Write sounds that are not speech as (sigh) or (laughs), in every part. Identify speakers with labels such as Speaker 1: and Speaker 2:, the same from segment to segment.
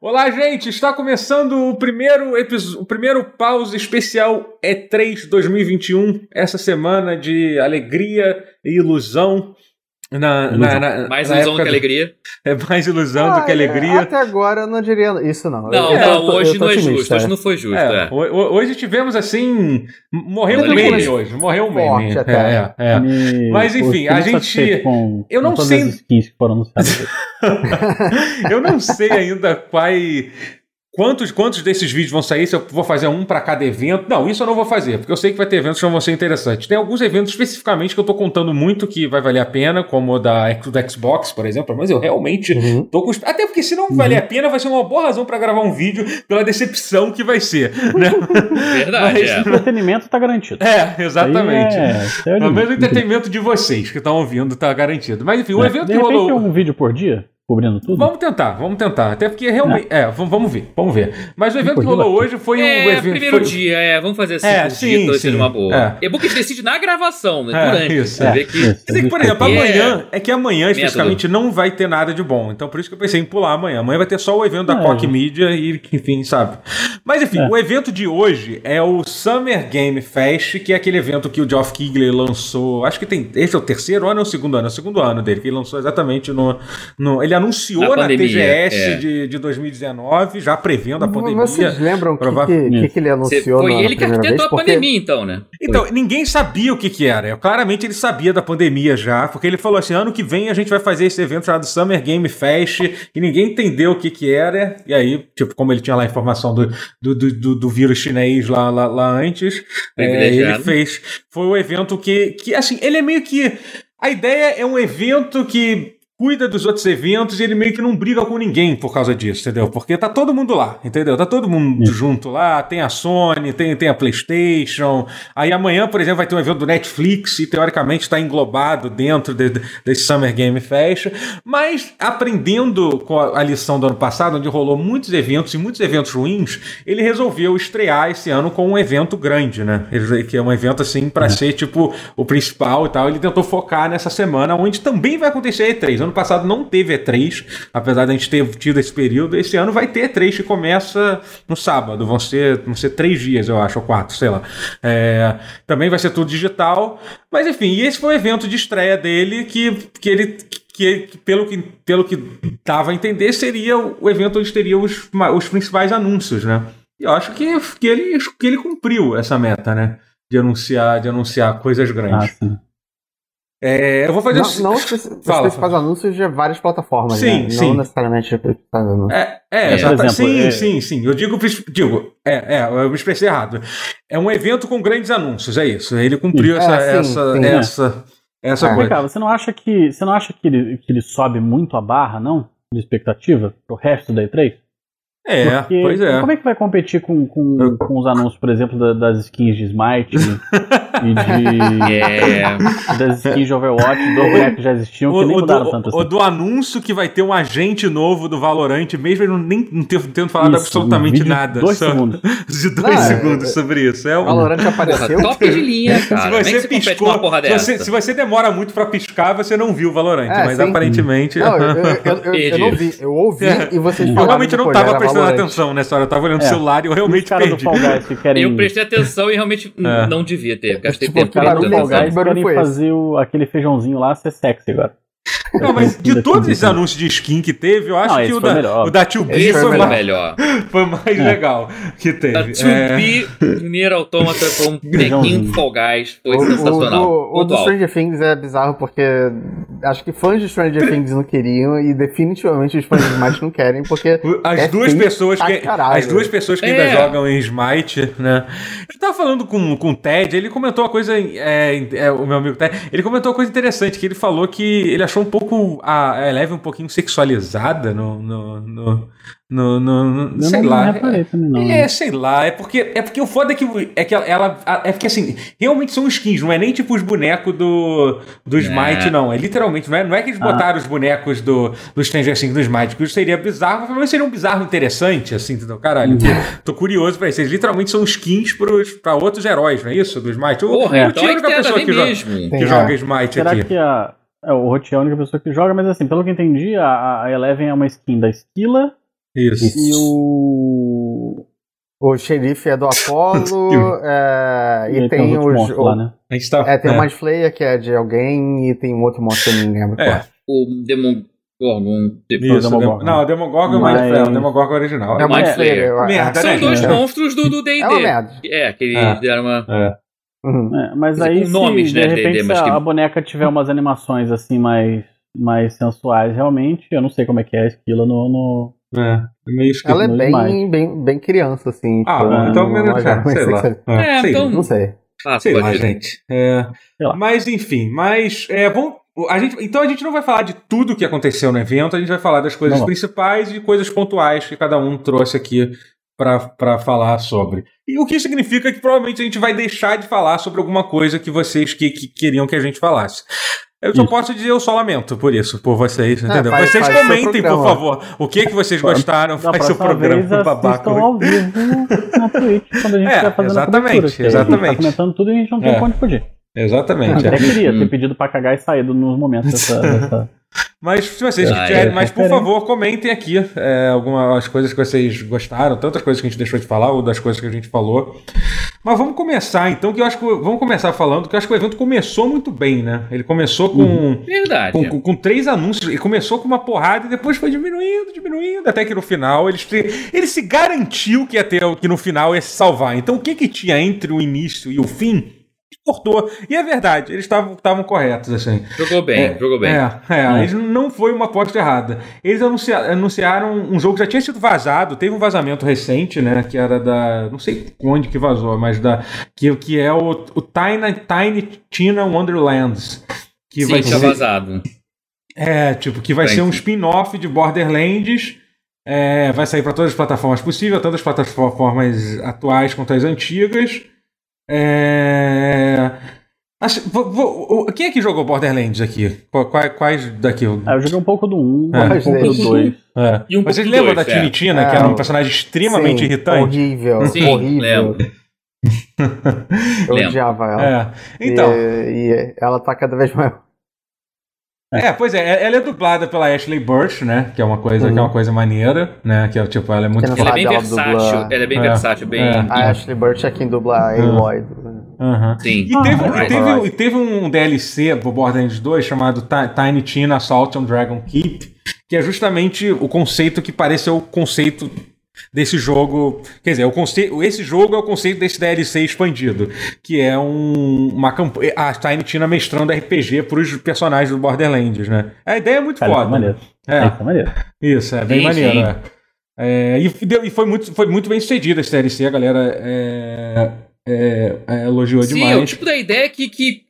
Speaker 1: Olá, gente! Está começando o primeiro episódio, o primeiro pause especial E3 2021. Essa semana de alegria e ilusão. Na, na, na,
Speaker 2: mais ilusão do que alegria.
Speaker 1: É mais ilusão ah, do que alegria.
Speaker 3: Até agora eu não diria isso, não.
Speaker 2: Não,
Speaker 3: eu,
Speaker 2: não tô, hoje não é justo. Hoje não foi justo. É,
Speaker 1: é. Hoje tivemos assim. Morreu um meme hoje. Morreu um meme. É, é, Me... Mas enfim, a gente.
Speaker 4: Com,
Speaker 1: eu não
Speaker 4: com
Speaker 1: sei. (laughs) eu não sei ainda qual Quantos, quantos desses vídeos vão sair? Se eu vou fazer um para cada evento? Não, isso eu não vou fazer, porque eu sei que vai ter eventos que não vão ser interessantes. Tem alguns eventos especificamente que eu tô contando muito que vai valer a pena, como o da, do Xbox, por exemplo, mas eu realmente uhum. tô com. Até porque se não uhum. valer a pena, vai ser uma boa razão para gravar um vídeo pela decepção que vai ser. Né?
Speaker 2: Verdade. Mas,
Speaker 4: é. O entretenimento tá garantido.
Speaker 1: É, exatamente. É, é Pelo menos o entretenimento de vocês que estão ouvindo tá garantido. Mas enfim, o é, evento
Speaker 4: de
Speaker 1: que rolou.
Speaker 4: um vídeo por dia? Cobrindo tudo?
Speaker 1: Vamos tentar, vamos tentar. Até porque realmente. É, é vamos ver, vamos ver. Mas o evento que rolou hoje foi
Speaker 2: é,
Speaker 1: um evento.
Speaker 2: primeiro
Speaker 1: foi...
Speaker 2: dia, é, vamos fazer assim. É, sim, dia, sim. uma boa. É. é a gente decide na gravação, né?
Speaker 1: É,
Speaker 2: durante.
Speaker 1: Isso, é. Que... Isso, que, por exemplo, amanhã. É que amanhã, especificamente, não vai ter nada de bom. Então, por isso que eu pensei em pular amanhã. Amanhã vai ter só o evento da é. Media e, enfim, sabe? Mas, enfim, é. o evento de hoje é o Summer Game Fest, que é aquele evento que o Geoff Keighley lançou. Acho que tem. Esse é o terceiro ano ou o segundo ano? É o segundo ano dele, que ele lançou exatamente no. no ele anunciou na, na TGS é. de, de 2019, já prevendo a pandemia.
Speaker 3: Vocês lembram o que, que, que, ele anunciou?
Speaker 2: Foi ele que arquitetou a pandemia, então, né?
Speaker 1: Então, Foi. ninguém sabia o que, que era. Claramente ele sabia da pandemia já, porque ele falou assim: ano que vem a gente vai fazer esse evento chamado Summer Game Fest, e ninguém entendeu o que, que era. E aí, tipo, como ele tinha lá a informação do, do, do, do vírus chinês lá, lá, lá antes, é, ele fez. Foi o um evento que, que, assim, ele é meio que. A ideia é um evento que cuida dos outros eventos e ele meio que não briga com ninguém por causa disso, entendeu? Porque tá todo mundo lá, entendeu? Tá todo mundo Sim. junto lá, tem a Sony, tem, tem a PlayStation. Aí amanhã, por exemplo, vai ter um evento do Netflix e teoricamente está englobado dentro de, desse Summer Game Fest. Mas aprendendo com a, a, lição do ano passado, onde rolou muitos eventos e muitos eventos ruins, ele resolveu estrear esse ano com um evento grande, né? Ele, que é um evento assim para é. ser tipo o principal e tal. Ele tentou focar nessa semana, onde também vai acontecer a E3 ano passado não teve E3, apesar de a gente ter tido esse período. Esse ano vai ter E3 que começa no sábado. Vão ser, vão ser três dias, eu acho, ou quatro, sei lá. É, também vai ser tudo digital. Mas enfim, e esse foi o evento de estreia dele que, que ele que, pelo que pelo que dava a entender seria o evento onde teria os, os principais anúncios, né? E eu acho que, que, ele, que ele cumpriu essa meta, né? De anunciar, de anunciar coisas grandes. Ah, é, eu vou fazer
Speaker 3: Não, não os principais anúncios de várias plataformas,
Speaker 1: sim,
Speaker 3: né?
Speaker 1: sim.
Speaker 3: Não necessariamente
Speaker 1: É, é, é exemplo, sim, é... sim, sim. Eu digo, digo, é, é, eu me expressei errado. É um evento com grandes anúncios, é isso. Ele cumpriu essa, é, sim, essa, sim, essa, essa, coisa.
Speaker 4: Cá, você não acha que você não acha que ele, que ele sobe muito a barra, não? De expectativa pro resto da E3?
Speaker 1: É, Porque pois é.
Speaker 4: Como é que vai competir com, com, com os anúncios, por exemplo, das skins de Smite e de. (laughs)
Speaker 2: É.
Speaker 4: Das skins de Overwatch, do bonecos que já existiam, que o, nem mudaram
Speaker 1: do,
Speaker 4: tanto assim.
Speaker 1: O do anúncio que vai ter um agente novo do Valorant, mesmo ele nem não tendo falado isso, absolutamente
Speaker 4: um
Speaker 1: nada.
Speaker 4: Dois só, segundos. (laughs)
Speaker 1: De dois não, segundos é, sobre isso. É
Speaker 3: um... Valorant apareceu.
Speaker 2: Top de (laughs) linha, cara.
Speaker 1: se você é piscou, se você, se você, demora muito pra piscar, você não viu o Valorant. É, mas sim. aparentemente.
Speaker 3: Não, eu, eu, eu, eu, não vi. Eu ouvi é. e vocês
Speaker 1: falaram. Eu realmente não tava prestando atenção nessa hora. Eu tava olhando o celular e eu realmente perdi.
Speaker 4: Querem...
Speaker 2: Eu prestei atenção e realmente (laughs) não devia ter. Gastei
Speaker 4: tipo, tempo. Os caras do Fall Guys querem fazer aquele feijãozinho lá ser sexy agora.
Speaker 1: Não, mas de todos esses anúncios de skin que teve, eu acho não, que o da, o da 2B
Speaker 2: foi, foi, mais, melhor. (laughs)
Speaker 1: foi mais é. legal que teve.
Speaker 2: A 2B, é... Nier Automata foi um bonequinho Fall Guys, foi o, sensacional.
Speaker 3: O, o, o do Stranger Things é bizarro porque acho que fãs de Stranger Things não queriam e definitivamente os fãs de Smite não querem porque (laughs)
Speaker 1: as
Speaker 3: é
Speaker 1: duas pessoas que as duas pessoas que é. ainda jogam em Smite, né? Eu tava falando com, com o Ted, ele comentou uma coisa, é, é, o meu amigo Ted, ele comentou uma coisa interessante que ele falou que ele achou um pouco pouco. A Eleven um pouquinho sexualizada no. no, no, no, no, no sei
Speaker 4: não
Speaker 1: lá.
Speaker 4: Também, não,
Speaker 1: é, né? sei lá. É porque, é porque o foda é que, é que ela. É porque assim, realmente são skins, não é nem tipo os bonecos do, do Smite, é. não. É literalmente, não é, não é que eles ah. botaram os bonecos do, do Stranger Things do Smite, que isso seria bizarro, mas seria um bizarro interessante, assim, entendeu? Caralho, uhum. tô curioso pra isso. Eles literalmente são skins pros, pra outros heróis, não é isso? Do Smite.
Speaker 2: Porra, o, então o Tiro é a pessoa que, joga,
Speaker 1: que joga Smite
Speaker 4: Será
Speaker 1: aqui.
Speaker 4: Que a é, o Rotier é a única pessoa que joga, mas assim, pelo que eu entendi, a, a Eleven é uma skin da Esquila
Speaker 1: Isso.
Speaker 4: E o.
Speaker 3: O xerife é do (laughs) Apollo, é, e
Speaker 4: aí
Speaker 3: tem,
Speaker 4: os
Speaker 3: os. o-
Speaker 4: lá, né?
Speaker 1: A gente tá.
Speaker 3: É, tem
Speaker 1: é.
Speaker 3: o Mind Flayer, que é de alguém, e tem um outro monstro que eu não lembro.
Speaker 1: É.
Speaker 3: qual.
Speaker 2: O Demogorgon.
Speaker 1: Isso,
Speaker 4: Demogorgon.
Speaker 1: Dem- não, o Demogorgon é o
Speaker 4: Mas-
Speaker 1: Mind Flayer, o Demogorgon original.
Speaker 3: É o
Speaker 2: Mind
Speaker 3: Mind
Speaker 2: Flayer.
Speaker 3: Flayer. eu
Speaker 1: Merda,
Speaker 3: acho.
Speaker 1: né,
Speaker 2: São dois monstros do do D&D.
Speaker 3: É uma merda.
Speaker 2: É, que
Speaker 1: É.
Speaker 2: eles deram uma...
Speaker 1: É.
Speaker 3: Uhum.
Speaker 4: É, mas
Speaker 2: Quer dizer,
Speaker 4: aí, se
Speaker 2: nomes,
Speaker 4: de
Speaker 2: né,
Speaker 4: repente se
Speaker 2: que-
Speaker 4: a boneca tiver umas animações assim mais, mais sensuais, realmente, eu não sei como é que é a esquila no. no...
Speaker 1: É, é meio esquisito.
Speaker 3: Ela é bem, bem, bem criança, assim.
Speaker 1: Ah,
Speaker 3: tipo,
Speaker 1: bom, então
Speaker 3: não-
Speaker 1: menos
Speaker 3: não-
Speaker 1: é,
Speaker 3: não-
Speaker 1: sei
Speaker 3: não-
Speaker 1: lá.
Speaker 2: É,
Speaker 1: sei,
Speaker 2: então-
Speaker 3: Não sei.
Speaker 2: Ah,
Speaker 1: sei lá,
Speaker 2: ser.
Speaker 1: gente. É,
Speaker 4: Sei lá.
Speaker 1: mas enfim, mas é, vamos, a gente, então a gente não vai falar de tudo que aconteceu no evento, a gente vai falar das coisas
Speaker 4: Não.
Speaker 1: principais e coisas pontuais que cada um trouxe aqui para falar sobre. E o que significa que provavelmente a gente vai deixar de falar sobre alguma coisa que vocês que, que queriam que a gente falasse. Eu só
Speaker 4: Isso.
Speaker 1: posso dizer eu só lamento por isso, por vocês, entendeu?
Speaker 3: faz-
Speaker 1: vocês
Speaker 3: faz
Speaker 1: comentem, por favor, o que que vocês (laughs) gostaram,
Speaker 4: Da
Speaker 1: faz seu programa
Speaker 4: vez,
Speaker 1: babaca.
Speaker 4: assistam ao vivo na Twitch quando a gente
Speaker 1: É,
Speaker 4: estiver fazendo
Speaker 1: exatamente,
Speaker 4: aí A
Speaker 1: exatamente.
Speaker 4: gente tá comentando tudo e a gente não tem
Speaker 1: É.
Speaker 4: onde fugir.
Speaker 1: Exatamente.
Speaker 4: Até queria
Speaker 2: Hum.
Speaker 4: ter pedido pra cagar e saído nos momentos dessa. (laughs) dessa-
Speaker 1: Mas se vocês
Speaker 2: Ah,
Speaker 1: quiserem,
Speaker 2: é.
Speaker 1: mas por favor, comentem aqui é, algumas coisas que vocês gostaram, tantas coisas que a gente deixou de falar ou das coisas que a gente falou. Mas vamos começar então, que eu acho que vamos começar falando que eu acho que o evento começou muito bem, né? Ele começou com
Speaker 2: Verdade.
Speaker 1: com, com- com três anúncios e começou com uma porrada e depois foi diminuindo, diminuindo, até que no final eles te- ele se garantiu que ia ter que no final ia se salvar. Então o que que tinha entre o início e o fim? Cortou. E é verdade, eles estavam corretos assim.
Speaker 2: Jogou bem, jogou bem.
Speaker 1: É, é, eles não foi uma aposta errada. Eles anuncia- anunciaram um jogo que já tinha sido vazado, teve um vazamento recente, né? Que era da. Não sei onde que vazou, mas da. Que, que é o, o Tiny, Tiny Tina Wonderlands. Que
Speaker 2: Sim,
Speaker 1: vai
Speaker 2: tinha
Speaker 1: ser,
Speaker 2: vazado.
Speaker 1: é, tipo, que vai
Speaker 2: Thank
Speaker 1: ser um spin-off de Borderlands. É, vai sair para todas as plataformas possíveis, tanto as plataformas atuais quanto as antigas. É... acho- vou- vou- quem é que jogou Borderlands aqui? Qu- Quais, quais daqui?
Speaker 4: Ah, eu joguei um pouco do 1,
Speaker 1: É.
Speaker 4: um pouco do 2.
Speaker 1: É.
Speaker 2: Um
Speaker 1: Vocês lembram da
Speaker 2: é.
Speaker 1: Tinitina, que
Speaker 3: É,
Speaker 1: era um personagem extremamente
Speaker 3: Sim,
Speaker 1: irritante?
Speaker 3: Horrível.
Speaker 2: Sim,
Speaker 3: horrível.
Speaker 2: lembro. (laughs)
Speaker 3: Eu
Speaker 2: Lembro.
Speaker 3: odiava ela.
Speaker 1: É. Então,
Speaker 3: E, e ela tá cada vez mais.
Speaker 1: É, pois é, ela é dublada pela Ashley Burch, né? Que é uma coisa,
Speaker 3: Uhum.
Speaker 1: que é uma coisa maneira, né? Que é tipo, ela é muito
Speaker 2: Ela é bem versátil.
Speaker 3: dubla-
Speaker 2: Ela é bem
Speaker 1: É.
Speaker 2: versátil, bem.
Speaker 1: É.
Speaker 3: A Ashley Burch é quem dubla a
Speaker 1: Uhum.
Speaker 3: Aloy.
Speaker 1: Aham.
Speaker 2: Sim.
Speaker 1: E teve,
Speaker 4: Ah,
Speaker 1: e, teve, e teve um DLC pro Borderlands 2 chamado Ti- Tiny Tina Assault on Dragon Keep, que é justamente o conceito que parece ser o conceito desse jogo. Quer dizer, o conceito, esse jogo é o conceito desse DLC expandido, que é um, uma campanha. A Tiny Tina mestrando RPG pros personagens do Borderlands, né? A ideia é muito
Speaker 4: Cara, isso é
Speaker 1: foda.
Speaker 4: maneiro.
Speaker 1: É.
Speaker 4: Isso é maneiro.
Speaker 1: Isso, é bem
Speaker 2: Sim,
Speaker 1: maneiro.
Speaker 2: sim.
Speaker 1: é. É, e, deu- e foi, muito, foi muito bem sucedido esse DLC, a galera é, é, é, elogiou
Speaker 2: Sim,
Speaker 1: demais.
Speaker 2: é o tipo da ideia que, que.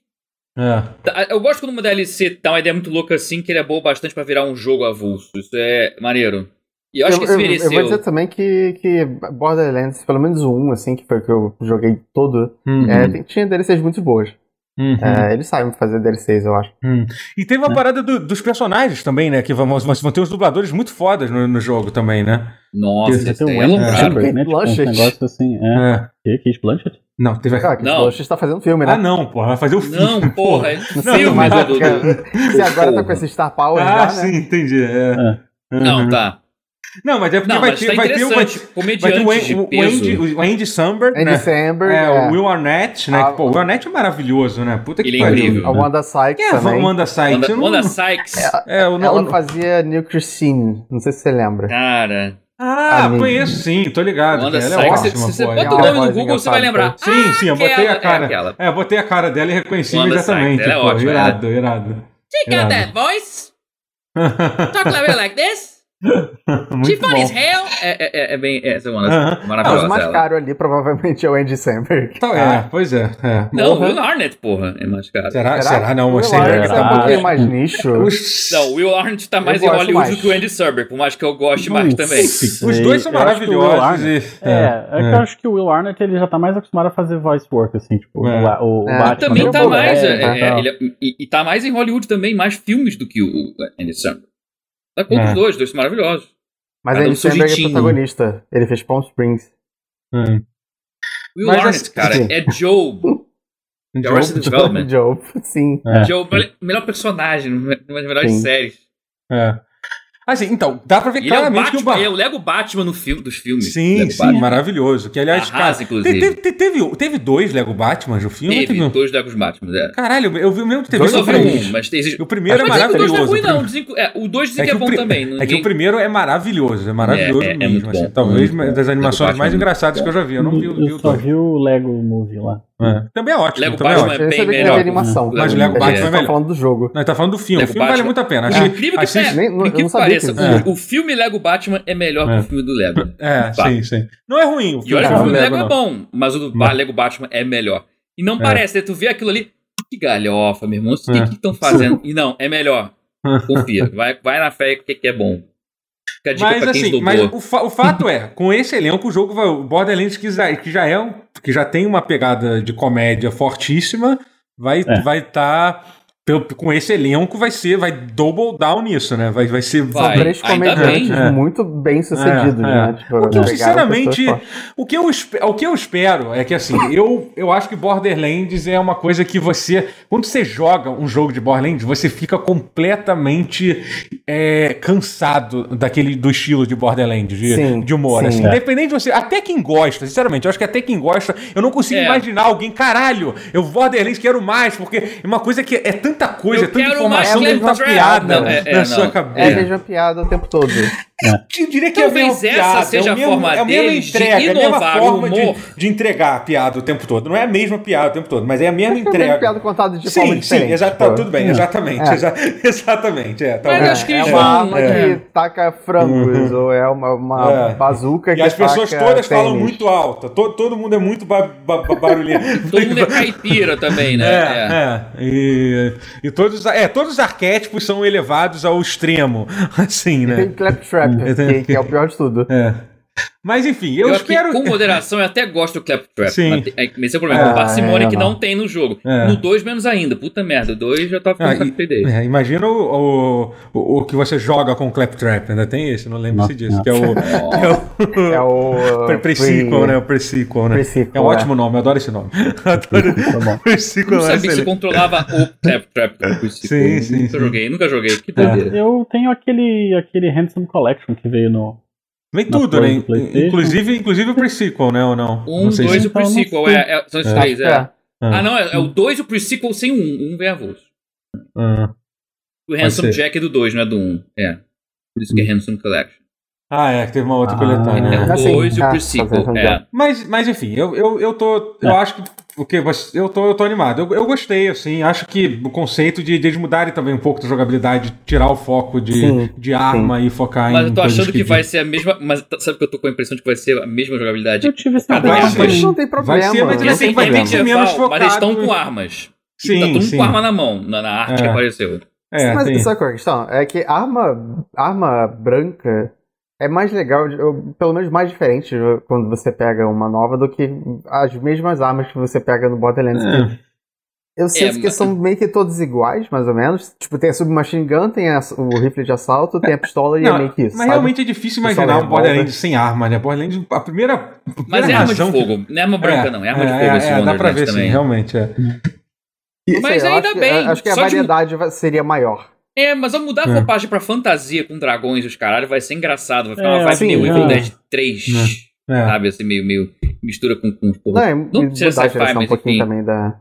Speaker 1: É.
Speaker 2: Eu gosto quando uma DLC dá uma ideia muito louca assim, que ele é boa bastante pra virar um jogo avulso. Isso é maneiro. E eu acho que esse
Speaker 3: eu,
Speaker 2: mereceu.
Speaker 3: vou dizer também que, que Borderlands, pelo menos um, assim, que foi o que eu joguei todo,
Speaker 1: Uhum.
Speaker 3: é, tinha DLCs muito boas.
Speaker 1: Uhum.
Speaker 3: É, eles sabem fazer DLCs, eu acho.
Speaker 1: Hum. E teve uma
Speaker 4: Né?
Speaker 1: parada do- dos personagens também, né? Que vão, vão ter uns dubladores muito fodas no, no jogo também, né?
Speaker 2: Nossa, isso
Speaker 4: Tem o
Speaker 2: é loucura.
Speaker 3: Lembra?
Speaker 4: Chamber, né? Tipo, um
Speaker 3: Blanchett.
Speaker 4: negócio assim. É.
Speaker 1: É.
Speaker 4: Que? Kate Blanchett?
Speaker 1: Não, teve a...
Speaker 3: Que
Speaker 2: Não.
Speaker 3: não. está fazendo filme, né?
Speaker 1: Ah, não, porra, vai fazer o filme.
Speaker 2: Não, porra.
Speaker 3: Não
Speaker 2: filme
Speaker 3: mais,
Speaker 2: do-
Speaker 3: é
Speaker 2: do-
Speaker 3: se (laughs) agora tá com esse Star Power
Speaker 1: Ah,
Speaker 3: já, né?
Speaker 1: sim, entendi. é.
Speaker 2: Não,
Speaker 1: Uhum.
Speaker 2: tá.
Speaker 1: Não, mas é porque
Speaker 2: Não,
Speaker 1: vai,
Speaker 2: mas
Speaker 1: ter,
Speaker 2: tá
Speaker 1: vai ter um. Vai, ter o, o. Andy, o Andy Samberg,
Speaker 3: Andy
Speaker 1: né?
Speaker 3: Samberg,
Speaker 1: É,
Speaker 3: é.
Speaker 1: o Will Arnett, né?
Speaker 3: A-
Speaker 1: que, pô, o Will Arnett é maravilhoso, né? Puta que
Speaker 2: Ele é
Speaker 1: pariu.
Speaker 2: incrível.
Speaker 3: A Wanda Sykes
Speaker 1: Quem é a
Speaker 3: também.
Speaker 1: Wanda Sykes?
Speaker 2: Wanda, Wanda Sykes.
Speaker 1: É, não-
Speaker 3: Ela
Speaker 1: não-
Speaker 3: fazia New Christine, não sei se você lembra.
Speaker 2: Cara.
Speaker 1: Ah,
Speaker 3: Amigo.
Speaker 1: conheço sim, tô ligado.
Speaker 2: Wanda
Speaker 1: ela é ótima,
Speaker 2: Se você bota
Speaker 1: ela-
Speaker 2: o nome no Google, você vai lembrar.
Speaker 1: Sim, sim, eu botei
Speaker 2: aquela,
Speaker 1: a cara.
Speaker 2: É.
Speaker 1: É, botei a cara dela e reconheci imediatamente.
Speaker 2: Sykes, ela é ótima,
Speaker 1: irado, irado.
Speaker 2: She got that voice. Talk like this. (laughs)
Speaker 1: Bom.
Speaker 2: hell. É, é, é, é bem. É, essa Wanda
Speaker 1: Aham.
Speaker 2: Sykes,
Speaker 3: Mas
Speaker 2: maravilhosa.
Speaker 3: o mais
Speaker 2: ela.
Speaker 3: caro ali provavelmente é o Andy Samberg.
Speaker 1: Então, é, pois é. é.
Speaker 2: Não, o. Will Arnett, porra, é mais caro.
Speaker 1: Será? Será? Não,
Speaker 3: o
Speaker 1: Samberg
Speaker 3: Arnett
Speaker 1: tá
Speaker 3: é um pouquinho mais nicho.
Speaker 1: Os,
Speaker 2: Não, o Will Arnett tá mais em Hollywood
Speaker 3: mais.
Speaker 2: do que o Andy Serberg, por mais que eu goste mais também.
Speaker 4: sei.
Speaker 1: os dois são
Speaker 4: Eu
Speaker 1: maravilhosos.
Speaker 4: Arnett-
Speaker 1: e-
Speaker 4: É, é, que eu acho que o Will Arnett ele já tá mais acostumado a fazer voice work, assim, tipo,
Speaker 1: É.
Speaker 4: o, o,
Speaker 3: É.
Speaker 4: Batman.
Speaker 2: Também tá mais. é,
Speaker 3: é,
Speaker 2: é,
Speaker 4: tá.
Speaker 2: ele- e, tá mais em Hollywood também, mais filmes do que o Andy Serberg. Tá com
Speaker 1: É.
Speaker 2: os dois, dois maravilhosos.
Speaker 3: Mas
Speaker 2: Cada um
Speaker 3: Andy
Speaker 2: seu
Speaker 3: Samberg é protagonista. Ele fez Palm Springs.
Speaker 1: Hum.
Speaker 2: Will
Speaker 1: Mas,
Speaker 2: Arnett,
Speaker 1: assim,
Speaker 2: cara, é (laughs) Job. The Arrested Development.
Speaker 3: Joe, sim.
Speaker 4: É.
Speaker 2: Job, melhor- melhor personagem, uma das melhores
Speaker 3: Sim.
Speaker 2: séries.
Speaker 1: É. Assim, então, dá pra ver
Speaker 2: Ele é o,
Speaker 1: claramente que o
Speaker 2: Batman, é o Lego Batman no filme, dos filmes.
Speaker 1: Sim,
Speaker 2: Lego
Speaker 1: sim,
Speaker 2: Batman.
Speaker 1: maravilhoso. Que, aliás, cara,
Speaker 2: Arrasa, inclusive.
Speaker 1: te- te- teve, teve dois Lego Batman no filme?
Speaker 2: Teve
Speaker 1: um?
Speaker 2: dois Legos Batman. É.
Speaker 1: Caralho, eu vi o mesmo que teve
Speaker 3: Dois
Speaker 2: Eu só
Speaker 3: ou
Speaker 2: vi um, mas tem.
Speaker 1: O primeiro é
Speaker 2: mas dizem que o dois não é
Speaker 1: maravilhoso.
Speaker 2: ruim,
Speaker 1: o
Speaker 2: não. Dizem é, o dois dizem
Speaker 1: É
Speaker 2: que
Speaker 1: que,
Speaker 2: é bom também.
Speaker 1: é que
Speaker 2: ninguém-
Speaker 1: o primeiro é maravilhoso, é maravilhoso
Speaker 2: É, é
Speaker 1: mesmo.
Speaker 2: muito
Speaker 1: assim,
Speaker 2: bom,
Speaker 1: talvez das animações
Speaker 2: Lego
Speaker 1: mais
Speaker 2: Batman é
Speaker 1: engraçadas que eu já vi. Eu não vi,
Speaker 4: eu,
Speaker 1: o- o
Speaker 4: só vi o Lego Movie lá.
Speaker 1: É. Também é ótimo.
Speaker 2: Lego
Speaker 1: também é
Speaker 2: Batman
Speaker 1: ótimo.
Speaker 3: Eu
Speaker 2: bem
Speaker 3: que
Speaker 2: melhor.
Speaker 3: era animação.
Speaker 1: Mas o Lego
Speaker 3: A
Speaker 1: Batman
Speaker 3: gente
Speaker 1: é
Speaker 3: tá
Speaker 1: melhor.
Speaker 3: falando do jogo.
Speaker 1: Nós tá falando do filme.
Speaker 2: Lego
Speaker 1: o filme vale
Speaker 2: Batman-
Speaker 1: muito a pena. Achei-
Speaker 2: incrível que,
Speaker 1: achei-
Speaker 2: pareça,
Speaker 3: Nem- não- não
Speaker 2: que
Speaker 3: sabia
Speaker 2: pareça,
Speaker 3: que
Speaker 2: o, o filme Lego Batman é melhor
Speaker 1: É.
Speaker 2: que o filme do Lego. (laughs)
Speaker 1: É,
Speaker 2: Tá.
Speaker 1: sim, sim. Não é ruim o
Speaker 2: E
Speaker 1: filme.
Speaker 2: olha que
Speaker 1: do
Speaker 2: o filme do Lego
Speaker 1: não.
Speaker 2: é bom, mas o do
Speaker 1: Não.
Speaker 2: Lego Batman é melhor. E não
Speaker 1: É.
Speaker 2: parece, né? Tu vê aquilo ali, que galhofa, meu irmão. O
Speaker 1: É.
Speaker 2: que estão fazendo? (laughs) E não, é melhor. (laughs) Confia. Vai, vai na fé que, que é bom. Fica a dica
Speaker 1: Mas
Speaker 2: pra quem
Speaker 1: assim, mas
Speaker 2: estudou.
Speaker 1: o, fa- o fato é, com esse elenco, o jogo vai. O Borderlands que já, que já é um, que já tem uma pegada de comédia fortíssima, vai
Speaker 4: É.
Speaker 1: vai estar com esse elenco vai ser vai double down nisso, né? Vai vai ser
Speaker 2: Vai.
Speaker 3: São três comediantes
Speaker 1: bem. É.
Speaker 3: muito bem sucedidos,
Speaker 1: É,
Speaker 3: né?
Speaker 1: é.
Speaker 3: Tipo,
Speaker 1: O que eu, sinceramente, o que eu, o que eu espero é que, assim, eu, eu acho que Borderlands é uma coisa que você, quando você joga um jogo de Borderlands, você fica completamente é, cansado daquele, do estilo de Borderlands, de,
Speaker 3: Sim,
Speaker 1: de humor,
Speaker 3: sim.
Speaker 1: assim.
Speaker 3: É.
Speaker 1: Independente de você, até quem gosta, sinceramente, eu acho que até quem gosta, eu não consigo
Speaker 2: É.
Speaker 1: imaginar alguém, caralho, eu Borderlands quero mais, porque é uma coisa que é tanta coisa,
Speaker 2: Eu
Speaker 1: é tanta informação, tanta
Speaker 3: Claptrap.
Speaker 1: piada
Speaker 2: é- é,
Speaker 1: na
Speaker 2: não.
Speaker 1: sua
Speaker 3: É a
Speaker 1: cabeça.
Speaker 3: mesma piada o tempo todo.
Speaker 1: Eu diria que
Speaker 2: Talvez
Speaker 1: é a mesma
Speaker 2: essa
Speaker 1: piada,
Speaker 2: seja
Speaker 1: é o
Speaker 2: a
Speaker 1: mesmo-
Speaker 2: forma
Speaker 1: é a mesma
Speaker 2: deles de
Speaker 1: entrega, é a mesma
Speaker 2: inovar o
Speaker 1: forma de, de entregar a piada o tempo todo. Não é a mesma piada o tempo todo, mas é a mesma
Speaker 3: é a
Speaker 1: entrega.
Speaker 3: mesma piada contada de forma
Speaker 1: sim,
Speaker 3: diferente.
Speaker 1: sim, exa- tá, tudo bem, exatamente.
Speaker 3: É.
Speaker 1: exa- (laughs) exatamente, é.
Speaker 2: Mas
Speaker 1: talvez.
Speaker 2: acho que
Speaker 3: É
Speaker 2: eles
Speaker 3: uma
Speaker 2: vão-
Speaker 3: arma
Speaker 1: é.
Speaker 3: que taca frangos, ou é uma, uma
Speaker 1: É.
Speaker 3: bazuca que
Speaker 1: E as pessoas
Speaker 3: taca
Speaker 1: todas falam
Speaker 3: tênis.
Speaker 1: muito alto, todo, todo mundo é muito ba ba ba- barulhento. (laughs)
Speaker 2: Todo mundo é caipira também, né?
Speaker 1: É, é. E, e todos, é, todos os arquétipos são elevados ao extremo, (laughs) assim,
Speaker 3: E
Speaker 1: né?
Speaker 3: tem Claptrap, Que, que é o pior de tudo.
Speaker 1: É. Mas enfim, eu,
Speaker 2: Eu, acho
Speaker 1: espero.
Speaker 2: que com moderação eu até gosto do Claptrap.
Speaker 1: Sim.
Speaker 2: Mas é, Esse é o problema.
Speaker 3: Ah,
Speaker 2: com parcimônia
Speaker 3: é,
Speaker 2: que
Speaker 3: não.
Speaker 2: não tem no jogo.
Speaker 1: É.
Speaker 2: No 2 menos ainda. Puta merda. O 2 já tá ficando
Speaker 1: Ah,
Speaker 2: dele.
Speaker 1: é, imagina o, o, o que você joga com o Claptrap, ainda tem esse, não lembro se disso, que é o, (laughs) que é o,
Speaker 3: É o. (laughs)
Speaker 1: pre-
Speaker 3: uh,
Speaker 1: pre-sequel,
Speaker 3: pre-
Speaker 1: né? O pre-sequel, né?
Speaker 3: Pre-sequel,
Speaker 1: é um
Speaker 3: é.
Speaker 1: ótimo nome, eu adoro esse nome. (laughs) Adoro
Speaker 4: Tá
Speaker 1: pre-sequel,
Speaker 2: Não
Speaker 1: é
Speaker 2: sabia que você controlava o Claptrap. com
Speaker 1: Sim, sim,
Speaker 2: Nunca
Speaker 1: sim.
Speaker 2: joguei, nunca joguei. Que
Speaker 1: É.
Speaker 2: doideira.
Speaker 4: Eu tenho aquele, aquele Handsome Collection que veio no.
Speaker 1: Vem tudo, né? Inclusive, inclusive o pre-sequel, né? Ou não?
Speaker 2: Um,
Speaker 1: não
Speaker 2: dois e o pre-sequel. É, é, são os
Speaker 1: É.
Speaker 2: três, é.
Speaker 3: É.
Speaker 2: Ah, não. É, é o 2 e o pre-sequel sem um. Um vem avulso.
Speaker 1: Ah.
Speaker 2: O Handsome. Jack é do 2, não é do 1. Um. É. Por isso que é Handsome Collection.
Speaker 1: Ah, é, que teve uma outra
Speaker 4: Ah,
Speaker 1: coletânea.
Speaker 2: É
Speaker 1: né?
Speaker 2: o
Speaker 3: Assim,
Speaker 2: 2 e o
Speaker 3: tá vendo,
Speaker 2: É.
Speaker 1: Mas, mas enfim, eu, eu, eu tô. Eu
Speaker 4: É.
Speaker 1: acho que. O que você- eu tô, eu tô animado. Eu, eu gostei, assim. Acho que o conceito de, de eles mudarem também um pouco da jogabilidade, tirar o foco de,
Speaker 3: Sim,
Speaker 1: de arma e focar
Speaker 2: Mas
Speaker 1: em.
Speaker 2: eu tô achando que
Speaker 1: de-
Speaker 2: vai ser a mesma. Mas tá- sabe que eu tô com a impressão de que vai ser a mesma jogabilidade?
Speaker 4: Eu tive essa
Speaker 1: ser.
Speaker 3: Mas não tem problema.
Speaker 1: Vai ser, mas
Speaker 3: não
Speaker 1: vai ter que ser menos
Speaker 2: medieval, mas eles estão
Speaker 1: focado
Speaker 2: com armas.
Speaker 1: Sim,
Speaker 2: tá todo mundo
Speaker 1: sim.
Speaker 2: com arma na mão, na, na arte
Speaker 1: É.
Speaker 2: que apareceu.
Speaker 1: É,
Speaker 3: Mas
Speaker 1: tem-
Speaker 3: sabe qual é a questão? É que arma, arma branca é mais legal, de- ou pelo menos mais diferente quando você pega uma nova do que as mesmas armas que você pega no Borderlands.
Speaker 1: É.
Speaker 3: Eu sinto que
Speaker 2: mas-
Speaker 3: são meio que todos iguais, mais ou menos. Tipo, tem a submachine gun, tem a- o rifle de assalto, tem a pistola e
Speaker 1: Não,
Speaker 3: é meio que isso.
Speaker 1: mas
Speaker 3: sabe?
Speaker 1: realmente é difícil imaginar um. Borderlands sem arma, né? Borderlands, a primeira, a primeira
Speaker 2: Mas é arma de
Speaker 1: razão que-
Speaker 2: fogo. Não é arma branca, não. É arma de fogo
Speaker 1: é,
Speaker 2: esse
Speaker 1: é, dá pra ver
Speaker 2: também.
Speaker 1: sim, realmente. É.
Speaker 2: Mas
Speaker 3: sei,
Speaker 2: ainda
Speaker 3: acho que-
Speaker 2: bem,
Speaker 3: Acho que a
Speaker 2: de-
Speaker 3: variedade vai- seria maior.
Speaker 2: É, mas ao mudar a
Speaker 1: É.
Speaker 2: roupagem pra fantasia com dragões e os caralho, vai ser engraçado. Vai ficar
Speaker 4: É,
Speaker 2: uma vibe
Speaker 3: sim,
Speaker 2: meio
Speaker 3: é.
Speaker 2: Evil Dead 3.
Speaker 1: É.
Speaker 2: Sabe? Assim, meio, meio mistura com. com
Speaker 3: Não, é,
Speaker 2: não precisa sci-fi,
Speaker 3: direção um
Speaker 2: mas
Speaker 3: pouquinho
Speaker 2: enfim.
Speaker 3: também da.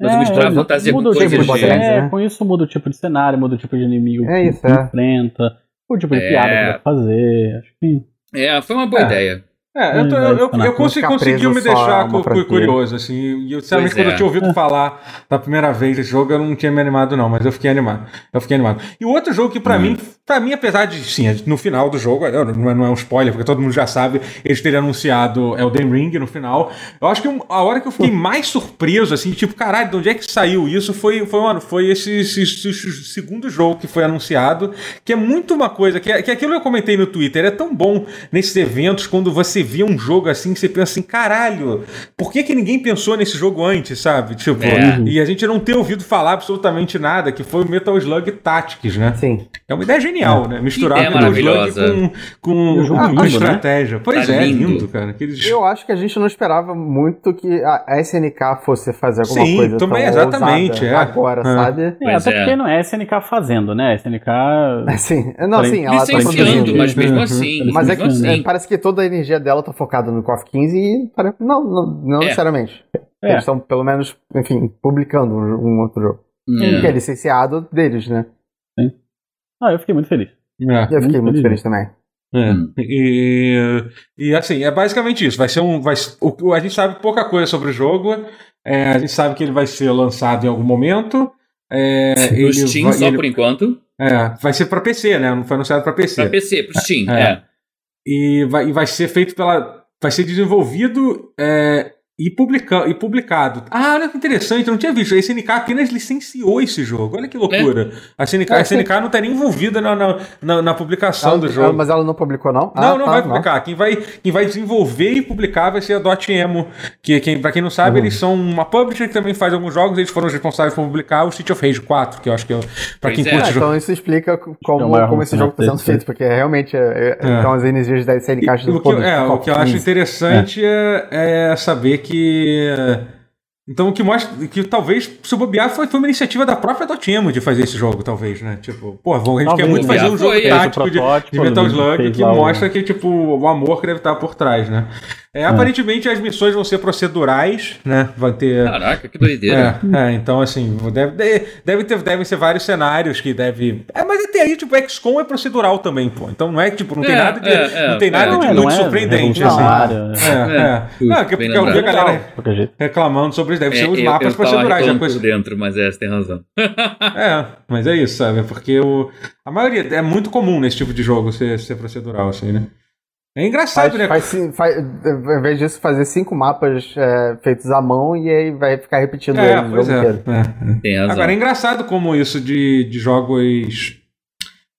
Speaker 2: Mas misturar a fantasia
Speaker 4: muda
Speaker 2: com
Speaker 4: o tipo de,
Speaker 3: de-
Speaker 4: é,
Speaker 3: né?
Speaker 4: com isso muda o tipo de cenário, muda o tipo de inimigo
Speaker 3: É isso,
Speaker 4: que
Speaker 3: é.
Speaker 4: enfrenta, o tipo de
Speaker 2: É.
Speaker 4: piada que vai fazer. Acho que
Speaker 2: É, foi uma boa
Speaker 1: É.
Speaker 2: ideia.
Speaker 1: É, eu, tô- eu, eu, eu consegui, conseguiu me deixar curioso, assim. E eu, sinceramente,
Speaker 2: Pois
Speaker 1: quando
Speaker 2: é.
Speaker 1: eu tinha ouvido (laughs) falar da primeira vez desse jogo, eu não tinha me animado, não, mas eu fiquei animado. Eu fiquei animado. E o outro jogo que, pra mim, pra mim, apesar de, sim, no final do jogo, é, não é, não é um spoiler, porque todo mundo já sabe, eles terem anunciado Elden Ring no final. Eu acho que a hora que eu fiquei (laughs) mais surpreso, assim, tipo, caralho, de onde é que saiu isso? Foi, foi, uma- foi esse, esse- esse segundo jogo que foi anunciado, que é muito uma coisa, que, é, que aquilo eu comentei no Twitter, é tão bom nesses eventos quando você vê um jogo assim, que você pensa assim, caralho, por que, que ninguém pensou nesse jogo antes, sabe? Tipo,
Speaker 2: É.
Speaker 1: e a gente não ter ouvido falar absolutamente nada, que foi o Metal Slug Tactics, né?
Speaker 3: Sim.
Speaker 1: É uma ideia genial, né? Misturar
Speaker 2: maravilhosa.
Speaker 1: com, com, com
Speaker 4: lindo, né?
Speaker 1: estratégia. Pois
Speaker 2: Tá
Speaker 1: é,
Speaker 2: lindo.
Speaker 1: lindo, cara. Aqueles...
Speaker 3: Eu acho que a gente não esperava muito que a SNK fosse fazer alguma
Speaker 1: Sim,
Speaker 3: coisa
Speaker 1: também,
Speaker 3: tão
Speaker 1: exatamente, é.
Speaker 3: agora,
Speaker 1: É.
Speaker 3: sabe?
Speaker 4: É,
Speaker 2: Pois
Speaker 4: até
Speaker 2: é.
Speaker 4: porque não é SNK fazendo, né? SNK.
Speaker 3: Assim, (laughs) não,
Speaker 4: Porém,
Speaker 3: sim, ela tá
Speaker 2: Licenciando,
Speaker 3: produzindo.
Speaker 2: mas mesmo
Speaker 1: Uhum.
Speaker 2: assim.
Speaker 3: Mas é que é,
Speaker 2: assim.
Speaker 3: parece que toda a energia dela tá focada no KOF 15 e não, não, não
Speaker 2: É.
Speaker 3: necessariamente.
Speaker 4: É.
Speaker 3: Eles estão, pelo menos, enfim, publicando um, um outro jogo.
Speaker 2: É.
Speaker 3: Que é licenciado deles, né?
Speaker 4: Ah, eu fiquei muito feliz.
Speaker 1: É.
Speaker 3: Eu fiquei muito
Speaker 4: Muito
Speaker 3: feliz também.
Speaker 1: É.
Speaker 2: Hum.
Speaker 1: E, e assim, é basicamente isso. Vai ser um. Vai, o, a gente sabe pouca coisa sobre o jogo. É, a gente sabe que ele vai ser lançado em algum momento. É,
Speaker 2: No Steam
Speaker 1: vai,
Speaker 2: só
Speaker 1: ele-
Speaker 2: por enquanto.
Speaker 1: é, vai ser para PC, né? Não foi anunciado para PC.
Speaker 2: Pra PC, pro Steam.
Speaker 1: É.
Speaker 2: É.
Speaker 1: E vai, e vai ser feito pela. Vai ser desenvolvido é, e, publica, e publicado. Ah, olha que interessante, eu não tinha visto. A SNK apenas licenciou esse jogo. Olha que loucura. A, SNK, a
Speaker 3: É,
Speaker 1: SNK não está nem envolvida na, na, na, na publicação
Speaker 3: Ela-
Speaker 1: do
Speaker 3: ela-
Speaker 1: jogo.
Speaker 3: mas ela não publicou, não?
Speaker 1: Não,
Speaker 3: Ah,
Speaker 1: não
Speaker 3: tá,
Speaker 1: vai publicar. Quem vai, quem vai desenvolver e publicar vai ser a Dotemu, que quem, pra quem não sabe,
Speaker 3: Uhum.
Speaker 1: eles são uma publisher que também faz alguns jogos, eles foram os responsáveis por publicar o City of Rage 4, que eu acho que é, pra
Speaker 2: Pois
Speaker 1: quem
Speaker 2: é.
Speaker 1: curte
Speaker 3: Ah,
Speaker 1: jogo.
Speaker 3: então isso explica
Speaker 4: É
Speaker 3: como,
Speaker 4: maior
Speaker 3: como esse jogo está sendo feito, porque realmente é, é,
Speaker 1: É.
Speaker 3: então as energias da SNK
Speaker 1: E o que, é, o que eu acho
Speaker 3: 15.
Speaker 1: interessante é, é saber que. Então, o que mostra que talvez, se bobear, foi, foi uma iniciativa da própria Dotemu de fazer esse jogo, talvez, né? Tipo, pô, vamos- a gente quer
Speaker 4: Talvez.
Speaker 1: muito fazer um
Speaker 2: Foi,
Speaker 1: jogo
Speaker 2: o
Speaker 1: tático de,
Speaker 4: protótipo,
Speaker 1: de Metal
Speaker 4: fez
Speaker 1: Slug que
Speaker 4: lá
Speaker 1: mostra que, tipo, o amor que deve estar por trás, né? É, Aparentemente as missões vão ser procedurais, né? Vai ter.
Speaker 2: Caraca, que doideira.
Speaker 1: É, é, então assim, deve, de- deve ter, devem ser vários cenários que deve. É, mas até aí, tipo, XCOM é procedural também, pô. Então não é tipo, não tem
Speaker 2: É,
Speaker 1: nada de,
Speaker 2: é, é,
Speaker 1: não tem nada
Speaker 2: é.
Speaker 1: de
Speaker 4: Não é-
Speaker 1: muito
Speaker 4: é
Speaker 1: surpreendente, assim.
Speaker 4: revolucionário,
Speaker 1: É, é.
Speaker 2: É,
Speaker 1: Não, que, porque eu vi a galera
Speaker 4: De
Speaker 1: reclamando sobre isso, deve
Speaker 2: É,
Speaker 1: ser os
Speaker 2: eu-
Speaker 1: mapas
Speaker 2: eu
Speaker 1: procedurais. É,
Speaker 2: reclamando
Speaker 1: coisa...
Speaker 2: por dentro, mas é, você tem razão. (laughs)
Speaker 1: é, mas é isso, sabe? Porque o... a maioria é muito comum nesse tipo de jogo ser, ser procedural, assim, né? É engraçado,
Speaker 3: Faz,
Speaker 1: né?
Speaker 3: faz, faz, ao invés disso, fazer cinco mapas é, feitos à mão e aí vai ficar repetindo
Speaker 1: É,
Speaker 3: eles o
Speaker 1: pois
Speaker 3: jogo
Speaker 1: é.
Speaker 3: inteiro.
Speaker 1: é.
Speaker 2: Tem razão.
Speaker 1: Agora é engraçado como isso de, de jogos.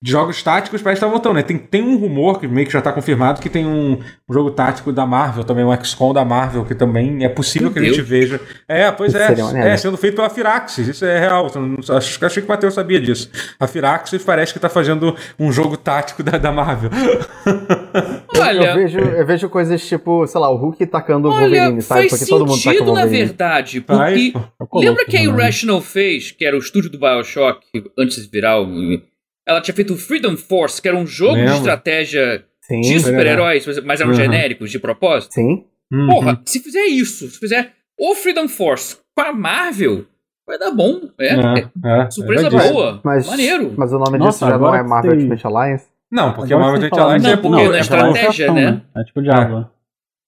Speaker 1: De jogos táticos parece estar voltando, né? Tem, tem um rumor que meio que já está confirmado que tem um, um jogo tático da Marvel, também um XCOM da Marvel, que também é possível
Speaker 2: Meu
Speaker 1: que a gente veja. É, pois é. É, sendo feito pela Firaxis, isso é real. Eu Acho, achei que o Matheus sabia disso. A Firaxis parece que está fazendo um jogo tático da, da Marvel. (laughs)
Speaker 3: Eu,
Speaker 2: Olha,
Speaker 3: vejo, eu vejo coisas tipo, sei lá, o Hulk tacando o Wolverine, sabe? Porque todo mundo taca o
Speaker 2: sentido na
Speaker 3: Wolverine.
Speaker 2: verdade,
Speaker 1: Faz,
Speaker 2: porque lembra que a
Speaker 4: né?
Speaker 2: Irrational fez, que era o estúdio do Bioshock, antes de virar o... Ela tinha feito o Freedom Force, que era um jogo de estratégia
Speaker 3: Sim,
Speaker 2: de super-heróis, mas eram
Speaker 1: Uhum.
Speaker 2: genéricos de propósito.
Speaker 3: sim.
Speaker 1: Uhum.
Speaker 2: Porra, se fizer isso, se fizer o Freedom Force com a Marvel, vai dar bom. É, é
Speaker 1: É, é,
Speaker 2: surpresa
Speaker 1: é verdade.
Speaker 2: boa.
Speaker 3: Mas,
Speaker 2: Maneiro.
Speaker 3: mas o nome
Speaker 4: Nossa,
Speaker 3: disso já não é Marvel
Speaker 4: tem-
Speaker 3: Ultimate Alliance?
Speaker 1: Não, porque
Speaker 4: Agora
Speaker 1: a Marvel
Speaker 4: falaram-
Speaker 1: Alliance
Speaker 2: Não,
Speaker 1: é
Speaker 2: porque
Speaker 1: porque.
Speaker 2: na
Speaker 1: é
Speaker 2: estratégia,
Speaker 4: ação,
Speaker 2: né?
Speaker 4: É tipo Diablo.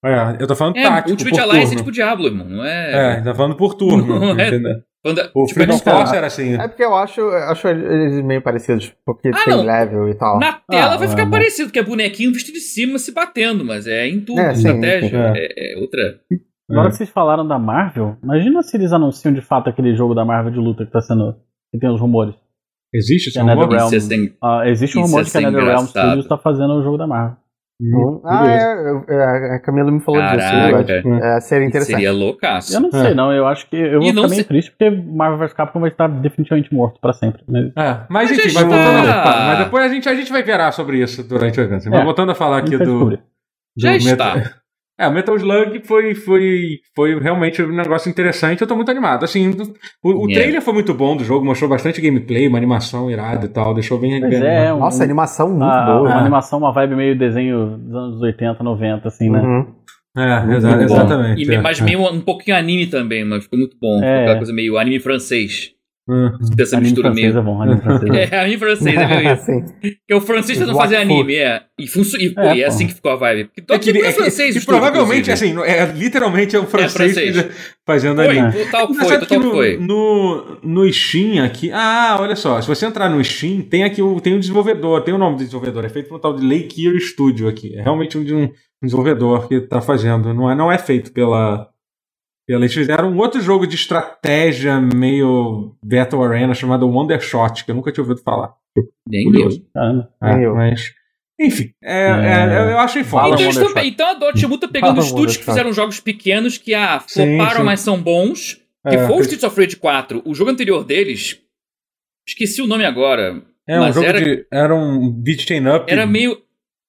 Speaker 1: É, eu tô falando
Speaker 2: É,
Speaker 1: tático.
Speaker 2: Ultimate
Speaker 1: por
Speaker 2: Alliance é
Speaker 1: turno.
Speaker 2: tipo Diablo, irmão. Não
Speaker 1: É,
Speaker 2: é.
Speaker 1: tá falando por turno.
Speaker 2: Não é-
Speaker 1: entendeu?
Speaker 2: Quando,
Speaker 1: O
Speaker 2: tipo,
Speaker 1: Freedom Force era assim.
Speaker 3: É porque eu acho, eu acho eles meio parecidos, porque
Speaker 2: Ah,
Speaker 3: tem
Speaker 2: não.
Speaker 3: level e tal.
Speaker 2: Na tela
Speaker 4: Ah,
Speaker 2: vai ficar
Speaker 4: mas-
Speaker 2: parecido, que é bonequinho vestido de cima se batendo, mas é em tudo,
Speaker 3: É,
Speaker 2: estratégia.
Speaker 1: sim.
Speaker 2: É, é outra.
Speaker 4: Agora
Speaker 1: É.
Speaker 4: que vocês falaram da Marvel, imagina se eles anunciam de fato aquele jogo da Marvel de luta que tá sendo. que tem os rumores.
Speaker 1: Existe esse
Speaker 4: é
Speaker 1: rumor?
Speaker 2: É sem-
Speaker 4: Ah, existe um rumor
Speaker 2: é
Speaker 4: de que a NetherRealm. Studios tá fazendo o jogo da Marvel.
Speaker 3: Hum. Ah, é, é, a Camila me falou disso.
Speaker 2: Caraca.
Speaker 3: eu acho. É, seria interessante.
Speaker 2: Seria loucaço.
Speaker 4: Eu não
Speaker 1: É.
Speaker 4: sei, não. Eu acho que eu vou
Speaker 2: E
Speaker 4: ficar meio
Speaker 2: se-
Speaker 4: triste porque Marvel vs Capcom vai estar definitivamente morto pra sempre. Mas
Speaker 1: É, mas,
Speaker 2: Mas
Speaker 1: enfim,
Speaker 2: já
Speaker 1: mas voltando a, mas depois a gente, a gente vai virar sobre isso durante o evento. Mas
Speaker 4: É.
Speaker 1: voltando a falar aqui
Speaker 4: gente vai
Speaker 1: do,
Speaker 4: descobrir.
Speaker 1: do
Speaker 2: Já
Speaker 1: Metal-
Speaker 2: está.
Speaker 1: É, o Metal Slug foi, foi, foi realmente um negócio interessante. Eu tô muito animado. Assim, o, o
Speaker 2: É.
Speaker 1: trailer foi muito bom do jogo, mostrou bastante gameplay, uma animação irada e tal, deixou bem.
Speaker 4: Pois
Speaker 1: bem
Speaker 4: é, um-
Speaker 3: Nossa, animação muito boa.
Speaker 4: uma
Speaker 1: É.
Speaker 4: animação, uma vibe meio desenho dos anos 80, 90, assim, né?
Speaker 3: Uhum.
Speaker 1: É, exa- exatamente.
Speaker 2: E,
Speaker 1: é,
Speaker 2: mas
Speaker 1: é.
Speaker 2: meio um pouquinho anime também, mas ficou muito bom. Ficou
Speaker 4: É.
Speaker 2: aquela coisa meio anime francês.
Speaker 1: Hum.
Speaker 2: Essa
Speaker 4: Anime
Speaker 2: mistura
Speaker 4: francês
Speaker 2: meio.
Speaker 4: é bom, anime francês. é. (laughs)
Speaker 2: É, anime francês, é meio (laughs) isso.
Speaker 3: Sim.
Speaker 2: Porque o francês
Speaker 3: What
Speaker 2: fazer anime, é. E, funcio- e, pô,
Speaker 4: É,
Speaker 2: e é assim que ficou a vibe. Porque
Speaker 1: É
Speaker 2: todo
Speaker 1: que,
Speaker 2: mundo
Speaker 1: é
Speaker 2: é
Speaker 1: que-
Speaker 2: francês,
Speaker 1: e
Speaker 2: o estúdio,
Speaker 1: provavelmente, assim, é, literalmente é um francês,
Speaker 2: francês.
Speaker 1: que- fazendo
Speaker 2: Foi,
Speaker 1: anime.
Speaker 2: total foi,
Speaker 1: Engraçado que
Speaker 2: total
Speaker 1: no,
Speaker 2: foi.
Speaker 1: No, no Steam aqui. Ah, olha só. Se você entrar no Steam, tem aqui o, tem o desenvolvedor, tem o nome do desenvolvedor. É feito por um tal de Lake Erie Studio aqui. É realmente um, de um, um desenvolvedor que está fazendo. Não é, não é feito pela. Eles fizeram um outro jogo de estratégia meio Battle Arena chamado Wondershot, que eu nunca tinha ouvido falar.
Speaker 2: Nem
Speaker 1: Curioso.
Speaker 2: eu.
Speaker 4: Caramba.
Speaker 1: É,
Speaker 3: Nem eu.
Speaker 1: mas. Enfim, é,
Speaker 4: É.
Speaker 1: é- eu achei foda.
Speaker 2: Então, tão, então a Dotemu tá pegando
Speaker 3: Fala,
Speaker 2: estúdios que fizeram jogos pequenos que, ah, floparam,
Speaker 1: sim.
Speaker 2: mas são bons. Que
Speaker 1: É,
Speaker 2: foi o Streets of Rage 4. O jogo anterior deles, esqueci o nome agora.
Speaker 1: É um
Speaker 2: Mas
Speaker 1: jogo
Speaker 2: era-
Speaker 1: de. Era um beat chain up
Speaker 2: Era meio.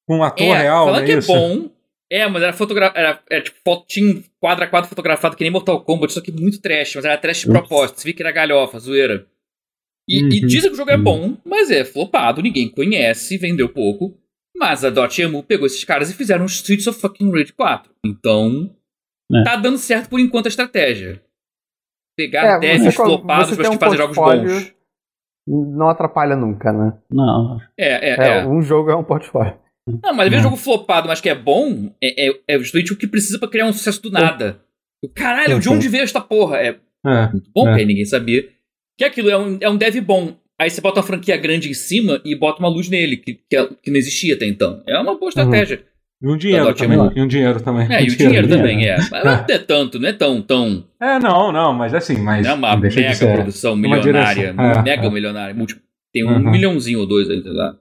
Speaker 1: com um ator
Speaker 2: É,
Speaker 1: real,
Speaker 2: falando
Speaker 1: né?
Speaker 2: que é
Speaker 1: isso?
Speaker 2: bom. É, mas era fotografado. Era, era tipo, foto, tinha um quadro a quadro fotografado que nem Mortal Kombat, só que muito trash, mas era trash de propósito. Você via que era galhofa, zoeira. E, e
Speaker 1: Uhum.
Speaker 2: dizem que o jogo é bom, mas é flopado, ninguém conhece, vendeu pouco. Mas a Dotemu pegou esses caras e fizeram Streets of fucking Rage 4. Então,
Speaker 4: É.
Speaker 2: tá dando certo por enquanto a estratégia. Pegar
Speaker 3: É,
Speaker 2: devs flopados
Speaker 3: você
Speaker 2: pra
Speaker 3: um
Speaker 2: fazer jogos bons.
Speaker 3: Não atrapalha nunca, né?
Speaker 4: Não.
Speaker 2: É, é,
Speaker 3: É,
Speaker 2: é.
Speaker 3: um jogo é um portfólio.
Speaker 2: Não, mas às vezes
Speaker 1: Não.
Speaker 2: jogo flopado, mas que é bom, é, é, é justamente o que precisa pra criar um sucesso do nada. O Caralho, de onde veio esta porra? É
Speaker 1: É.
Speaker 2: muito bom,
Speaker 1: É.
Speaker 2: porque aí ninguém sabia. Que aquilo é um, é um dev bom. Aí você bota uma franquia grande em cima e bota uma luz nele, que, que, é- que não existia até então. É uma boa estratégia.
Speaker 1: E um dinheiro também.
Speaker 2: Dotemu.
Speaker 1: E um dinheiro também.
Speaker 2: É, e o dinheiro também é. Mas não é tanto, não é tão, tão.
Speaker 1: É, não, não, mas assim, mas.
Speaker 2: É uma mega produção milionária.
Speaker 1: É,
Speaker 2: mega
Speaker 1: é.
Speaker 2: milionária. Tem um
Speaker 1: Uhum.
Speaker 2: milhãozinho ou dois aí, sei lá.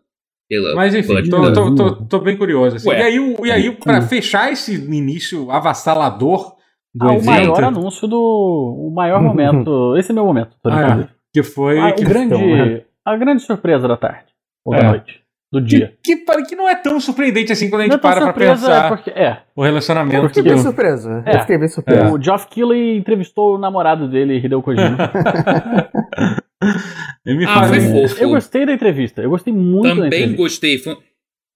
Speaker 2: Pela
Speaker 1: Mas enfim,
Speaker 2: budget.
Speaker 1: tô, tô, tô, tô bem curioso. assim. E aí, o- e aí pra fechar esse início avassalador do
Speaker 4: Ah, o
Speaker 1: evento,
Speaker 4: maior anúncio do. O maior (laughs) momento. Esse é meu momento.
Speaker 1: Ah, é. Que foi.
Speaker 4: Ah,
Speaker 1: que,
Speaker 4: o grande, a grande surpresa da tarde. Ou da
Speaker 1: É.
Speaker 4: noite. Do dia.
Speaker 1: que, que, que não é tão surpreendente assim quando a gente
Speaker 4: Não é
Speaker 1: para pra
Speaker 4: surpresa,
Speaker 1: pensar
Speaker 4: é porque. É.
Speaker 1: o relacionamento
Speaker 3: Eu fiquei bem surpreso.
Speaker 4: É.
Speaker 3: Eu fiquei bem surpreso.
Speaker 4: O Geoff Keighley entrevistou o namorado dele, Hideo Kojima. (laughs) (laughs)
Speaker 1: Ele me
Speaker 2: Ah, foi
Speaker 4: eu,
Speaker 2: fofo.
Speaker 4: eu gostei da entrevista. Eu gostei muito da
Speaker 2: Também
Speaker 4: entrevista.
Speaker 2: gostei. Foi,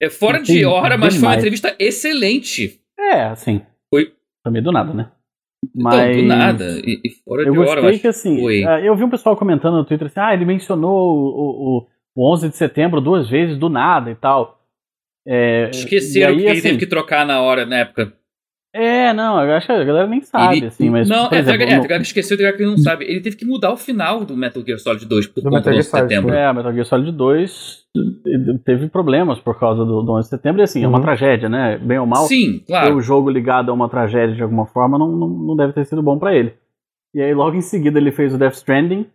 Speaker 2: é fora
Speaker 4: Gostei
Speaker 2: de hora, mas foi uma entrevista excelente.
Speaker 4: É, assim.
Speaker 2: Foi-
Speaker 4: Também do nada, né?
Speaker 2: Então,
Speaker 4: Mas.
Speaker 2: do nada. E, e fora
Speaker 4: Eu
Speaker 2: de hora,
Speaker 4: gostei
Speaker 2: mas
Speaker 4: que assim,
Speaker 2: foi.
Speaker 4: eh, eu vi um pessoal comentando no Twitter assim, ah, ele mencionou o, o, o 11 de setembro duas vezes do nada e tal. É,
Speaker 2: Esqueceram
Speaker 4: e aí,
Speaker 2: que ele
Speaker 4: assim,
Speaker 2: teve que trocar na hora, na época.
Speaker 4: É, não, eu acho que a galera nem sabe,
Speaker 2: Ele-
Speaker 4: assim, mas.
Speaker 2: não,
Speaker 4: por
Speaker 2: é,
Speaker 4: exemplo,
Speaker 2: é,
Speaker 4: no-
Speaker 2: a galera esqueceu, tem galera que não sabe. Ele teve que mudar o final do Metal Gear Solid 2 por
Speaker 3: Do
Speaker 2: conta
Speaker 3: Metal
Speaker 2: do
Speaker 3: Gear
Speaker 2: 11 de setembro.
Speaker 4: É, Metal Gear Solid 2 teve problemas por causa do, do 11 de setembro, e assim, é uma
Speaker 3: Uhum.
Speaker 4: tragédia, né? Bem ou mal,
Speaker 2: Sim,
Speaker 4: ter
Speaker 2: claro.
Speaker 4: o jogo ligado a uma tragédia de alguma forma não, não, não deve ter sido bom pra ele. E aí, logo em seguida, ele fez o Death Stranding,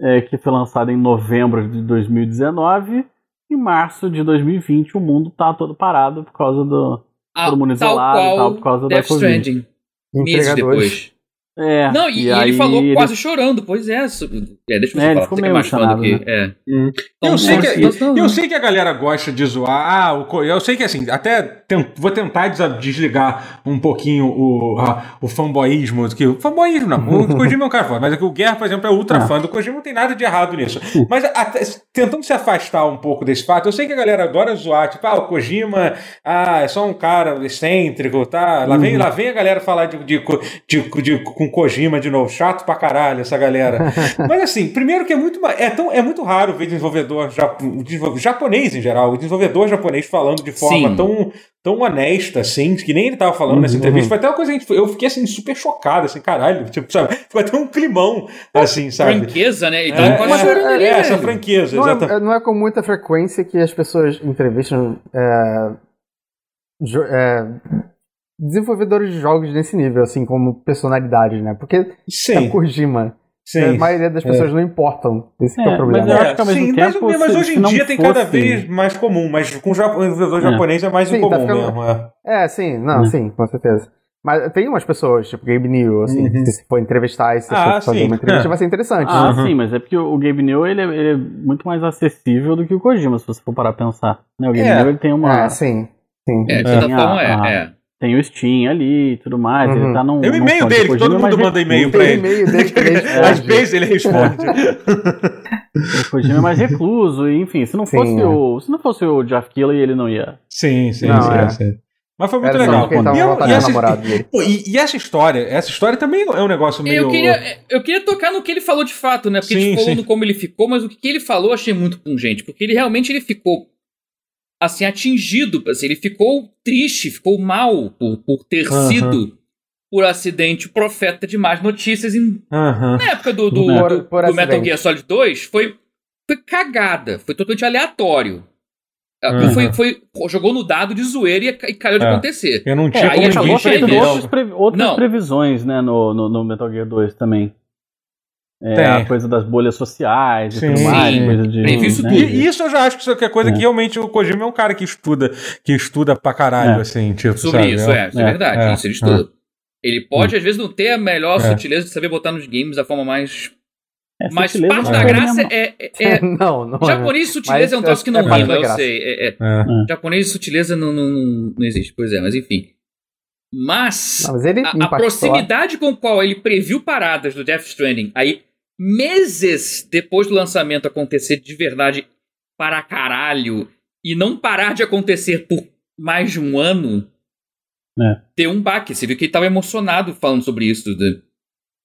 Speaker 4: é, que foi lançado em novembro de 2019. Em março de 2020, o mundo tá todo parado por causa do.
Speaker 2: Ah,
Speaker 4: todo mundo
Speaker 2: tal
Speaker 4: isolado e
Speaker 2: qual
Speaker 4: tal, por causa da
Speaker 2: Death
Speaker 4: Covid.
Speaker 2: Stranding. Meses depois.
Speaker 4: É,
Speaker 2: Não, e, e
Speaker 4: aí
Speaker 2: ele falou
Speaker 4: ele-
Speaker 2: quase chorando. Pois é. su- é deixa eu
Speaker 4: É, ele
Speaker 2: falar.
Speaker 4: ficou
Speaker 2: é
Speaker 4: meio
Speaker 2: mais fã do que.
Speaker 4: emocionado,
Speaker 2: É.
Speaker 1: Hum.
Speaker 2: Então,
Speaker 1: Eu sei, que, eu sei que a galera gosta de zoar. Ah, o, eu sei que assim, até vou tentar desligar um pouquinho o, a- o fanboísmo. Que, o fanboísmo não. O (laughs) Kojima é um cara foda, mas é que o Guerra, por exemplo, é ultra
Speaker 4: Ah.
Speaker 1: fã do Kojima, não tem nada de errado nisso. Mas até- tentando se afastar um pouco desse fato, eu sei que a galera adora zoar, tipo, ah, o Kojima, ah, é só um cara excêntrico, tá? Lá, vem, lá vem a galera falar de, de, de, de- com Kojima de novo, chato pra caralho essa galera. (laughs) Mas assim, primeiro que é muito é, tão, é muito raro ver desenvolvedor jap- desenvol- japonês em geral, o desenvolvedor japonês falando de forma
Speaker 2: Sim.
Speaker 1: tão, tão honesta, assim, que nem ele tava falando nessa
Speaker 3: Uhum.
Speaker 1: entrevista. Foi até uma coisa que a gente, eu fiquei assim super chocado, assim, caralho, (laughs) tipo, sabe? Ficou até um climão, assim, sabe?
Speaker 2: Franqueza, né? Ele
Speaker 1: É,
Speaker 2: quase
Speaker 1: é,
Speaker 2: ali,
Speaker 1: é, essa franqueza,
Speaker 3: Não
Speaker 1: exatamente.
Speaker 3: é, não é com muita frequência que as pessoas entrevistam é, é, desenvolvedores de jogos nesse nível, assim, como personalidades, né? Porque é
Speaker 1: Sim,
Speaker 3: Kojima.
Speaker 1: sim.
Speaker 3: A maioria das pessoas não importam. Esse que é,
Speaker 4: É,
Speaker 3: o problema.
Speaker 4: mas eu acho que ao mesmo
Speaker 1: sim,
Speaker 4: tempo,
Speaker 1: mas, mas hoje em dia tem cada
Speaker 4: fosse-
Speaker 1: vez mais comum, mas com o desenvolvedor
Speaker 4: É.
Speaker 1: japonês é mais
Speaker 3: Sim,
Speaker 1: incomum
Speaker 3: tá ficando-
Speaker 1: mesmo. É.
Speaker 3: É, sim, não, sim, com certeza. Mas tem umas pessoas, tipo Gabe New, assim,
Speaker 1: Uhum.
Speaker 3: que se for entrevistar e se
Speaker 1: Ah,
Speaker 3: for fazer
Speaker 1: sim.
Speaker 3: uma entrevista, vai ser interessante.
Speaker 4: Ah,
Speaker 1: Uhum.
Speaker 4: sim, mas é porque o Gabe New ele é, ele é muito mais acessível do que o Kojima, se você for parar pra pensar. Né? O Gabe
Speaker 1: É.
Speaker 4: New ele tem uma.
Speaker 3: Ah, sim, sim.
Speaker 2: É, de certa forma,
Speaker 4: a-
Speaker 2: é.
Speaker 4: A-
Speaker 2: é.
Speaker 4: Tem o Steam ali e tudo mais.
Speaker 3: Uhum.
Speaker 4: Ele tá num.
Speaker 1: Tem o e-mail dele, que todo mundo manda e-mail pra ele.
Speaker 3: e-mail dele que ele (laughs)
Speaker 1: Às
Speaker 3: responde.
Speaker 1: vezes ele responde. (laughs)
Speaker 4: O Kojima é mais recluso, e, enfim. Se não
Speaker 3: Sim,
Speaker 4: fosse
Speaker 3: é.
Speaker 4: o. Se não fosse o Jeff Keighley, ele não ia.
Speaker 1: sim, sim,
Speaker 3: Não,
Speaker 1: sim,
Speaker 3: é.
Speaker 1: sim. Mas foi muito
Speaker 3: Era
Speaker 1: legal. E, eu- e essa,
Speaker 3: namorado dele.
Speaker 1: pô, e- e essa história, essa história também é um negócio meio.
Speaker 2: Eu queria, eu queria tocar no que ele falou de fato, né? Porque a
Speaker 1: Sim,
Speaker 2: gente falou
Speaker 1: sim.
Speaker 2: no como ele ficou, mas o que ele falou eu achei muito pungente. Porque ele realmente ele ficou, assim, atingido. Assim, ele ficou triste, ficou mal por, por ter
Speaker 1: Aham.
Speaker 2: sido, por acidente, o profeta de más notícias. Em,
Speaker 1: Aham.
Speaker 2: na época do, do,
Speaker 3: Por-
Speaker 2: do-
Speaker 3: por
Speaker 2: do Metal. Gear Solid 2, foi, foi cagada. Foi totalmente aleatório.
Speaker 1: Aham.
Speaker 2: foi, foi, jogou no dado de zoeira e, e calhou de
Speaker 1: É.
Speaker 2: acontecer.
Speaker 1: Eu não
Speaker 4: É,
Speaker 1: tinha
Speaker 2: aí
Speaker 1: como ninguém
Speaker 4: outras, outras
Speaker 2: Não.
Speaker 4: previsões, né, no, no, no Metal Gear 2 também. É,
Speaker 1: Tem.
Speaker 4: a coisa das bolhas sociais e tudo mais.
Speaker 2: Sim.
Speaker 4: Coisa de, né,
Speaker 2: tudo.
Speaker 1: E isso eu já acho que isso é coisa
Speaker 4: É.
Speaker 1: que realmente o Kojima é um cara que estuda, que estuda pra caralho,
Speaker 4: É.
Speaker 1: assim, tipo,
Speaker 2: Sobre
Speaker 1: sabe?
Speaker 2: isso, é, isso é,
Speaker 4: É,
Speaker 2: verdade.
Speaker 1: é,
Speaker 2: isso ele estuda. Ele pode, às vezes, não ter a melhor
Speaker 1: É.
Speaker 2: sutileza de saber botar nos games da forma mais
Speaker 4: É,
Speaker 2: Mas
Speaker 4: sutileza
Speaker 2: parte da
Speaker 4: é
Speaker 2: graça é. é, é- (laughs)
Speaker 3: não, não. é.
Speaker 2: japonês sutileza é um troço que não
Speaker 3: é
Speaker 2: rima, eu sei. É, é.
Speaker 1: É.
Speaker 2: Japonês sutileza não, não, não, não existe. Pois é, mas enfim. Mas.
Speaker 3: Não, mas ele,
Speaker 2: a, a proximidade com qual ele previu paradas do Death Stranding, aí, meses depois do lançamento acontecer de verdade para caralho, e não parar de acontecer por mais de um ano,
Speaker 4: É.
Speaker 2: deu um baque. Você viu que ele estava emocionado falando sobre isso. De,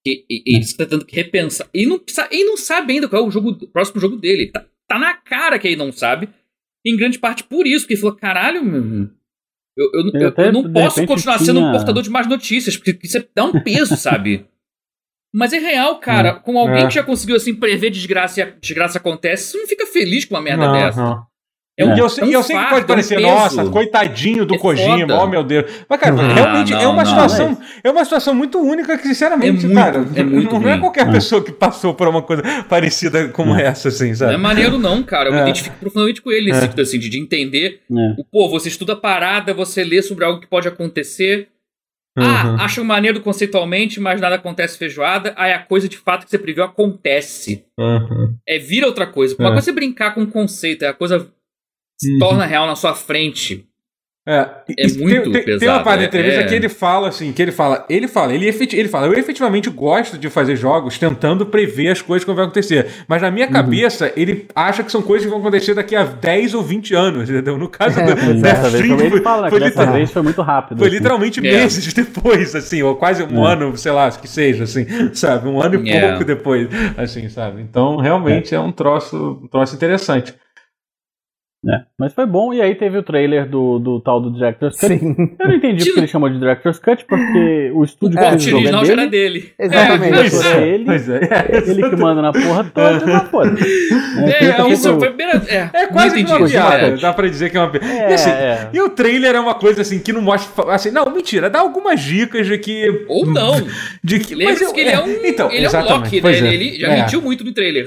Speaker 2: que, e- e ele está tendo que repensar. E não, ele não sabe ainda qual é o, jogo, o próximo jogo dele. Tá, tá na cara que ele não sabe. Em grande parte por isso, porque ele falou: caralho, meu. Eu, eu,
Speaker 4: Eu
Speaker 2: eu- não posso continuar sendo um
Speaker 4: tinha-
Speaker 2: portador de más notícias, porque isso é- dá um peso, sabe? (laughs) Mas é real, cara. Com alguém
Speaker 1: É.
Speaker 2: que já conseguiu assim prever desgraça e a desgraça acontece, você não fica feliz com uma merda
Speaker 1: Não,
Speaker 2: dessa.
Speaker 1: não.
Speaker 2: É um,
Speaker 1: E eu sei,
Speaker 2: é um
Speaker 1: e eu sei que pode parecer,
Speaker 2: é um
Speaker 1: nossa, coitadinho do
Speaker 2: É
Speaker 1: Kojima,
Speaker 2: foda.
Speaker 1: oh meu Deus. Mas, cara,
Speaker 3: Ah,
Speaker 1: realmente é
Speaker 2: não,
Speaker 1: uma
Speaker 2: não,
Speaker 1: situação. É uma situação muito única que, sinceramente,
Speaker 2: É muito-
Speaker 1: cara,
Speaker 2: é muito
Speaker 1: não é qualquer
Speaker 4: É.
Speaker 1: pessoa que passou por uma coisa parecida como essa, assim,
Speaker 2: Não é
Speaker 1: sabe?
Speaker 2: maneiro, não, cara. Eu me
Speaker 1: É.
Speaker 2: identifico profundamente com ele, nesse
Speaker 1: É.
Speaker 2: assim, de, de entender.
Speaker 4: É.
Speaker 2: O, pô, você estuda a parada, você lê sobre algo que pode acontecer.
Speaker 1: Uhum.
Speaker 2: Ah, acha maneiro conceitualmente, mas nada acontece feijoada. Aí a coisa de fato que você previu acontece.
Speaker 1: Uhum.
Speaker 2: É vira outra coisa. Uma
Speaker 1: É.
Speaker 2: coisa é você brincar com um conceito, é a coisa se
Speaker 1: Uhum.
Speaker 2: torna real na sua frente.
Speaker 1: É,
Speaker 2: É
Speaker 1: e
Speaker 2: muito
Speaker 1: tem, tem, Tem
Speaker 2: pesado,
Speaker 1: uma parte da entrevista
Speaker 2: é.
Speaker 1: que ele fala assim, que ele fala, ele fala, ele, efeti- ele fala, eu efetivamente gosto de fazer jogos tentando prever as coisas que vão acontecer. Mas na minha cabeça, ele acha que são coisas que vão acontecer daqui a 10 ou 20 anos, (laughs) entendeu? No caso
Speaker 3: É,
Speaker 1: do
Speaker 3: pois é.
Speaker 1: Death
Speaker 4: Dessa vez foi, ele fala, né,
Speaker 1: foi
Speaker 4: dessa vez foi muito rápido.
Speaker 1: foi
Speaker 4: assim.
Speaker 1: literalmente
Speaker 2: É.
Speaker 1: meses (laughs) depois, assim, ou quase um
Speaker 4: É.
Speaker 1: ano, sei lá, que seja, assim, (laughs) sabe? Um ano e
Speaker 2: É.
Speaker 1: pouco depois, assim, sabe? Então, realmente é, um troço, um troço interessante.
Speaker 4: É, Mas foi bom, e aí teve o trailer do, do tal do Director's Cut.
Speaker 3: Sim.
Speaker 4: Eu não entendi porque ele chamou de Director's Cut, porque o estúdio que
Speaker 2: O
Speaker 4: fez o jogo é
Speaker 2: original já era
Speaker 4: dele,
Speaker 2: dele.
Speaker 3: Exatamente.
Speaker 4: É,
Speaker 1: Pois
Speaker 4: é,
Speaker 1: é,
Speaker 4: ele-
Speaker 1: pois é.
Speaker 4: ele que (laughs) manda na porra toda, mas foda.
Speaker 2: É,
Speaker 4: É,
Speaker 2: isso foi a primeira. É,
Speaker 1: É quase uma
Speaker 2: entendi isso,
Speaker 1: piada,
Speaker 2: é.
Speaker 1: dá pra dizer que é uma piada.
Speaker 4: É,
Speaker 1: e, assim,
Speaker 4: é.
Speaker 1: e o trailer é uma coisa assim que não mostra. Assim, não, mentira, dá algumas dicas de que.
Speaker 2: Ou não.
Speaker 1: De que mas eu-
Speaker 2: que ele é um,
Speaker 1: Então,
Speaker 2: ele é um Loki, né? Ele,
Speaker 1: é.
Speaker 2: ele já
Speaker 1: É.
Speaker 2: mentiu muito no trailer.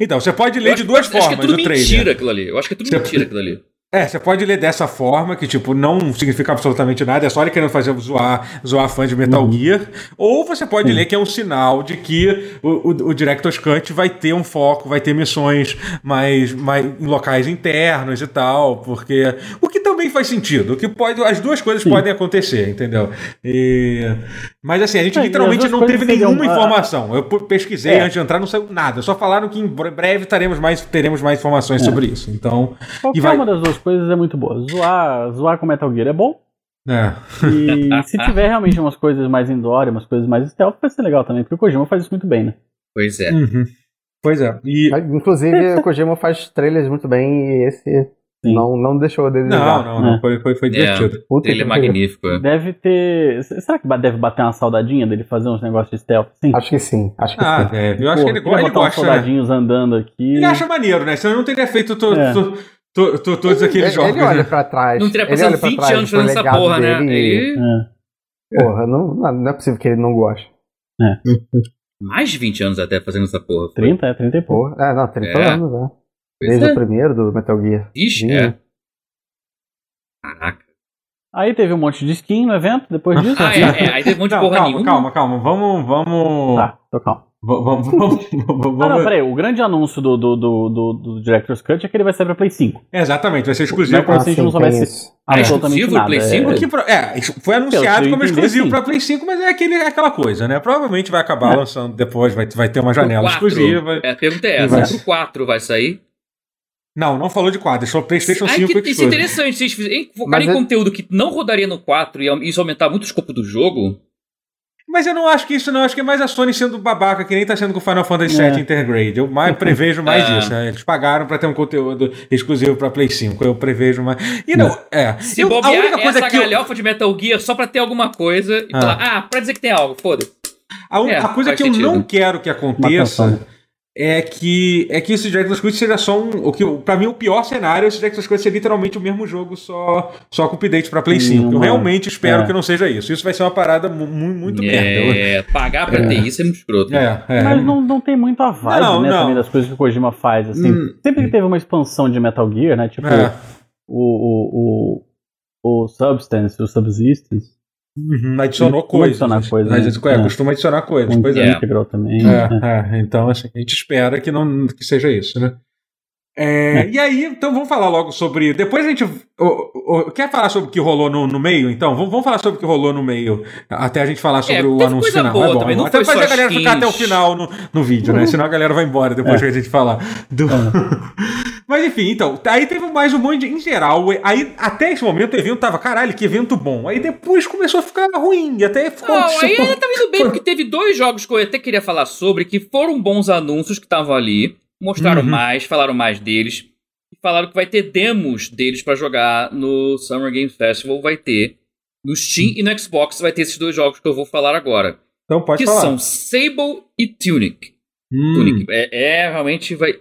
Speaker 1: Então, você pode ler de duas
Speaker 2: que- Acho que é
Speaker 1: formas
Speaker 2: tudo mentira aquilo ali. Eu acho que é tudo
Speaker 1: Você-
Speaker 2: mentira aquilo ali.
Speaker 1: É, você pode ler dessa forma, que tipo, não significa absolutamente nada, é só ele querendo fazer zoar, zoar fã de Metal
Speaker 2: Uhum.
Speaker 1: Gear. Ou você pode ler que é um sinal de que o, o, o Director's Cut vai ter um foco, vai ter missões mais, mais em locais internos e tal, porque. O que também faz sentido, que pode. As duas coisas podem acontecer, entendeu? E- mas assim, a gente
Speaker 4: É,
Speaker 1: literalmente não teve nenhuma
Speaker 4: ah,
Speaker 1: informação. Eu pesquisei
Speaker 4: É.
Speaker 1: antes de entrar, não saiu nada. Só falaram que em breve teremos mais, teremos mais informações
Speaker 4: É.
Speaker 1: sobre isso. Então.
Speaker 4: Qualquer
Speaker 1: E vai-
Speaker 4: uma das duas coisas é muito boa. Zoar, zoar com Metal Gear é bom.
Speaker 1: É.
Speaker 4: E se tiver realmente umas coisas mais indoor, umas coisas mais stealth, vai ser legal também, porque o Kojima faz isso muito bem, né?
Speaker 2: Pois é.
Speaker 1: Uhum. Pois é. E.
Speaker 3: Inclusive, o Kojima faz trailers muito bem e esse
Speaker 4: Sim.
Speaker 3: não, não deixou desejar.
Speaker 1: Não, não, não.
Speaker 4: É.
Speaker 1: Foi, foi, foi divertido.
Speaker 3: Puta
Speaker 2: Ele é magnífico. é.
Speaker 4: Deve ter. Será que deve bater uma saudadinha dele fazer uns negócios de stealth? Sim.
Speaker 3: Acho que sim, acho que
Speaker 1: Ah,
Speaker 3: sim.
Speaker 1: velho. Eu acho
Speaker 4: Pô,
Speaker 1: que ele, ele
Speaker 4: botar uns
Speaker 1: gosta. Né?
Speaker 4: soldadinhos andando aqui.
Speaker 1: Ele acha maneiro, né? Senão eu não teria feito to,
Speaker 4: É.
Speaker 1: to- to- to- todos aqueles
Speaker 3: ele,
Speaker 1: jogos.
Speaker 3: ele olha
Speaker 1: né?
Speaker 3: pra trás.
Speaker 2: Não teria
Speaker 3: ele
Speaker 2: passado
Speaker 3: olha pra
Speaker 2: 20
Speaker 3: trás
Speaker 2: anos fazendo essa porra, né? Ele.
Speaker 4: É.
Speaker 3: Porra, não, não é possível que ele não goste. (laughs)
Speaker 2: Mais de 20 anos até fazendo essa porra.
Speaker 4: 30, é 30 e pouco.
Speaker 3: Porra. É, não, 30
Speaker 2: É.
Speaker 3: anos, né? Desde
Speaker 2: é.
Speaker 3: o primeiro do Metal Gear.
Speaker 2: Ixi,
Speaker 3: Sim.
Speaker 2: é. Caraca.
Speaker 4: Aí teve um monte de skin no evento, depois disso.
Speaker 2: Ah, é, é. Aí teve um monte de
Speaker 1: Não,
Speaker 2: porra
Speaker 1: calma,
Speaker 2: nenhuma.
Speaker 1: calma, calma. Vamos. Vamos.
Speaker 4: Tá, tô calmo.
Speaker 1: Vamos. (laughs) Vamos. vamos-
Speaker 4: Ah, não, peraí. O grande anúncio do, do, do, do, do Director's Cut é que ele vai sair pra Play 5.
Speaker 1: Exatamente, vai ser exclusivo
Speaker 4: Não,
Speaker 1: pra.
Speaker 4: assim, a gente não soubesse-.
Speaker 2: Ah, é exclusivo
Speaker 4: nada.
Speaker 2: Play
Speaker 4: É-
Speaker 2: 5?
Speaker 1: O que pro- é, foi anunciado como exclusivo pra Play 5, mas é aquele, aquela coisa, né? Provavelmente vai acabar
Speaker 4: É.
Speaker 1: lançando depois, vai, vai ter uma janela
Speaker 2: 4.
Speaker 1: exclusiva.
Speaker 2: É, a pergunta é
Speaker 1: E vai-
Speaker 2: essa. Pro 4 vai sair?
Speaker 1: Não, não falou de quadro, deixou PlayStation
Speaker 2: Ai,
Speaker 1: 5
Speaker 2: que, isso é interessante. Se eles fizerem- focarem em
Speaker 3: é-
Speaker 2: conteúdo que não rodaria no 4 e isso aumentar muito o escopo do jogo.
Speaker 1: Mas eu não acho que isso, não. Acho que é mais a Sony sendo babaca, que nem tá sendo com o Final Fantasy
Speaker 4: É.
Speaker 1: VII Intergrade. Eu mais prevejo mais
Speaker 2: Ah. (laughs)
Speaker 1: isso. né? Eles pagaram pra ter um conteúdo exclusivo pra Play 5. Eu prevejo mais. E não, é.
Speaker 2: Se
Speaker 1: Eu- a
Speaker 2: bobear
Speaker 1: única coisa
Speaker 2: essa
Speaker 1: que eu-
Speaker 2: galhofa de Metal Gear só pra ter alguma coisa e
Speaker 1: Ah.
Speaker 2: falar, ah, pra dizer que tem algo, foda-se.
Speaker 1: A, un-
Speaker 2: É,
Speaker 1: a coisa que eu
Speaker 2: sentido.
Speaker 1: não quero que aconteça. É que é que esse Director's Cut seja só um. O que, pra mim, o pior cenário é esse Director's Cut ser literalmente o mesmo jogo, só, só com update pra Play 5. Eu realmente espero
Speaker 4: é.
Speaker 1: que não seja isso. Isso vai ser uma parada mu- mu- muito merda.
Speaker 2: É, pagar pra
Speaker 1: É.
Speaker 2: ter isso é muito escroto.
Speaker 1: É, é.
Speaker 4: Mas não, não tem muito a vibe,
Speaker 1: Não,
Speaker 4: né,
Speaker 1: não.
Speaker 4: também das coisas que o Kojima faz, assim.
Speaker 1: Hum.
Speaker 4: Sempre que teve uma expansão de Metal Gear, né, tipo
Speaker 1: É.
Speaker 4: o, o, o, o Substance, o Subsistence,
Speaker 1: Uhum, adicionou coisas.
Speaker 4: adicionar coisas, né?
Speaker 1: é,
Speaker 4: É.
Speaker 1: Costuma adicionar coisas. Pois é.
Speaker 2: É.
Speaker 4: Integral também.
Speaker 1: É, é, então assim, a gente espera que não que seja isso, né? É, E aí, então vamos falar logo sobre. Depois a gente. o- o- quer falar sobre o que rolou no, no meio? Então, vamos, vamos falar sobre o que rolou no meio. Até a gente falar sobre o
Speaker 2: teve
Speaker 1: anúncio
Speaker 2: coisa
Speaker 1: final.
Speaker 2: boa
Speaker 1: é bom,
Speaker 2: também,
Speaker 1: é
Speaker 2: não
Speaker 1: Até fazer a galera ficar até o
Speaker 2: skins.
Speaker 1: final no, no vídeo, né? Senão a galera vai embora depois (laughs) que a gente falar. do- (laughs) Mas enfim, então, aí teve mais um monte de. Em geral, aí até esse momento o evento tava, caralho, que evento bom. Aí depois começou a ficar ruim. E até ficou.
Speaker 2: Não, aí ainda tá indo bem, porque teve dois jogos que eu até queria falar sobre, que foram bons anúncios que estavam ali, mostraram
Speaker 1: Uhum.
Speaker 2: mais, falaram mais deles, e falaram que vai ter demos deles pra jogar no Summer Game Festival, vai ter. No Steam e no Xbox vai ter esses dois jogos que eu vou falar agora.
Speaker 1: Então pode
Speaker 2: que
Speaker 1: falar.
Speaker 2: são Sable e Tunic.
Speaker 1: Hum.
Speaker 2: Tunic é, é, realmente vai.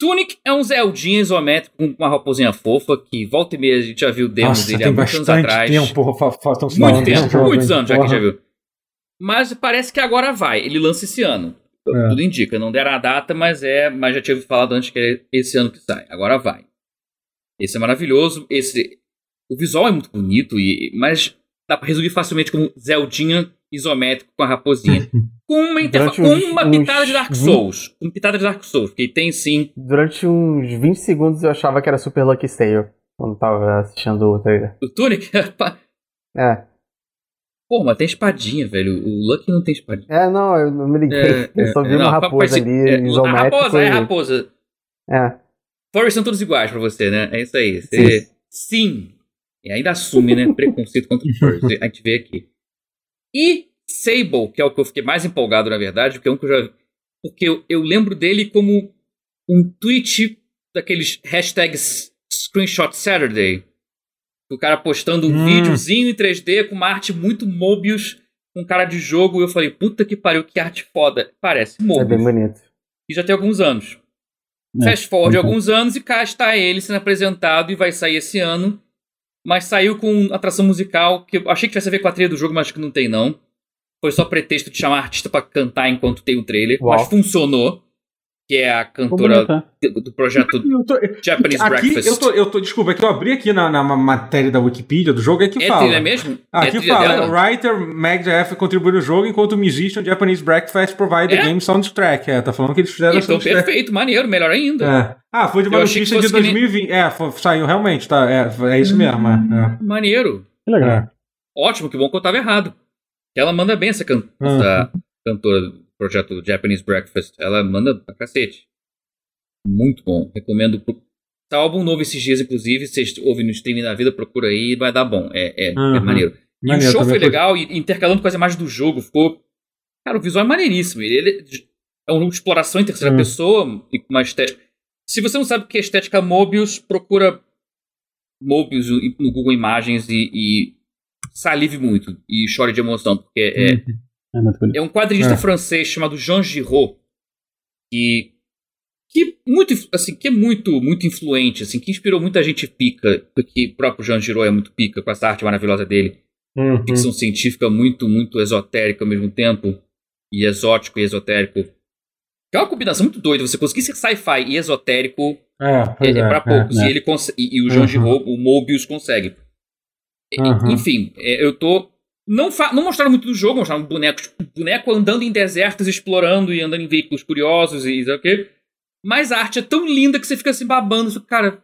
Speaker 2: Tunic é um Zeldinha isométrico com uma raposinha fofa, que volta e meia a gente já viu demos
Speaker 1: Nossa,
Speaker 2: dele há muitos anos atrás.
Speaker 1: tempo. fa- fa-
Speaker 2: Muito tempo,
Speaker 1: jogo,
Speaker 2: muitos anos já que a gente já viu. Mas parece que agora vai. Ele lança esse ano.
Speaker 1: É.
Speaker 2: Tudo indica. Não deram a data, mas é. Mas já tinha falado antes que é esse ano que sai. Agora vai. Esse é maravilhoso. Esse. O visual é muito bonito, e, mas dá pra resumir facilmente como Zeldinha isométrico com a raposinha. (laughs) com uma, interfa-
Speaker 3: uns-
Speaker 2: uma pitada de Dark
Speaker 3: 20
Speaker 2: Souls. Com pitada de Dark Souls, porque tem sim.
Speaker 3: Durante uns 20 segundos eu achava que era Super Lucky Sale. Quando tava assistindo o trailer.
Speaker 2: O Tunic. (laughs)
Speaker 3: É.
Speaker 2: Pô, mas tem espadinha, velho. O Lucky não tem espadinha.
Speaker 3: É, não, eu não me liguei.
Speaker 2: É,
Speaker 3: eu só vi
Speaker 2: é,
Speaker 3: uma
Speaker 2: não,
Speaker 3: raposa
Speaker 2: parece-
Speaker 3: ali,
Speaker 2: é,
Speaker 3: isométrico.
Speaker 2: Raposa, é
Speaker 3: e-
Speaker 2: a raposa.
Speaker 3: É.
Speaker 2: Furries são todos iguais pra você, né? É isso aí. Você- sim. E ainda assume, né? Preconceito contra furries. (laughs) A gente vê aqui. E Sable, que é o que eu fiquei mais empolgado, na verdade, porque é um que eu já. Porque eu, eu lembro dele como um tweet daqueles hashtags Screenshot Saturday. O cara postando um
Speaker 1: Hum.
Speaker 2: videozinho em 3D com uma arte muito Mobius, com cara de jogo. E eu falei, puta que pariu, que arte foda. Parece
Speaker 3: É bem
Speaker 2: Mobius.
Speaker 3: bonito.
Speaker 2: e já tem alguns anos.
Speaker 4: É,
Speaker 2: Fast forward alguns anos e cá está ele sendo apresentado e vai sair esse ano. Mas saiu com atração musical que eu achei que tivesse a ver com a trilha do jogo, mas acho que não tem não. Foi só pretexto de chamar artista pra cantar enquanto tem o trailer,
Speaker 3: Uau.
Speaker 2: mas funcionou. Que é a cantora do, projeto
Speaker 1: Eu tô-
Speaker 2: Japanese
Speaker 1: aqui,
Speaker 2: Breakfast.
Speaker 1: eu tô, eu tô, desculpa, é que eu abri aqui na, na matéria da Wikipedia do jogo, é que
Speaker 2: é
Speaker 1: fala.
Speaker 2: trilha mesmo? é
Speaker 1: Aqui
Speaker 2: trilha
Speaker 1: fala,
Speaker 2: dela?
Speaker 1: writer Mag F contribui no jogo enquanto o musician Japanese Breakfast provide the
Speaker 2: É?
Speaker 1: game soundtrack. É, tá falando que eles fizeram a
Speaker 2: Então,
Speaker 1: soundtrack.
Speaker 2: perfeito, maneiro, melhor ainda.
Speaker 1: É. Ah, foi de uma
Speaker 2: Eu
Speaker 1: notícia de
Speaker 2: fosse que nem-
Speaker 1: 2020. É, foi- saiu realmente, tá? É, é isso mesmo. É,
Speaker 2: Maneiro.
Speaker 4: Que legal.
Speaker 1: é.
Speaker 2: Ótimo, que bom que eu tava errado. Ela manda bem essa, can
Speaker 1: Uhum.
Speaker 2: essa cantora do projeto Japanese Breakfast. Ela manda pra cacete. Muito bom. Recomendo. pro- Tá álbum novo esses dias, inclusive. Vocês ouvem no streaming da vida, procura aí, vai dar bom. É, é, é
Speaker 1: Uhum.
Speaker 2: maneiro. E
Speaker 1: Maneiro,
Speaker 2: o show foi
Speaker 1: foi-
Speaker 2: legal, e intercalando com as imagens do jogo, ficou. Cara, o visual é maneiríssimo. Ele, ele é um jogo de exploração em terceira
Speaker 1: Hum.
Speaker 2: pessoa e com uma estética. Se você não sabe o que é estética Mobius, procura Mobius no Google Imagens e, e salive muito e chore de emoção, porque é,
Speaker 4: É
Speaker 2: é um quadrinista
Speaker 1: É.
Speaker 2: francês chamado Jean Giraud que que muito assim que é muito muito influente assim que inspirou muita gente pica porque o próprio Jean Giraud é muito pica com essa arte maravilhosa dele
Speaker 1: Uhum.
Speaker 2: ficção científica muito muito esotérica ao mesmo tempo e exótico e esotérico que é uma combinação muito doida você conseguir ser sci-fi e esotérico
Speaker 1: É,
Speaker 2: é, é
Speaker 1: é,
Speaker 2: pra poucos
Speaker 4: é.
Speaker 2: e ele conse- e, e o Jean
Speaker 1: Uhum.
Speaker 2: Giraud o Mobius consegue
Speaker 1: Uhum.
Speaker 2: enfim é, eu tô não, não mostraram muito do jogo, mostraram bonecos, boneco andando em desertos, explorando e andando em veículos curiosos e sei o quê. Mas a arte é tão linda que você fica assim babando. Você, cara,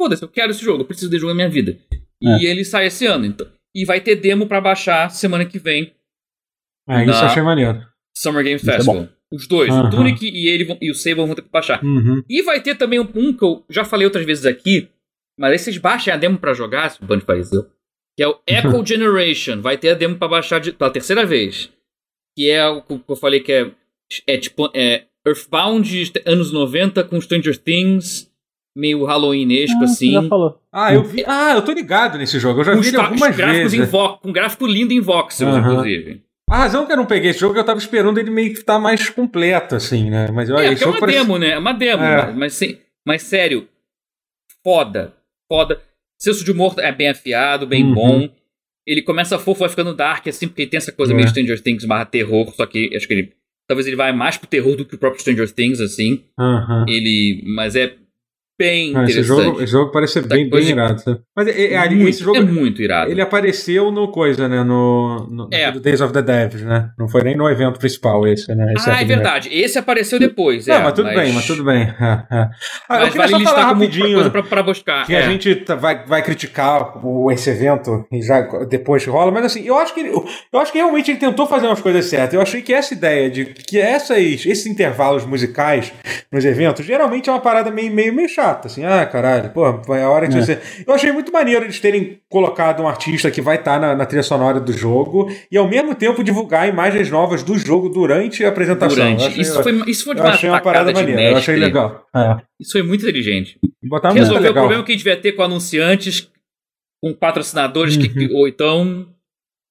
Speaker 2: foda-se, eu quero esse jogo, eu preciso desse jogo na minha vida. E ele sai esse ano. Então, e vai ter demo pra baixar semana que vem,
Speaker 1: É, isso achei maneiro.
Speaker 2: Summer Game
Speaker 4: é
Speaker 2: Festival. Os dois,
Speaker 1: Aham.
Speaker 2: o Tunic e ele vão- e o Sable vão ter que baixar.
Speaker 1: Uhum.
Speaker 2: E vai ter também um, um que eu já falei outras vezes aqui, mas aí vocês baixem a demo pra jogar, se o Band pareceu. Que é o (laughs) Echo Generation. Vai ter a demo pra baixar de, pela terceira vez. Que é o que eu falei que é, é tipo é Earthbound anos 90 com Stranger Things, meio Halloweenesco
Speaker 4: Ah,
Speaker 2: assim.
Speaker 4: já falou.
Speaker 1: Ah, eu vi. Ah, eu tô ligado nesse jogo. Eu já
Speaker 2: Com
Speaker 1: vi ele algumas
Speaker 2: os gráficos
Speaker 1: vezes.
Speaker 2: em vo- com gráfico lindo em voxels,
Speaker 1: Aham.
Speaker 2: inclusive.
Speaker 1: A razão que eu não peguei esse jogo é que eu tava esperando ele meio que estar mais completo, assim, né? Mas olha,
Speaker 2: É,
Speaker 1: esse
Speaker 2: é uma
Speaker 1: parece-
Speaker 2: demo, né? É uma demo.
Speaker 1: É.
Speaker 2: Mas, mas, sim- mas sério, foda. Foda. Senso de humor é bem afiado, bem
Speaker 1: Uhum.
Speaker 2: bom. Ele começa fofo, vai ficando dark, assim, porque tem essa coisa
Speaker 1: É.
Speaker 2: meio Stranger Things barra terror, só que acho que ele. Talvez ele vai mais pro terror do que o próprio Stranger Things, assim.
Speaker 1: Aham.
Speaker 2: Ele. Mas é bem
Speaker 1: Ah, esse,
Speaker 2: interessante.
Speaker 1: jogo, esse jogo parece ser bem, bem irado. sabe? Mas é- é-
Speaker 2: Muito,
Speaker 1: esse jogo
Speaker 2: é muito irado.
Speaker 1: ele apareceu no coisa, né? No, no
Speaker 2: É.
Speaker 1: no Days of the Devs, né? Não foi nem no evento principal esse, né? Esse
Speaker 2: ah, é
Speaker 1: Epic
Speaker 2: verdade. Esse apareceu depois.
Speaker 1: Não,
Speaker 2: é,
Speaker 1: mas tudo bem, mas tudo bem. (laughs) Ah, ah. Ah, eu
Speaker 2: Mas
Speaker 1: queria
Speaker 2: vale
Speaker 1: só falar rapidinho
Speaker 2: coisa pra, pra buscar.
Speaker 1: que
Speaker 2: é.
Speaker 1: a gente tá- vai, vai criticar o, esse evento e já depois rola, mas assim, eu acho que ele- eu acho que realmente ele tentou fazer umas coisas certas. Eu achei que essa ideia de que essas, esses intervalos musicais nos eventos geralmente é uma parada meio, meio, meio chata, assim, ah, caralho, pô, é a hora de
Speaker 4: É.
Speaker 1: você. Eu achei muito maneiro eles terem colocado um artista que vai estar na, na trilha sonora do jogo e ao mesmo tempo divulgar imagens novas do jogo durante a apresentação.
Speaker 2: Durante.
Speaker 1: achei-
Speaker 2: Isso foi, isso foi
Speaker 1: eu achei uma parada
Speaker 2: de
Speaker 1: maneira, eu achei
Speaker 2: mestre.
Speaker 1: legal. É.
Speaker 2: Isso foi muito inteligente.
Speaker 1: Botar muito
Speaker 2: Resolveu o problema que a gente devia ter com anunciantes, com patrocinadores, que,
Speaker 1: Uhum.
Speaker 2: que- ou então.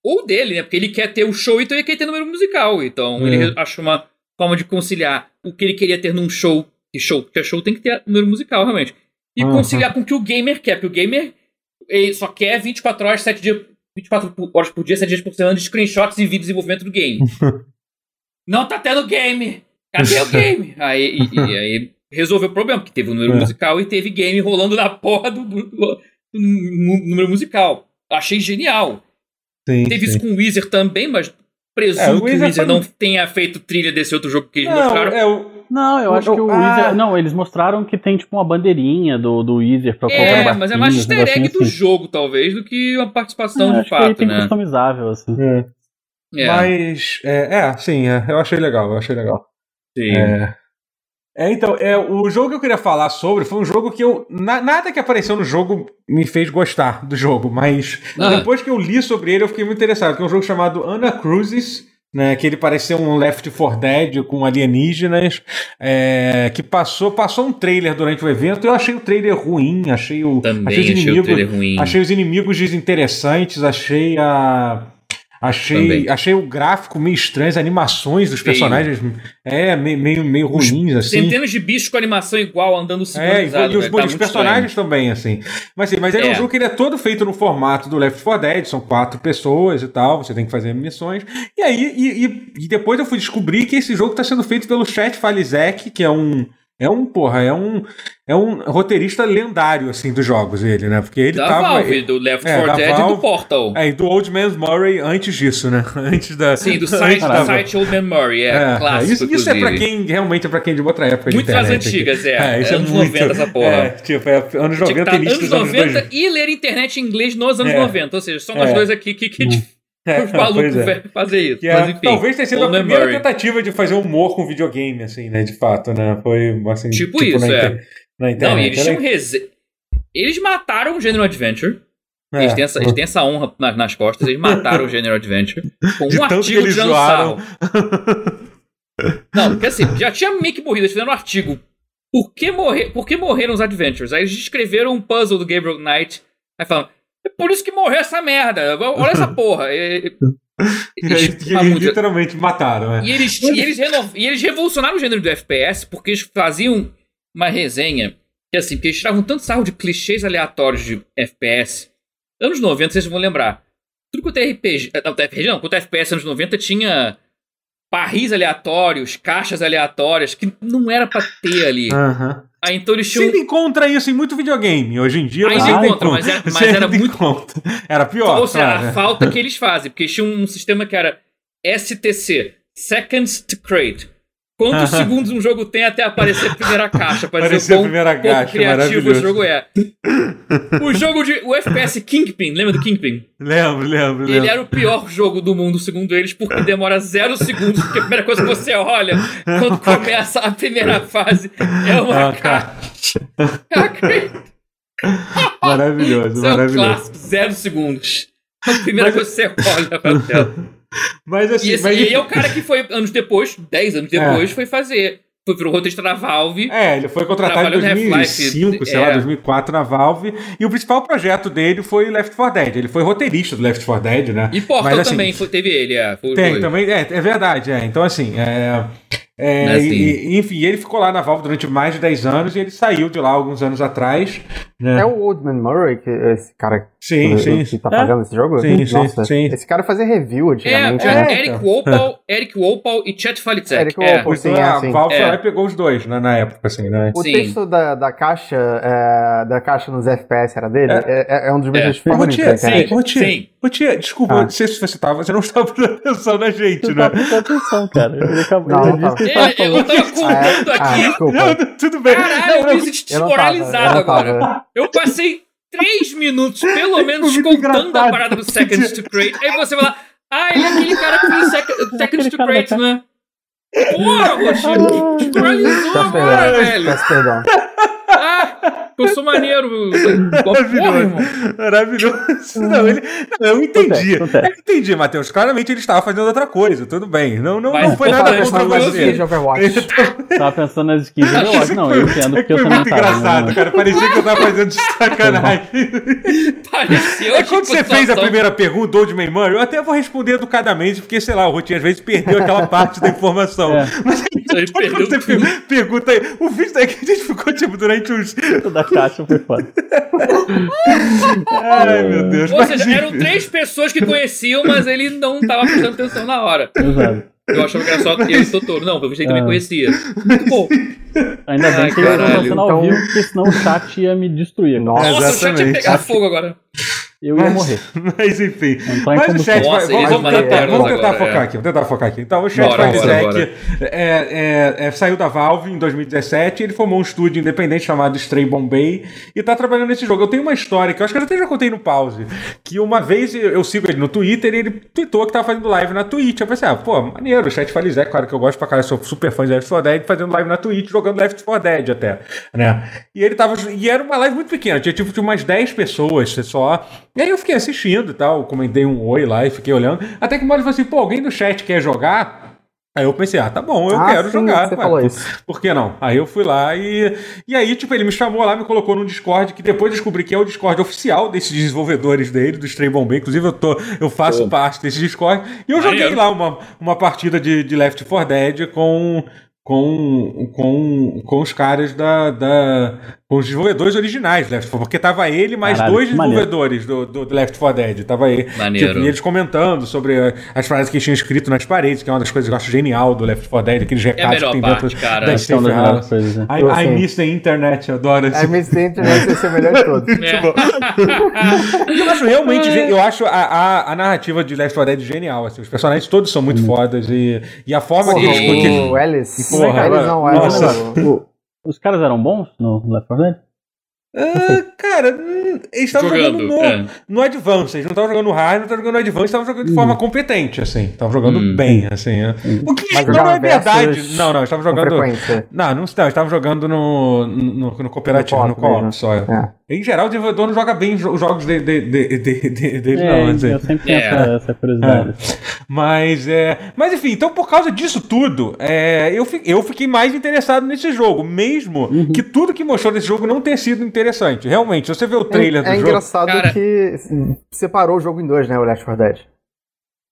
Speaker 2: Ou dele, né? Porque ele quer ter o show, então ele quer ter número musical. Então
Speaker 1: É.
Speaker 2: ele achou uma forma de conciliar o que ele queria ter num show. Que show, porque show tem que ter número musical, realmente. E
Speaker 1: Uhum.
Speaker 2: conciliar com o que o gamer quer. Porque o gamer ele só quer 24 horas, 7 dias. 24 por- horas por dia, 7 dias por semana de screenshots e vídeo de desenvolvimento do game. (laughs) Não tá tendo game! Cadê o game? (laughs) Aí, e- e aí resolveu o problema, porque teve o número
Speaker 1: É.
Speaker 2: musical e teve game rolando na porra do, do- do- do número musical. Achei genial.
Speaker 1: Sim,
Speaker 2: Teve
Speaker 1: sim.
Speaker 2: isso com o Weezer também, mas
Speaker 1: É, o
Speaker 2: presumo que o
Speaker 1: foi-
Speaker 2: não tenha feito trilha desse outro jogo que eles
Speaker 1: Não,
Speaker 2: mostraram.
Speaker 1: é o.
Speaker 4: Não, eu acho que o
Speaker 1: ah.
Speaker 4: Weezer. Não, eles mostraram que tem tipo uma bandeirinha do, do Weezer pra colocar
Speaker 2: É, mas é mais easter egg do
Speaker 4: assim.
Speaker 2: jogo, talvez, do que uma participação
Speaker 4: É,
Speaker 2: de
Speaker 4: acho que
Speaker 2: fato,
Speaker 4: tem
Speaker 2: né?
Speaker 4: customizável, assim.
Speaker 1: É.
Speaker 2: É,
Speaker 1: Mas, é, é, sim, é, eu achei legal, eu achei legal.
Speaker 2: sim.
Speaker 1: É. É, então, é, o jogo que eu queria falar sobre foi um jogo que eu. na- nada que apareceu no jogo me fez gostar do jogo, mas
Speaker 2: Ah.
Speaker 1: depois que eu li sobre ele eu fiquei muito interessado, que é um jogo chamado Ana Cruises. Né, que ele parecia um Left 4 Dead com alienígenas, é, que passou, passou um trailer durante o evento. Eu achei o trailer ruim, achei o,
Speaker 2: Também
Speaker 1: achei os inimigos,
Speaker 2: trailer ruim.
Speaker 1: Achei os inimigos desinteressantes, achei a. Achei,
Speaker 2: Também.
Speaker 1: achei o gráfico meio estranho, as animações dos personagens é, meio, meio, meio ruins, assim.
Speaker 2: Centenas de bichos com animação igual andando
Speaker 1: É, e,
Speaker 2: sincronizado.
Speaker 1: e os,
Speaker 2: velho, tá
Speaker 1: os personagens também, assim. Mas, assim, mas ele é. um
Speaker 2: É.
Speaker 1: jogo que ele é todo feito no formato do Left 4 Dead, são quatro pessoas e tal, você tem que fazer missões. E aí, e, e- e depois eu fui descobrir que esse jogo está sendo feito pelo Chet Falizek, que é um. É um, porra, é um, é um roteirista lendário, assim, dos jogos, ele, né? Porque ele
Speaker 2: Da
Speaker 1: tava.
Speaker 2: Valve, do Left
Speaker 1: É,
Speaker 2: 4
Speaker 1: da
Speaker 2: Dead e
Speaker 1: Valve.
Speaker 2: do Portal.
Speaker 1: É, e do Old Man's Murray antes disso, né? (laughs) Antes da.
Speaker 2: Sim, do site,
Speaker 1: da-
Speaker 2: site Old Memory, é,
Speaker 1: É,
Speaker 2: clássico.
Speaker 1: isso, isso é pra quem realmente é pra quem de outra época de
Speaker 2: Muito das
Speaker 1: internet.
Speaker 2: antigas, é.
Speaker 1: isso
Speaker 2: É
Speaker 1: é
Speaker 2: anos
Speaker 1: muito.
Speaker 2: 90 essa porra.
Speaker 1: É, tipo, é anos
Speaker 2: Tinha que
Speaker 1: 90
Speaker 2: tá
Speaker 1: e início
Speaker 2: anos
Speaker 1: dos anos
Speaker 2: 90
Speaker 1: 2000.
Speaker 2: e ler internet em inglês nos anos
Speaker 1: É.
Speaker 2: 90. Ou seja, só nós
Speaker 1: É.
Speaker 2: dois aqui que, que
Speaker 1: É, (laughs)
Speaker 2: os malucos
Speaker 1: é.
Speaker 2: fazer isso.
Speaker 1: Que é-
Speaker 2: Mas enfim.
Speaker 1: talvez tenha sido a primeira tentativa de fazer humor com videogame, assim, né? De fato, né? Foi assim.
Speaker 2: Tipo isso,
Speaker 1: na,
Speaker 2: é.
Speaker 1: inter- na internet.
Speaker 2: Não, e eles tinham reze... Eles mataram o General Adventure.
Speaker 1: é.
Speaker 2: Eles, têm essa, eles têm essa honra na- nas costas. Eles mataram o General Adventure com
Speaker 1: De
Speaker 2: um
Speaker 1: que
Speaker 2: artigo
Speaker 1: zoaram.
Speaker 2: sarro. Não, porque assim, já tinha meio que morrido. Eles fizeram um artigo. Por que, morrer, por que morreram os Adventures? Aí eles escreveram um puzzle do Gabriel Knight. Aí falam, é por isso que morreu essa merda. Olha essa (laughs) porra. E
Speaker 1: aí,
Speaker 2: eles-
Speaker 1: eles
Speaker 2: ah, muito-
Speaker 1: literalmente mataram, é.
Speaker 2: e eles, e, eles renov... e eles revolucionaram o gênero do FPS porque eles faziam uma resenha que assim, porque eles tiravam tanto sarro de clichês aleatórios de FPS. Anos 90, vocês vão lembrar. Tudo quanto é RPG. Não, RPG não, quanto é FPS anos 90 tinha barris aleatórios, caixas aleatórias, que não era pra ter ali.
Speaker 1: Aham.
Speaker 2: Então eles
Speaker 1: Você encontra isso em muito videogame. Hoje em dia
Speaker 2: Ainda
Speaker 1: você
Speaker 2: encontra, mas era- mas
Speaker 1: Você
Speaker 2: era muito-
Speaker 1: encontra. Era pior.
Speaker 2: Ou seja,
Speaker 1: claro,
Speaker 2: a
Speaker 1: é.
Speaker 2: falta que eles fazem, porque eles tinham um sistema que era STC, Seconds to Create. Quantos (laughs) segundos um jogo tem até aparecer a primeira caixa? Pra
Speaker 1: Aparecer
Speaker 2: dizer
Speaker 1: a
Speaker 2: o quão
Speaker 1: primeira
Speaker 2: pouco
Speaker 1: caixa,
Speaker 2: criativo esse
Speaker 1: maravilhoso.
Speaker 2: jogo é. O jogo de. O FPS Kingpin, lembra do Kingpin?
Speaker 1: Lembro, lembro,
Speaker 2: Ele
Speaker 1: lembro.
Speaker 2: era o pior jogo do mundo, segundo eles, porque demora zero segundos, porque a primeira coisa que você olha quando começa a primeira fase é uma
Speaker 1: Ah, cara.
Speaker 2: caixa.
Speaker 1: Maravilhoso,
Speaker 2: Isso é
Speaker 1: maravilhoso.
Speaker 2: clássico, zero segundos. A primeira coisa que você olha pra tela.
Speaker 1: Mas assim,
Speaker 2: E esse
Speaker 1: mas...
Speaker 2: e aí é o cara que foi, anos depois, 10 anos depois, foi fazer. Foi pro roteirista da Valve.
Speaker 1: É, ele foi contratado em
Speaker 2: Trabalhou no
Speaker 1: 2005,
Speaker 2: Half-Life,
Speaker 1: sei lá,
Speaker 2: é.
Speaker 1: 2004 na Valve. E o principal projeto dele foi Left 4 Dead. Ele foi roteirista do Left 4 Dead, né?
Speaker 2: E Portal
Speaker 1: Mas, assim,
Speaker 2: também foi- teve ele, é. Foi
Speaker 1: Tem,
Speaker 2: dois.
Speaker 1: também. É, é verdade, é. Então, assim, é. é,
Speaker 2: assim.
Speaker 1: e- enfim, ele ficou lá na Valve durante mais de 10 anos e ele saiu de lá alguns anos atrás, né?
Speaker 3: É o Oldman Murray, que esse cara
Speaker 1: Sim,
Speaker 3: que,
Speaker 1: sim.
Speaker 3: que tá
Speaker 4: É?
Speaker 3: fazendo esse jogo?
Speaker 1: Sim, sim,
Speaker 3: Nossa,
Speaker 1: sim.
Speaker 3: Esse cara fazia review
Speaker 2: É,
Speaker 3: antigamente,
Speaker 2: é,
Speaker 3: né?
Speaker 2: Eric. Wolpal, Eric Wolpal e Chet Falitzek.
Speaker 3: Eric
Speaker 2: É.
Speaker 3: Wolpal.
Speaker 1: Então,
Speaker 3: sim, é,
Speaker 1: a
Speaker 3: sim.
Speaker 1: Valve
Speaker 2: É.
Speaker 1: lá e pegou os dois né, na época, assim, né?
Speaker 3: O
Speaker 2: Sim.
Speaker 3: texto da, da caixa é, da caixa nos FPS era dele? É, é- é um dos meus
Speaker 2: É.
Speaker 3: favoritos da
Speaker 1: Ô, tia,
Speaker 3: internet.
Speaker 1: Ô, tia,
Speaker 2: Sim.
Speaker 1: ô, tia, desculpa,
Speaker 3: Ah.
Speaker 1: não sei se você tava, você não estava prestando atenção na gente, né?
Speaker 4: tá prestando atenção, cara. Ele acabou
Speaker 3: Não,
Speaker 4: ele
Speaker 3: não
Speaker 4: disse que
Speaker 3: tava.
Speaker 4: ele
Speaker 2: É, eu tava contando
Speaker 3: Ah,
Speaker 2: aqui.
Speaker 1: Não, tudo bem.
Speaker 2: Caralho,
Speaker 1: Não,
Speaker 2: eu
Speaker 1: não,
Speaker 2: me
Speaker 3: não
Speaker 2: desmoralizado
Speaker 3: não
Speaker 2: agora. Eu passei três minutos, pelo (laughs) menos, contando a parada do Seconds to Crate. Aí você vai lá, ah, ele é aquele cara que fez sec (laughs) Seconds to
Speaker 4: da
Speaker 2: né? Porra, Roxinho, desmoralizou (laughs)
Speaker 3: Peço
Speaker 2: agora, velho.
Speaker 3: Peço perdão.
Speaker 2: Ah, eu sou maneiro. (laughs) Porra, irmão.
Speaker 1: Maravilhoso. Não, ele, não, eu entendi.
Speaker 4: Acontece, acontece.
Speaker 1: Eu entendi, Matheus. Claramente ele estava fazendo outra coisa, tudo bem. Não, não,
Speaker 2: Mas,
Speaker 1: não foi nada contra você.
Speaker 3: de Overwatch.
Speaker 4: Tava pensando nas skins do (laughs) Overwatch. Não, eu entendo porque eu também
Speaker 1: muito
Speaker 4: tava.
Speaker 1: engraçado,
Speaker 4: né?
Speaker 1: cara. Parecia que eu tava fazendo de sacanagem. (laughs)
Speaker 2: Pareceu
Speaker 1: É quando
Speaker 2: tipo
Speaker 1: você fez a primeira pergunta, Old Man Murray, eu até vou responder educadamente, porque, sei lá, o Rotinho às vezes perdeu aquela parte da informação.
Speaker 4: É.
Speaker 1: Mas
Speaker 2: Ele
Speaker 1: quando
Speaker 2: perdeu
Speaker 1: você
Speaker 2: tudo.
Speaker 1: per- pergunta aí, o vídeo daqui a gente ficou, tipo, durante uns...
Speaker 4: da caixa foi foda. (laughs)
Speaker 1: Ai, meu Deus.
Speaker 2: Ou seja, eram três pessoas que conheciam, mas ele não tava prestando atenção na hora.
Speaker 4: Exato.
Speaker 2: Eu achava que era só eu e o (laughs) Totoro. Não, você também
Speaker 4: Ah.
Speaker 2: conhecia. Muito bom. (laughs)
Speaker 4: Ainda bem
Speaker 2: Ai,
Speaker 4: que estão
Speaker 2: caralho.
Speaker 4: fazendo ao
Speaker 3: Então-
Speaker 4: vivo, porque senão o chat ia me destruir.
Speaker 3: Nossa.
Speaker 2: Nossa, o chat ia pegar fogo agora.
Speaker 4: Eu ia morrer. (laughs)
Speaker 1: Mas enfim.
Speaker 4: Entrar em
Speaker 1: Mas o chat vai, vamos,
Speaker 2: eles
Speaker 1: vamos tentar,
Speaker 2: agora,
Speaker 1: tentar
Speaker 2: é.
Speaker 1: focar aqui, vamos tentar focar aqui. Então, o Chat
Speaker 2: Bora, bora,
Speaker 1: Falizek
Speaker 2: bora.
Speaker 1: é, é, é, saiu da Valve em 2017 ele formou um estúdio independente chamado Stray Bombay e tá trabalhando nesse jogo. Eu tenho uma história que eu acho que eu até já contei no pause, que uma vez eu sigo ele no Twitter e ele tweetou que tava fazendo live na Twitch. Eu pensei, ah, pô, maneiro, o Chat Falizek, claro que eu gosto pra caralho, sou super fã de Left 4 Dead, fazendo live na Twitch, jogando Left 4 Dead até, né? E ele tava, e era uma live muito pequena, tinha tipo tinha umas 10 pessoas só. E aí eu fiquei assistindo e tal, comentei um oi lá e fiquei olhando. Até que uma hora falou assim, pô, alguém do chat quer jogar? Aí eu pensei, ah, tá bom, eu
Speaker 3: Ah,
Speaker 1: quero
Speaker 3: sim,
Speaker 1: jogar.
Speaker 3: você
Speaker 1: Ué,
Speaker 3: falou
Speaker 1: por-
Speaker 3: isso. (laughs)
Speaker 1: Por que não? Aí eu fui lá e. E aí, tipo, ele me chamou lá, me colocou num Discord, que depois descobri que é o Discord oficial desses desenvolvedores dele, do Stray Bombay. Inclusive, eu, tô, eu faço
Speaker 2: Pô.
Speaker 1: parte desse Discord. E eu joguei lá uma, uma partida de, de Left 4 Dead com. Com, com, com os caras da, da. Com os desenvolvedores originais do Left 4 porque tava ele mais
Speaker 4: Caralho,
Speaker 1: dois
Speaker 4: que
Speaker 1: desenvolvedores do, do, do Left 4 Dead. Tava aí.
Speaker 2: Maneiro.
Speaker 1: Tipo, e eles comentando sobre as frases que eles tinham escrito nas paredes, que é uma das coisas que eu acho genial do Left 4 Dead, aqueles
Speaker 2: É a
Speaker 1: recados que
Speaker 2: melhor
Speaker 1: tem
Speaker 2: parte,
Speaker 1: dentro
Speaker 2: cara.
Speaker 4: que é melhores
Speaker 1: houses.
Speaker 4: coisas, né?
Speaker 1: I, I miss the internet, eu adoro
Speaker 3: A
Speaker 1: esse.
Speaker 3: Miss Internet (laughs) vai ser o melhor de todos.
Speaker 2: É.
Speaker 1: Eu acho realmente, eu acho a, a, a narrativa de Left 4 Dead genial, assim, os personagens todos são muito fodas e, e a forma que eles... que-
Speaker 3: O Ellis.
Speaker 1: Porra,
Speaker 3: é
Speaker 1: nossa.
Speaker 4: Os caras eram bons no Left 4 Dead?
Speaker 1: Ah, cara, hum, eles estavam jogando,
Speaker 2: Jogando,
Speaker 1: no,
Speaker 2: é.
Speaker 1: no Advance, eles não estavam jogando no Hard, não estavam jogando no Advance, estavam jogando de forma competente, assim, estavam jogando
Speaker 2: Hum.
Speaker 1: bem, assim. é. O que
Speaker 3: Mas
Speaker 1: não é verdade. Não, não, eles estavam jogando... Não, não, não estavam jogando no, no, no cooperativo,
Speaker 3: No
Speaker 1: no
Speaker 3: co-op
Speaker 1: só.
Speaker 3: É.
Speaker 1: Em geral, o desenvolvedor não joga bem os jogos de- de- de- de- de- dele,
Speaker 4: É,
Speaker 1: não. assim.
Speaker 4: eu sempre tenho
Speaker 2: É.
Speaker 4: essa, essa curiosidade.
Speaker 1: Mas, é, mas enfim, então por causa disso tudo, é, eu, fi- eu fiquei mais interessado nesse jogo, mesmo que tudo que mostrou nesse jogo não tenha sido interessante. Realmente, se você vê o trailer
Speaker 3: É, é
Speaker 1: do jogo.
Speaker 3: engraçado
Speaker 2: Cara.
Speaker 3: que separou o jogo em dois, né? O Left 4 Dead.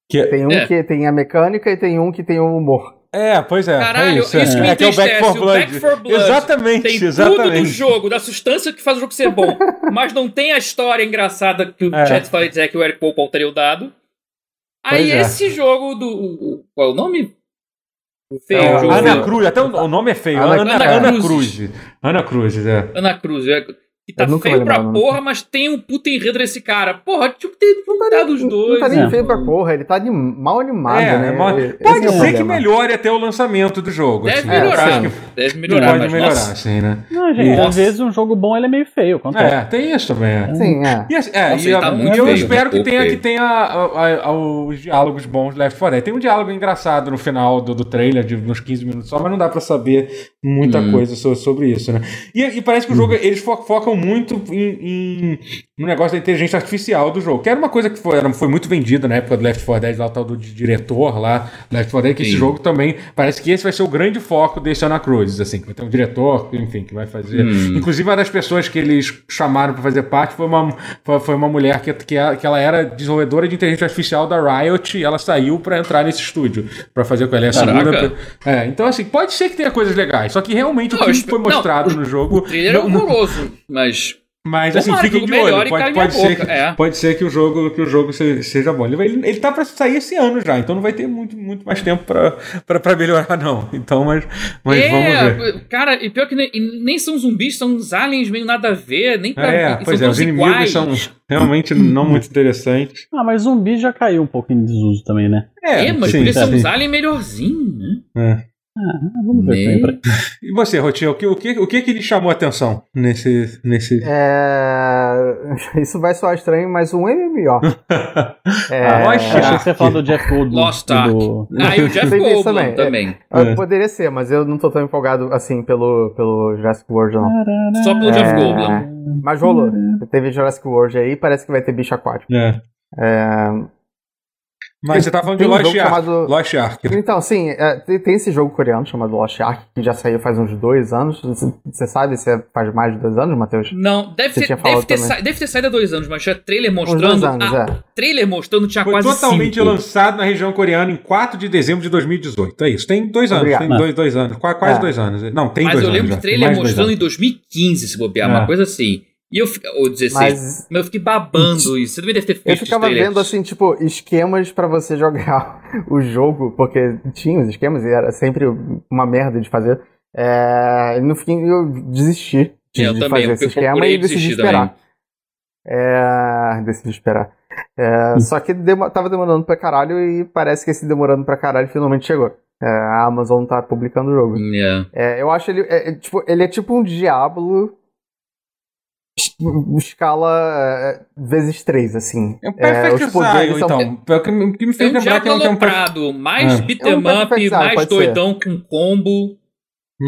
Speaker 1: Que,
Speaker 3: Tem um
Speaker 2: É.
Speaker 3: que tem a mecânica e tem um que tem o humor.
Speaker 1: É, pois é.
Speaker 2: Caralho,
Speaker 1: é isso, é.
Speaker 2: isso me
Speaker 1: é que é o Back
Speaker 2: entristece,
Speaker 1: for
Speaker 2: o
Speaker 1: Blood.
Speaker 2: Back 4 Blood
Speaker 1: Exatamente,
Speaker 2: Tem tudo do
Speaker 1: exatamente.
Speaker 2: jogo, da substância que faz o jogo ser bom, (laughs) mas não tem a história engraçada que o
Speaker 1: É.
Speaker 2: Chat falou dizer que o Eric Poupon teriam dado. Aí
Speaker 1: Pois é.
Speaker 2: esse jogo do. Qual é o nome? O feio,
Speaker 3: É,
Speaker 2: o jogo
Speaker 1: Ana. Cruz, até o, o nome é feio.
Speaker 3: Ana-
Speaker 1: Ana,
Speaker 2: Ana
Speaker 1: Ana
Speaker 2: Cruz.
Speaker 1: Cruz. Ana Cruz, é.
Speaker 2: Ana Cruz, é, que tá feio pra
Speaker 3: nome.
Speaker 2: porra, mas tem um puta enredo desse cara. Porra, tipo, ter juntado os
Speaker 3: Não
Speaker 2: dois.
Speaker 3: tá nem
Speaker 4: É.
Speaker 3: feio pra porra, ele tá anim- mal animado,
Speaker 1: É,
Speaker 3: né?
Speaker 1: é
Speaker 3: Esse
Speaker 1: Pode
Speaker 3: é
Speaker 1: ser que melhore até o lançamento do jogo.
Speaker 2: Deve
Speaker 1: assim.
Speaker 2: melhorar,
Speaker 1: É, acho que
Speaker 2: deve melhorar,
Speaker 1: pode
Speaker 2: mas
Speaker 1: melhorar,
Speaker 2: nossa.
Speaker 1: assim, né?
Speaker 4: Não, gente,
Speaker 2: Nossa.
Speaker 4: às vezes um jogo bom ele é meio feio. Acontece.
Speaker 1: É, tem isso também. é.
Speaker 3: Sim, é.
Speaker 1: E, assim, é,
Speaker 2: Nossa,
Speaker 1: e
Speaker 2: tá muito
Speaker 1: e eu
Speaker 2: feio,
Speaker 1: espero
Speaker 2: né?
Speaker 1: que tenha,
Speaker 2: Feio.
Speaker 1: que tenha a- a- a- os diálogos bons de Left 4 Dead. Tem um diálogo engraçado no final do, do trailer, de uns 15 minutos só, mas não dá pra saber muita
Speaker 2: Hum.
Speaker 1: coisa so- sobre isso, né? E, e parece que o jogo, eles fo- focam muito em, em- no negócio da inteligência artificial do jogo, que era uma coisa que foi, era- foi muito vendida na época do Left 4 Dead, lá o tal do di- diretor lá, Left 4 Dead, que esse
Speaker 2: Sim.
Speaker 1: jogo também, parece que esse vai ser o grande foco desse Ana Cruz, assim, que vai ter um diretor, enfim, que vai fazer...
Speaker 2: Hum.
Speaker 1: Inclusive, uma das pessoas que eles chamaram pra fazer parte foi uma, foi, uma mulher que, que, ela- era desenvolvedora de inteligência artificial da Riot e ela saiu pra entrar nesse estúdio pra fazer com ela. É a segunda. É, então, assim, pode ser que tenha coisas legais, só que realmente
Speaker 2: Não,
Speaker 1: o que foi
Speaker 2: não,
Speaker 1: mostrado
Speaker 2: o-
Speaker 1: no jogo.
Speaker 2: O trailer é
Speaker 1: não- não-
Speaker 2: horroroso, mas
Speaker 1: Mas assim,
Speaker 2: Tomara,
Speaker 1: fiquem
Speaker 2: jogo
Speaker 1: de olho.
Speaker 2: melhor e
Speaker 1: Pode, pode, ser,
Speaker 2: boca, é.
Speaker 1: pode ser que o jogo, que o jogo se- seja bom. Ele, vai- ele, ele tá pra sair esse ano já, então não vai ter muito, muito mais tempo pra melhorar, não. Então, mas, mas vamos ver.
Speaker 2: é, cara, e pior que nem, nem são zumbis, são uns aliens meio nada a ver, nem pra,
Speaker 1: É, pois
Speaker 2: são
Speaker 1: é, os inimigos
Speaker 2: iguais.
Speaker 1: são realmente não muito interessantes.
Speaker 4: Ah, mas zumbi já caiu um pouco em desuso também, né?
Speaker 2: É, mas
Speaker 1: sim,
Speaker 2: podia ser
Speaker 1: sim.
Speaker 2: uns aliens melhorzinhos, né?
Speaker 1: É.
Speaker 4: Ah, vamos ver
Speaker 2: Nem-
Speaker 4: também. pra- (laughs)
Speaker 1: E você, Rotinho, o que, o, que, o que que lhe chamou a atenção nesse. nesse...
Speaker 3: É... (laughs) Isso vai soar estranho, mas um MMO. (laughs) É...
Speaker 1: Ah,
Speaker 4: Eu
Speaker 1: Lost
Speaker 4: achei que você falar do Jeff Goldblum.
Speaker 2: Lost Ark.
Speaker 4: do...
Speaker 2: Ah, e o Jeff Goldblum
Speaker 3: também,
Speaker 2: também.
Speaker 3: Ah,
Speaker 1: É.
Speaker 3: Poderia ser, mas eu não tô tão empolgado assim pelo, pelo Jurassic World, não.
Speaker 2: Só pelo
Speaker 3: É.
Speaker 2: Jeff Goldblum.
Speaker 3: Mas rolou. Teve Jurassic World aí, parece que vai ter bicho aquático.
Speaker 1: É.
Speaker 3: É...
Speaker 1: Mas você tá falando de
Speaker 3: Tem um
Speaker 1: Lost
Speaker 3: jogo
Speaker 1: Ark.
Speaker 3: chamado-
Speaker 1: Lost Ark.
Speaker 3: Então, sim, é, tem, tem esse jogo coreano chamado Lost Ark, que já saiu faz uns dois anos. Você, sabe se é- faz mais de dois anos, Matheus?
Speaker 2: Não, deve,
Speaker 3: tinha
Speaker 2: deve, ter sa- deve ter saído há dois anos, mas tinha trailer mostrando.
Speaker 3: dois anos,
Speaker 2: ah,
Speaker 3: é.
Speaker 2: Trailer mostrando tinha
Speaker 1: Foi
Speaker 2: quase
Speaker 1: totalmente
Speaker 2: cinco.
Speaker 1: lançado na região coreana em 4 de dezembro de 2018. É isso. Tem dois anos.
Speaker 3: Obrigado.
Speaker 1: Tem dois, dois anos. Qua- Quase
Speaker 3: É.
Speaker 1: dois anos. Não, tem
Speaker 2: Mas
Speaker 1: dois
Speaker 2: eu
Speaker 1: anos.
Speaker 2: lembro
Speaker 1: já.
Speaker 2: de
Speaker 1: Tem
Speaker 2: trailer
Speaker 1: mais de dois
Speaker 2: mostrando em
Speaker 1: anos.
Speaker 2: 2015, se bobear,
Speaker 1: É.
Speaker 2: uma coisa assim. E eu fiquei. Ou 16.
Speaker 3: Mas
Speaker 2: Mas eu fiquei babando isso. Você também deve ter feito
Speaker 3: eu ficava vendo, assim, tipo, esquemas pra você jogar (laughs) o jogo, porque tinha os esquemas e era sempre uma merda de fazer. É, no fim eu desisti de,
Speaker 2: Eu
Speaker 3: de
Speaker 2: também,
Speaker 3: fazer esse esquema e decidi esperar. É, decidi esperar. É, só que demo, tava demorando pra caralho e parece que esse demorando pra caralho finalmente chegou. É, a Amazon tá publicando o jogo.
Speaker 2: Yeah.
Speaker 3: É, eu acho ele. é, é, tipo, ele é tipo um Diablo. Es- Escala é, vezes 3, assim.
Speaker 1: É um Perfect Exile,
Speaker 3: são-
Speaker 1: então. O que me- o que me
Speaker 2: É
Speaker 1: fez lembrar que é um, que é um
Speaker 2: aloprado, mais
Speaker 1: É.
Speaker 2: beat'em
Speaker 3: É um
Speaker 2: up,
Speaker 3: Exile,
Speaker 2: mais
Speaker 3: pode ser.
Speaker 2: doidão com combo,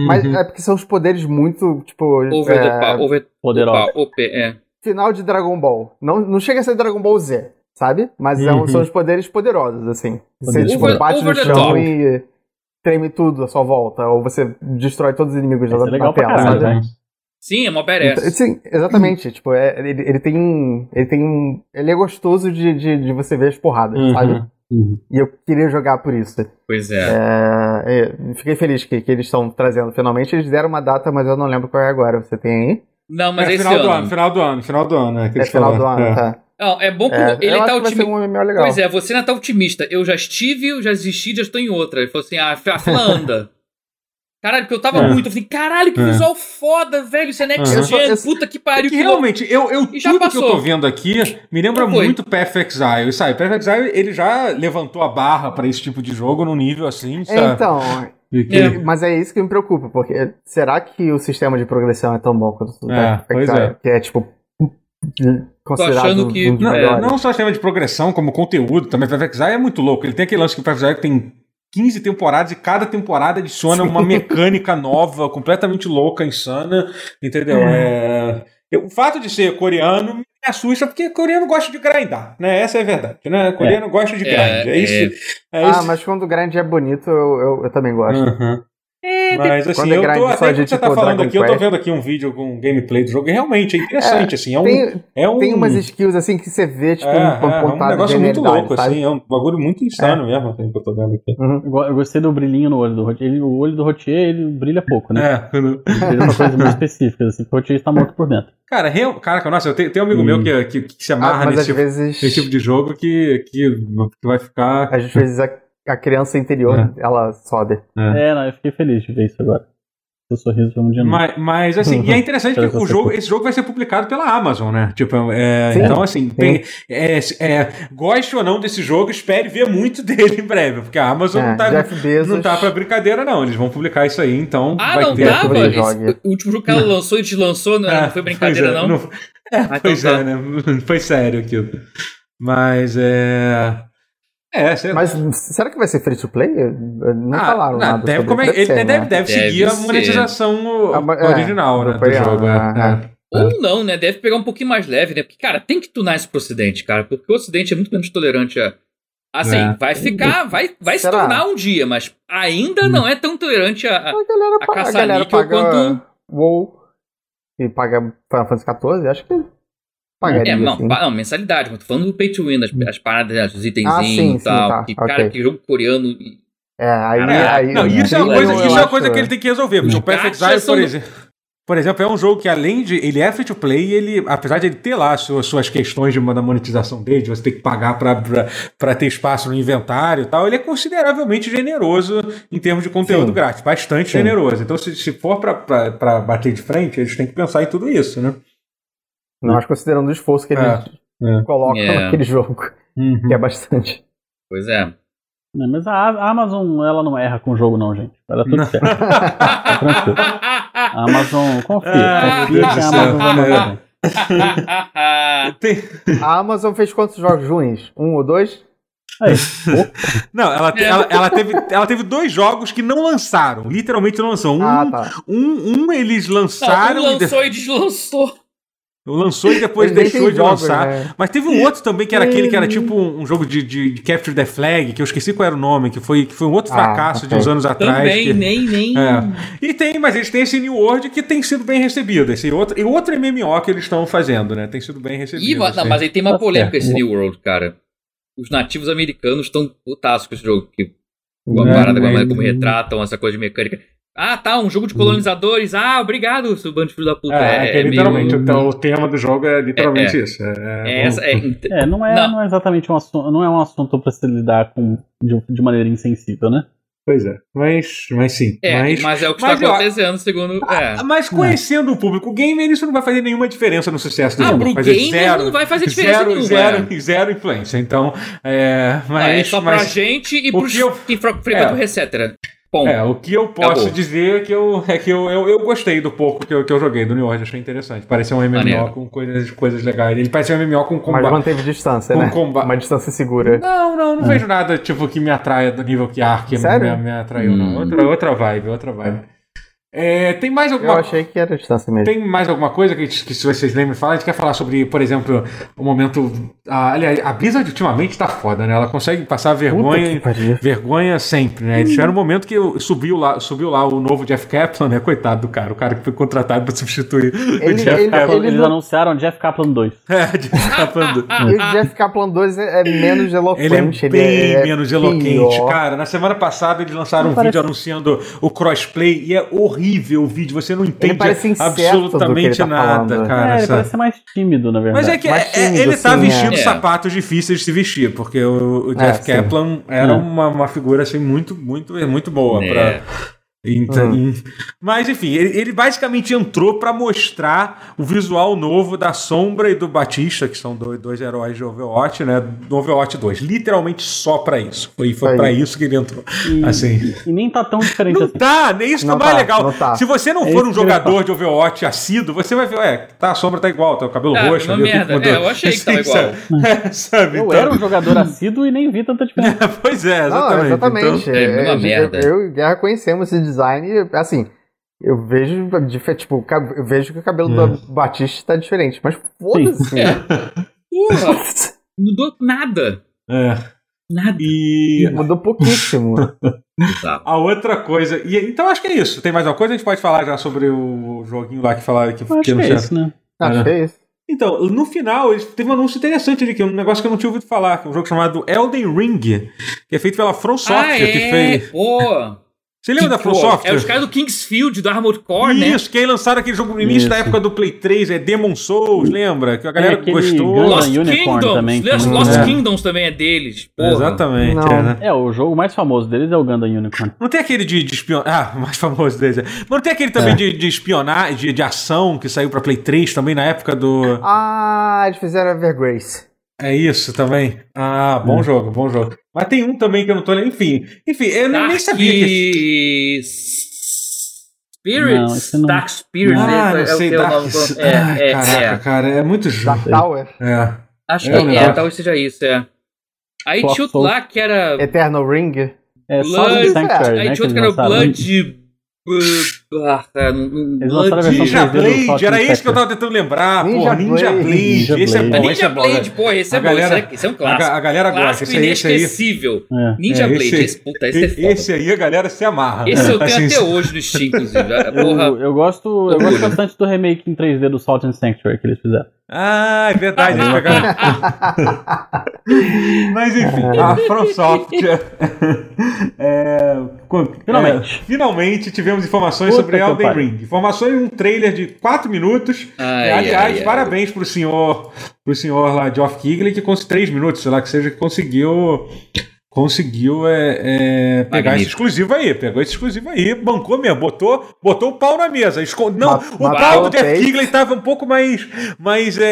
Speaker 3: Mas
Speaker 1: Uhum.
Speaker 3: é porque são os poderes muito, tipo.
Speaker 2: over the
Speaker 3: é,
Speaker 2: pa- over
Speaker 4: Poderoso.
Speaker 2: opa, OP, é.
Speaker 3: final de Dragon Ball. Não, não chega a ser Dragon Ball Z, sabe? Mas é um-
Speaker 1: Uhum.
Speaker 3: são os poderes poderosos, assim. Você
Speaker 4: Poderes
Speaker 3: tipo,
Speaker 2: over-
Speaker 3: bate no
Speaker 2: over the
Speaker 3: chão
Speaker 2: top.
Speaker 3: e treme tudo à sua volta. Ou você destrói todos os inimigos
Speaker 4: Isso
Speaker 3: da,
Speaker 4: é legal
Speaker 3: tela, sabe?
Speaker 4: né?
Speaker 2: Sim, é uma
Speaker 3: Então,
Speaker 2: badass.
Speaker 3: Sim, exatamente. Tipo, é, ele, ele tem. Ele tem um. Ele é gostoso de, de, de você ver as porradas,
Speaker 1: Uhum.
Speaker 3: sabe?
Speaker 4: Uhum.
Speaker 3: E eu queria jogar por isso.
Speaker 2: Pois é.
Speaker 3: É, é, fiquei feliz que, que eles estão trazendo. Finalmente eles deram uma data, mas eu não lembro qual é agora. Você tem aí?
Speaker 2: Não, mas
Speaker 1: é,
Speaker 2: esse
Speaker 1: final do
Speaker 2: ano.
Speaker 1: ano, final do ano, final do ano. É,
Speaker 3: É final do ano,
Speaker 1: É.
Speaker 3: tá.
Speaker 2: Não, é bom que
Speaker 3: É,
Speaker 2: ele
Speaker 3: eu
Speaker 2: tá otimista.
Speaker 3: um.
Speaker 2: Pois é, você ainda tá otimista. Eu já estive, eu já desisti, já estou em outra. Ele falou assim: ah, a fila anda. (laughs) Caralho, porque eu tava
Speaker 1: É.
Speaker 2: muito. Eu falei, caralho, que
Speaker 1: É.
Speaker 2: visual foda, velho. Isso é next
Speaker 1: Uhum.
Speaker 2: gen,
Speaker 3: eu-
Speaker 2: puta que pariu.
Speaker 1: Que
Speaker 2: que
Speaker 1: realmente, eu, eu
Speaker 2: E
Speaker 1: tudo que eu tô vendo aqui me lembra muito Path Exile, sabe? Path Exile, ele já levantou a barra pra esse tipo de jogo num nível assim,
Speaker 3: É,
Speaker 1: sabe?
Speaker 3: então,
Speaker 1: que-
Speaker 2: É.
Speaker 3: mas é isso que me preocupa, porque será que o sistema de progressão é tão bom quanto o
Speaker 1: É,
Speaker 3: Perfect
Speaker 1: pois
Speaker 3: Exile?
Speaker 1: é.
Speaker 3: Que é, tipo, considerado
Speaker 2: achando
Speaker 3: um
Speaker 2: que-
Speaker 1: Não, não só sistema de progressão, como conteúdo também. Path Exile é muito louco. Ele tem aquele lance que o Path Exile tem 15 temporadas e cada temporada adiciona uma mecânica nova, completamente louca, insana, entendeu? É... eu- O fato de ser coreano me assusta porque coreano gosta de grindar, né? Essa é a verdade, né? Coreano gosta de
Speaker 2: É,
Speaker 1: grind. É, isso. É
Speaker 3: Ah,
Speaker 1: isso.
Speaker 3: mas quando o grind é bonito, eu, eu, eu também gosto.
Speaker 1: Uhum.
Speaker 2: É,
Speaker 1: Mas assim,
Speaker 3: é
Speaker 1: eu tô, até
Speaker 3: de,
Speaker 1: que você tá falando
Speaker 3: Dragon
Speaker 1: aqui, eu tô
Speaker 3: Quest.
Speaker 1: vendo aqui um vídeo com gameplay do jogo e realmente é interessante, assim, é um...
Speaker 3: Tem,
Speaker 1: é um
Speaker 3: tem umas skills assim que você vê, tipo,
Speaker 1: é,
Speaker 3: um
Speaker 1: é, é um negócio muito louco,
Speaker 3: sabe?
Speaker 1: assim, é um bagulho muito insano mesmo, assim, que eu tô vendo aqui.
Speaker 3: Uhum.
Speaker 4: Eu go- Eu gostei do brilhinho no olho do Rotier. O olho do Rotier, ele brilha pouco, né?
Speaker 1: É,
Speaker 4: Ele brilha pra coisas mais específicas, assim, o Rotier está morto por dentro.
Speaker 1: cara, real, caraca, nossa, eu tenho, tem um amigo
Speaker 4: Hum.
Speaker 1: meu que, que, que se
Speaker 3: Ah,
Speaker 1: amarra
Speaker 3: mas
Speaker 1: nesse, tipo,
Speaker 3: vezes,
Speaker 1: nesse tipo de jogo que, que, que vai ficar...
Speaker 3: às vezes a, criança interior,
Speaker 1: É.
Speaker 3: ela sobe.
Speaker 1: É.
Speaker 4: É, não, eu fiquei feliz de ver isso agora. Seu sorriso foi um dia novo.
Speaker 1: Mas, mas, assim, (laughs) e é interessante que o jogo, esse jogo vai ser publicado pela Amazon, né? Tipo, é,
Speaker 3: Sim,
Speaker 1: então, assim, tem- é, é, goste ou não desse jogo, espere ver muito (laughs) dele em breve, porque a Amazon
Speaker 3: É,
Speaker 1: não tá,
Speaker 3: Bezos.
Speaker 1: não tá pra brincadeira, não. Eles vão publicar isso aí, então
Speaker 2: Ah,
Speaker 1: vai
Speaker 2: não
Speaker 1: ter.
Speaker 2: tava? O último jogo que ela (laughs) lançou e deslançou, não,
Speaker 1: É,
Speaker 2: não foi brincadeira,
Speaker 1: pois é,
Speaker 2: não?
Speaker 1: É,
Speaker 2: Ah, então
Speaker 1: pois
Speaker 2: tá.
Speaker 1: é, né? Foi sério aquilo. Mas é. É, sei lá.
Speaker 3: Mas será que vai ser free to play? Não
Speaker 1: Ah,
Speaker 3: falaram
Speaker 1: não,
Speaker 3: nada.
Speaker 1: deve, é-
Speaker 3: isso.
Speaker 1: ele
Speaker 3: ser,
Speaker 1: deve,
Speaker 3: né?
Speaker 1: deve
Speaker 2: Deve
Speaker 1: seguir a
Speaker 2: ser.
Speaker 1: monetização
Speaker 3: Ah, é,
Speaker 1: original, né, do jogo.
Speaker 3: ah,
Speaker 1: é, é.
Speaker 2: Ou não, né? Deve pegar um pouquinho mais leve, né? Porque, cara, tem que tunar isso pro Ocidente, cara. Porque o Ocidente é muito menos tolerante a. Assim,
Speaker 1: É.
Speaker 2: vai ficar. Vai, vai se tornar um dia, mas ainda não é tão tolerante a. a-
Speaker 3: A galera,
Speaker 2: A
Speaker 3: a galera paga
Speaker 2: quanto-
Speaker 3: WoW e paga Final Fantasy XIV, acho que pagaria,
Speaker 2: É, não,
Speaker 3: assim.
Speaker 2: não, mensalidade. Eu tô falando do pay to win, as, as paradas, os itenzinhos
Speaker 3: Ah,
Speaker 2: e
Speaker 3: sim,
Speaker 2: tal.
Speaker 3: tá,
Speaker 2: que,
Speaker 3: ok.
Speaker 2: cara, que jogo coreano.
Speaker 3: É, aí,
Speaker 2: Cara,
Speaker 3: aí
Speaker 1: Não, isso é uma coisa,
Speaker 3: eu
Speaker 1: isso é uma coisa que ele tem que resolver. Porque o Path
Speaker 2: Gacha
Speaker 1: Exile, por exemplo. Por exemplo, é um jogo que além de. Ele é free to play e ele, apesar de ele ter lá suas, suas questões de, da monetização dele, de você ter que pagar para ter espaço no inventário e tal, ele é consideravelmente generoso em termos de conteúdo
Speaker 3: Sim.
Speaker 1: grátis. Bastante
Speaker 3: Sim.
Speaker 1: generoso. Então, se, se for para bater de frente, eles têm que pensar em tudo isso, né?
Speaker 3: Não acho considerando o esforço que eles
Speaker 1: É, é.
Speaker 3: colocam
Speaker 2: É.
Speaker 3: naquele jogo,
Speaker 1: Uhum.
Speaker 3: que é bastante.
Speaker 2: Pois é.
Speaker 4: Não, Mas a Amazon, ela não erra com o jogo, não, gente. Vai dar tudo
Speaker 1: Não.
Speaker 4: certo. Tá tranquilo. A Amazon, confia.
Speaker 1: Ah,
Speaker 4: confia que a Amazon vai mandar bem.
Speaker 3: A Amazon fez quantos jogos ruins? Um ou dois?
Speaker 4: Aí, (laughs)
Speaker 1: Não, ela, te-
Speaker 2: É.
Speaker 1: ela, ela teve, ela teve dois jogos que não lançaram. Literalmente não lançou. Um,
Speaker 3: Ah, tá.
Speaker 1: um, um eles
Speaker 2: Não,
Speaker 1: lançaram
Speaker 2: um
Speaker 1: e de-
Speaker 2: lançou e deslançou.
Speaker 1: Lançou e depois (laughs) deixou de
Speaker 3: jogos,
Speaker 1: lançar.
Speaker 3: né?
Speaker 1: Mas teve um outro também que era aquele que era tipo um, jogo de, de, de Capture the Flag, que eu esqueci qual era o nome, que foi, que foi um outro
Speaker 3: Ah,
Speaker 1: fracasso de
Speaker 3: ok.
Speaker 1: uns anos atrás.
Speaker 2: Também,
Speaker 1: que-
Speaker 2: nem, nem.
Speaker 1: É. E tem, mas eles têm esse New World que tem sido bem recebido. Esse outro, e outro MMO que eles estão fazendo, né? Tem sido bem recebido.
Speaker 2: Ih, mas, não,
Speaker 1: assim.
Speaker 2: mas aí tem uma
Speaker 4: Tá
Speaker 2: polêmica esse New World, cara. Os nativos americanos estão putaços com esse jogo. Que, com a parada, com a
Speaker 1: mas-
Speaker 2: maneira como retratam essa coisa de mecânica. Ah, tá, um jogo de colonizadores. Ah, obrigado, seu bando de filho da puta.
Speaker 1: É, é, que é
Speaker 2: meio-
Speaker 1: literalmente, então, o tema do jogo é literalmente
Speaker 2: É, é.
Speaker 1: isso. É,
Speaker 2: É, essa, é,
Speaker 4: É, não é,
Speaker 2: Não.
Speaker 4: não. é exatamente um assunto, não é um assunto pra se lidar com de, de maneira insensível, né?
Speaker 1: Pois é. Mas, mas sim.
Speaker 2: é,
Speaker 1: mas,
Speaker 2: mas, é o que está acontecendo, segundo. É.
Speaker 1: Ah, Mas conhecendo o público gamer, isso não vai fazer nenhuma diferença no sucesso do
Speaker 2: Ah,
Speaker 1: jogo.
Speaker 2: pro
Speaker 1: fazer
Speaker 2: gamer não vai fazer diferença
Speaker 1: zero,
Speaker 2: nenhuma,
Speaker 1: Zero,
Speaker 2: é.
Speaker 1: zero influência. Então, é. Mas,
Speaker 2: Ah, é só pra
Speaker 1: mas-
Speaker 2: gente e
Speaker 1: o
Speaker 2: pros
Speaker 1: que eu-
Speaker 2: que fre- frequentam
Speaker 1: É.
Speaker 2: o Recetera. Ponto.
Speaker 1: É, o que eu posso
Speaker 2: Acabou.
Speaker 1: dizer é que, eu, é que eu, eu, eu gostei do pouco que eu, que eu joguei do New Order, achei interessante. Pareceu um MMO
Speaker 2: Maneiro.
Speaker 1: com coisas, coisas legais. Ele parece um MMO com
Speaker 3: Mas
Speaker 1: combate.
Speaker 3: manteve distância,
Speaker 1: Com
Speaker 3: né?
Speaker 1: comba-
Speaker 3: Uma distância segura.
Speaker 1: Não, não, não vejo nada tipo que me atraia do nível que Ark
Speaker 3: Sério?
Speaker 1: me, me atraiu, não.
Speaker 2: Hum.
Speaker 1: Outra, outra vibe, outra vibe. É, tem mais
Speaker 3: Eu
Speaker 1: alguma
Speaker 3: achei que era distância mesmo.
Speaker 1: Tem mais alguma coisa que, que se vocês lembram falar? A gente quer falar sobre, por exemplo, o momento. A, aliás, a Blizzard ultimamente tá foda, né? Ela consegue passar vergonha. Vergonha sempre, né? Eles tiveram um momento que eu- subiu lá, subiu lá o novo Jeff Kaplan, né? Coitado do cara, o cara que foi contratado pra substituir o
Speaker 3: Ele-
Speaker 1: Jeff
Speaker 3: ele-
Speaker 1: Kaplan.
Speaker 3: ele-
Speaker 4: Eles
Speaker 3: não-
Speaker 4: anunciaram Jeff Kaplan 2. (laughs)
Speaker 1: É, Jeff Kaplan. do- (laughs)
Speaker 3: E o Jeff Kaplan 2 é, é menos
Speaker 1: Ele é
Speaker 3: eloquente.
Speaker 1: bem
Speaker 3: é
Speaker 1: menos eloquente.
Speaker 3: pior.
Speaker 1: Cara, na semana passada eles lançaram um
Speaker 4: Parece-
Speaker 1: vídeo anunciando o crossplay e é horrível o vídeo. Você não entende
Speaker 3: ele
Speaker 1: absolutamente
Speaker 3: tá
Speaker 1: nada,
Speaker 3: falando.
Speaker 1: cara.
Speaker 4: é, ele
Speaker 1: sabe?
Speaker 4: parece ser mais tímido, na verdade.
Speaker 1: Mas é que
Speaker 3: Mais
Speaker 1: é-
Speaker 3: tímido,
Speaker 1: ele tá
Speaker 3: assim,
Speaker 1: vestindo
Speaker 2: é.
Speaker 1: sapatos difíceis de se vestir, porque o, o
Speaker 3: É,
Speaker 1: Jeff. Kaplan era
Speaker 4: É.
Speaker 1: uma, uma figura assim muito, muito, muito boa
Speaker 2: É.
Speaker 1: Então,
Speaker 3: Hum.
Speaker 1: em- Mas enfim, ele, ele basicamente entrou pra mostrar o visual novo da Sombra e do Batista, que são dois, dois heróis de Overwatch, né? Do Overwatch 2. Literalmente só pra isso. Foi, foi pra isso que ele entrou.
Speaker 4: E,
Speaker 1: Assim.
Speaker 4: e nem tá tão diferente
Speaker 1: Não
Speaker 4: assim.
Speaker 1: tá, nem isso que é
Speaker 3: Não
Speaker 1: mais
Speaker 3: tá,
Speaker 1: legal.
Speaker 3: não tá.
Speaker 1: Se você não
Speaker 4: É
Speaker 1: for um jogador de Overwatch assíduo, você vai ver, ué, tá, a sombra tá igual, tá o cabelo
Speaker 2: Ah,
Speaker 1: roxo.
Speaker 2: uma
Speaker 1: ali, o que
Speaker 2: merda. É, eu achei que tava igual.
Speaker 1: Sabe? (laughs) É, sabe?
Speaker 4: Eu
Speaker 1: Então-
Speaker 4: era um jogador assíduo e nem vi tanta diferença. (laughs)
Speaker 1: pois é,
Speaker 3: Não,
Speaker 1: exatamente.
Speaker 3: exatamente.
Speaker 1: Então,
Speaker 2: É, uma
Speaker 3: eu,
Speaker 2: merda.
Speaker 3: eu e o Guerra conhecemos esse design, assim, eu vejo, tipo, eu vejo que o cabelo
Speaker 1: É.
Speaker 3: do Batista tá diferente, mas foda-se.
Speaker 2: É. Porra, mudou nada.
Speaker 1: é.
Speaker 2: Nada.
Speaker 1: E
Speaker 3: Mudou pouquíssimo.
Speaker 1: A outra coisa. E, então acho que é isso. Tem mais uma coisa? A gente pode falar já sobre o joguinho lá que falaram que,
Speaker 4: Eu acho que
Speaker 1: não
Speaker 4: é isso, né?
Speaker 3: Acho que é isso.
Speaker 1: Então, no final, eles- teve um anúncio interessante ali, que é um negócio que eu não tinha ouvido falar, que é um jogo chamado Elden Ring, que é feito pela From Software,
Speaker 2: ah,
Speaker 1: que
Speaker 2: é?
Speaker 1: fez.
Speaker 2: Pô.
Speaker 1: Você lembra da From
Speaker 2: pô,
Speaker 1: Software?
Speaker 2: É os caras do Kingsfield, do Armored Core, né?
Speaker 1: Isso, que aí lançaram aquele jogo no início
Speaker 4: Isso.
Speaker 1: da época do Play 3, é Demon Souls, lembra? Que a galera
Speaker 4: aquele
Speaker 1: gostou.
Speaker 2: Lost
Speaker 4: Unicorn
Speaker 2: Kingdoms.
Speaker 4: também,
Speaker 2: Lost,
Speaker 4: também-
Speaker 2: Lost
Speaker 1: É.
Speaker 2: Kingdoms também é deles. Porra.
Speaker 1: Exatamente, é, né?
Speaker 4: É, o jogo mais famoso deles é o Gundam Unicorn.
Speaker 1: Não tem aquele de, de espionagem. Ah, o (laughs) mais famoso deles. é. Mas não tem aquele também
Speaker 4: É.
Speaker 1: de, de espionagem, de, de ação, que saiu pra Play 3 também na época do.
Speaker 3: Ah, eles fizeram Evergrace.
Speaker 1: É isso também. Ah, bom
Speaker 4: Hum.
Speaker 1: jogo, bom jogo. Mas tem um também que eu não tô lembrando. Enfim, enfim, eu nem, nem sabia que.
Speaker 2: Spirits?
Speaker 4: Não, não-
Speaker 2: Dark Spirits.
Speaker 1: Ah,
Speaker 2: é, é o
Speaker 1: sei,
Speaker 2: que é o
Speaker 1: Dark.
Speaker 2: nome. É,
Speaker 1: Ai,
Speaker 2: é,
Speaker 1: caraca,
Speaker 2: é.
Speaker 1: cara, é muito
Speaker 3: Dark
Speaker 1: jogo.
Speaker 3: Tower.
Speaker 1: É.
Speaker 2: Acho
Speaker 1: É
Speaker 2: que
Speaker 1: um
Speaker 2: é, talvez seja isso, é. Aí tinha outro lá que era.
Speaker 3: Eternal Ring.
Speaker 4: É só
Speaker 2: Blood-
Speaker 4: o Sanctuary,
Speaker 2: Aí
Speaker 4: né?
Speaker 2: tinha outro
Speaker 4: que
Speaker 2: que era
Speaker 4: lançaram.
Speaker 2: Blood. Ah,
Speaker 4: a versão
Speaker 1: Ninja
Speaker 4: 3D do
Speaker 1: Blade, era esse que eu tava tentando lembrar.
Speaker 3: Ninja
Speaker 1: Porra, Ninja
Speaker 3: Blade.
Speaker 4: Ninja
Speaker 1: Esse é
Speaker 4: Blade.
Speaker 1: bom, esse
Speaker 2: Ninja
Speaker 1: é.
Speaker 2: Blade, porra, esse é
Speaker 1: A
Speaker 2: bom.
Speaker 1: galera-
Speaker 2: esse, é, é um
Speaker 1: A,
Speaker 2: clássico.
Speaker 1: ga- a galera gosta.
Speaker 2: Clássico
Speaker 1: Esse aí.
Speaker 2: inesquecível.
Speaker 4: É.
Speaker 2: Ninja
Speaker 1: É,
Speaker 2: Blade,
Speaker 1: esse-
Speaker 2: esse, puta, esse é foda.
Speaker 1: esse aí a galera se amarra.
Speaker 2: Esse eu tenho
Speaker 1: Assim,
Speaker 2: até hoje no Steam, inclusive.
Speaker 4: Eu,
Speaker 2: Porra.
Speaker 4: eu gosto, eu gosto bastante do remake em 3D do Salt and Sanctuary que eles fizeram.
Speaker 1: Ah, é verdade. pegaram- (laughs) Mas enfim, a From Software. é, co-
Speaker 4: Finalmente.
Speaker 1: é, finalmente tivemos informações
Speaker 4: Puta
Speaker 1: sobre Elden
Speaker 4: pariu.
Speaker 1: Ring. Informações em um trailer de 4 minutos.
Speaker 2: Ai,
Speaker 1: É, aliás,
Speaker 2: ai, ai.
Speaker 1: parabéns pro senhor, pro senhor lá, Geoff Keighley, que conseguiu 3 minutos, sei lá que seja, que conseguiu. Conseguiu é, é, pegar
Speaker 2: Magnífico.
Speaker 1: esse exclusivo aí, pegou esse exclusivo aí, bancou mesmo, botou, botou o pau na mesa. esco- Não,
Speaker 3: Ma-
Speaker 1: o pau
Speaker 3: o
Speaker 1: do Jeff. Keighley estava um pouco mais, mais é,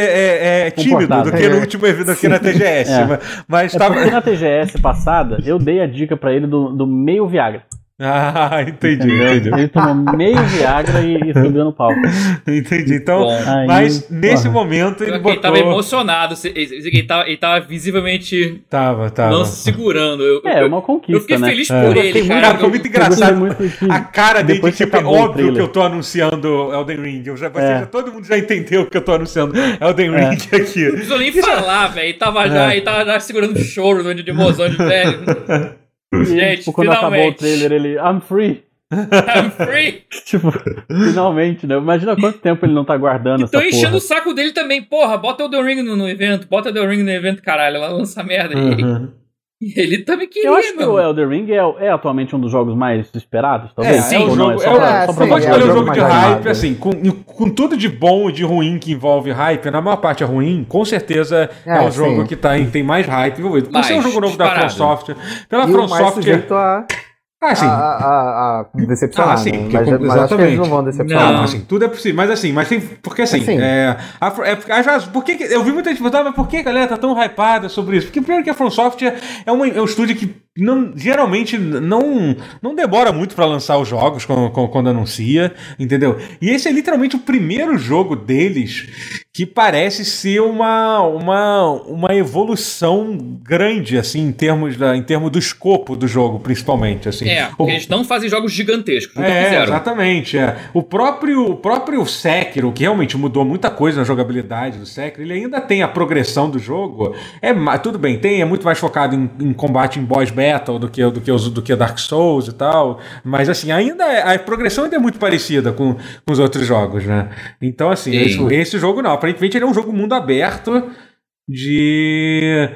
Speaker 1: é, é, tímido do que no
Speaker 3: É.
Speaker 1: último evento, que na TGS. (laughs)
Speaker 4: É.
Speaker 1: Mas, mas
Speaker 4: É
Speaker 1: tava.
Speaker 4: porque na TGS passada, eu dei a dica pra ele do, do meio Viagra. (laughs)
Speaker 1: Ah, entendi,
Speaker 4: Entendeu?
Speaker 1: entendi.
Speaker 4: Ele tomou meio Viagra e, e subiu no palco. (laughs)
Speaker 1: Entendi. Então.
Speaker 4: Aí,
Speaker 1: mas nesse
Speaker 4: porra.
Speaker 1: momento ele
Speaker 2: Ele
Speaker 1: botou.
Speaker 2: tava emocionado, ele, ele, tava, ele tava visivelmente
Speaker 1: Tava, tava.
Speaker 2: não se segurando. Eu,
Speaker 4: É,
Speaker 2: eu,
Speaker 4: uma conquista,
Speaker 2: eu fiquei
Speaker 4: né?
Speaker 2: feliz
Speaker 1: É.
Speaker 2: por ele, cara.
Speaker 1: muito- foi muito engraçado.
Speaker 4: muito
Speaker 1: A cara dele,
Speaker 4: depois que
Speaker 1: tipo, é óbvio que eu tô anunciando Elden Ring. Eu já,
Speaker 4: É.
Speaker 1: já- todo mundo já entendeu que eu tô anunciando Elden
Speaker 4: É.
Speaker 1: Ring (laughs) aqui.
Speaker 2: Não precisou nem falar, velho. Ele tava já,
Speaker 1: É.
Speaker 2: ele tava já segurando o choro de de emoção de velho. Gente,
Speaker 4: tipo, quando acabou o
Speaker 2: finalmente.
Speaker 4: trailer, ele, I'm free.
Speaker 2: I'm free. (laughs)
Speaker 4: Tipo, finalmente, né? Imagina quanto tempo ele não tá guardando
Speaker 2: Tô
Speaker 4: essa
Speaker 2: enchendo
Speaker 4: porra.
Speaker 2: o saco dele também. Porra, bota o The Ring no, no evento. Bota o The Ring no evento, caralho. Ela lança merda. E-
Speaker 1: Uhum.
Speaker 2: E (laughs) ele também queria,
Speaker 4: Eu acho que o Elder Ring é, é atualmente um dos jogos mais esperados, talvez.
Speaker 1: É,
Speaker 2: sim,
Speaker 1: é
Speaker 4: Ou
Speaker 1: o
Speaker 4: não,
Speaker 1: jogo.
Speaker 4: é só
Speaker 1: é
Speaker 4: pra,
Speaker 3: é,
Speaker 4: só
Speaker 3: sim,
Speaker 4: pra
Speaker 1: vou
Speaker 3: é
Speaker 1: um
Speaker 3: jogo
Speaker 1: jogo de hype,
Speaker 3: animado.
Speaker 1: assim, com, com tudo de bom e de ruim que envolve hype, na maior parte é ruim, com certeza é,
Speaker 3: É,
Speaker 1: um jogo
Speaker 3: sim.
Speaker 1: que tá, em- tem mais hype envolvido. Por ser um jogo novo da From
Speaker 2: disparado.
Speaker 1: Software, pela From Software.
Speaker 3: a,
Speaker 1: Ah, sim.
Speaker 3: a, a, a decepcionar,
Speaker 1: Ah, sim,
Speaker 3: né? mas, acho que eles
Speaker 1: exatamente.
Speaker 3: não vão decepcionar.
Speaker 1: Não, assim, tudo é possível. Mas assim, mas tem. Porque assim,
Speaker 3: Assim.
Speaker 1: é, a, é, vezes, por que- eu vi muita gente perguntar, mas por que a galera tá tão hypada sobre isso? Porque primeiro que a From Software é, uma, é um estúdio que não, geralmente não, não demora muito pra lançar os jogos quando, quando- anuncia, entendeu? E esse é literalmente o primeiro jogo deles que parece ser uma, uma, uma evolução grande, assim, em termos, da, em termos do escopo do jogo, principalmente. Assim.
Speaker 2: É,
Speaker 1: O-
Speaker 2: porque eles não fazem jogos gigantescos.
Speaker 1: É,
Speaker 2: fizeram.
Speaker 1: exatamente. É. O, próprio, o próprio Sekiro, que realmente mudou muita coisa na jogabilidade do Sekiro, ele ainda tem a progressão do jogo. É, tudo bem, tem, é muito mais focado em, em combate em boss battle do que, do, que os, do que Dark Souls e tal. Mas assim, ainda é- a progressão ainda é muito parecida com, com os outros jogos, né? Então, assim,
Speaker 2: Sim.
Speaker 1: esse, esse jogo não. Aparentemente ele é um jogo mundo aberto de,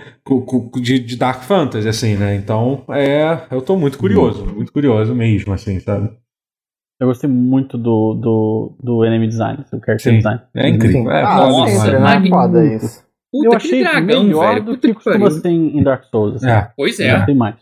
Speaker 1: de, de Dark Fantasy, assim, né? Então, é, eu tô muito curioso, muito curioso mesmo, assim, sabe?
Speaker 4: Eu gostei muito do, do, do enemy design, do character
Speaker 1: Sim.
Speaker 4: design.
Speaker 1: É incrível.
Speaker 3: Sim.
Speaker 1: É,
Speaker 3: ah,
Speaker 1: foda
Speaker 2: magnífico.
Speaker 3: Foda isso.
Speaker 2: Puta,
Speaker 4: eu achei
Speaker 2: dragão,
Speaker 4: melhor
Speaker 2: velho.
Speaker 4: do
Speaker 2: Puta
Speaker 4: que
Speaker 2: que
Speaker 4: costuma ser em em Dark Souls. Assim.
Speaker 1: É.
Speaker 2: Pois é.
Speaker 4: Gostei mais.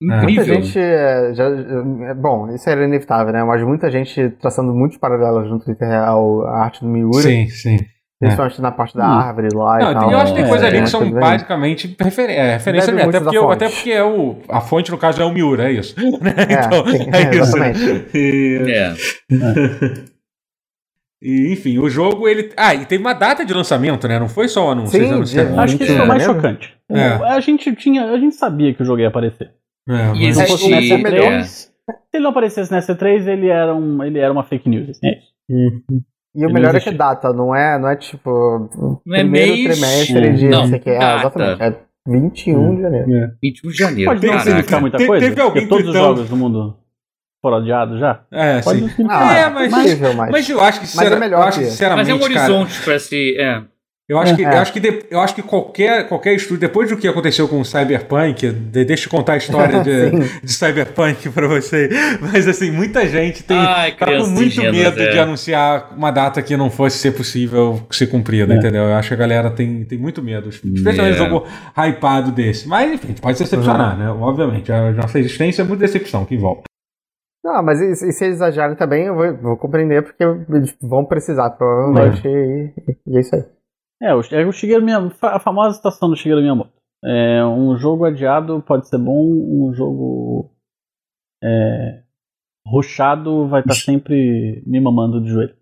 Speaker 3: Muita
Speaker 2: Incrível.
Speaker 3: gente é, já, é, bom, isso era inevitável, né? Mas muita gente traçando muitos paralelos no Twitter ao à arte do Miura,
Speaker 1: Sim, sim.
Speaker 3: principalmente na parte da
Speaker 4: Hum.
Speaker 3: árvore lá
Speaker 1: Não,
Speaker 3: e tal.
Speaker 1: eu acho que tem
Speaker 4: É,
Speaker 1: coisa ali
Speaker 3: é,
Speaker 1: que são
Speaker 3: bem.
Speaker 1: basicamente referen é, referência ali, até porque, eu- até porque é o, a fonte, no caso, é o Miura, é isso. (laughs)
Speaker 3: É,
Speaker 1: então,
Speaker 3: sim, (laughs)
Speaker 1: é isso.
Speaker 3: exatamente.
Speaker 1: E,
Speaker 2: É.
Speaker 1: e, enfim, o jogo, ele... Ah, e teve uma data de lançamento, né? Não foi só o anúncio.
Speaker 3: Sim,
Speaker 1: anunciaram.
Speaker 4: Acho que isso
Speaker 3: É,
Speaker 4: foi o mais chocante.
Speaker 1: É.
Speaker 4: A gente tinha. A gente sabia que o jogo ia aparecer.
Speaker 1: É,
Speaker 2: E
Speaker 1: mas-
Speaker 4: Se não
Speaker 2: existe-
Speaker 4: fosse nessa
Speaker 3: o melhor-
Speaker 4: E3, se ele não aparecesse nessa E3, ele era, um, ele era uma fake news. assim, é.
Speaker 3: E o
Speaker 4: Ele
Speaker 3: melhor é que data, não é, não é tipo
Speaker 2: Não é
Speaker 3: primeiro
Speaker 2: mês,
Speaker 3: trimestre de
Speaker 2: não,
Speaker 3: não sei o que. É,
Speaker 2: data.
Speaker 3: exatamente. É 21 de janeiro.
Speaker 2: 21 de janeiro.
Speaker 4: Pode não significar muita
Speaker 1: Te-
Speaker 4: coisa,
Speaker 1: teve alguém
Speaker 4: porque todos os jogos do mundo foram adiados já.
Speaker 1: É,
Speaker 4: Pode
Speaker 1: sim.
Speaker 3: Ah,
Speaker 1: É,
Speaker 3: é,
Speaker 1: mas-
Speaker 3: possível, mas...
Speaker 1: Mas eu acho que,
Speaker 3: Mas
Speaker 1: sincera-
Speaker 3: é melhor
Speaker 1: eu acho que,
Speaker 3: que-
Speaker 1: sinceramente,
Speaker 2: Mas é um
Speaker 1: cara,
Speaker 2: horizonte pra se. É.
Speaker 1: Eu acho que,
Speaker 3: É.
Speaker 1: eu acho que, de- eu acho que qualquer, qualquer estúdio, depois do que aconteceu com o Cyberpunk, de, deixa eu contar a história (laughs) de, de Cyberpunk pra você. Mas assim, muita gente tem
Speaker 2: Ai,
Speaker 1: tá com muito medo
Speaker 2: é.
Speaker 1: de anunciar uma data que não fosse ser possível ser cumprida,
Speaker 4: É.
Speaker 1: entendeu? Eu acho que a galera tem, tem muito medo, especialmente
Speaker 2: É.
Speaker 1: um jogo hypado desse. Mas enfim, pode se decepcionar, né? Obviamente, a nossa existência é muito decepção que envolve.
Speaker 3: Não, mas e, e se eles exagerarem também, eu vou, vou compreender, porque eles vão precisar, provavelmente, e, e é isso aí.
Speaker 4: É, o, é o Shigeru Miyamoto, a famosa citação do Shigeru Miyamoto. É, um jogo adiado pode ser bom, um jogo é, rushado vai estar (laughs) sempre me mamando de joelho.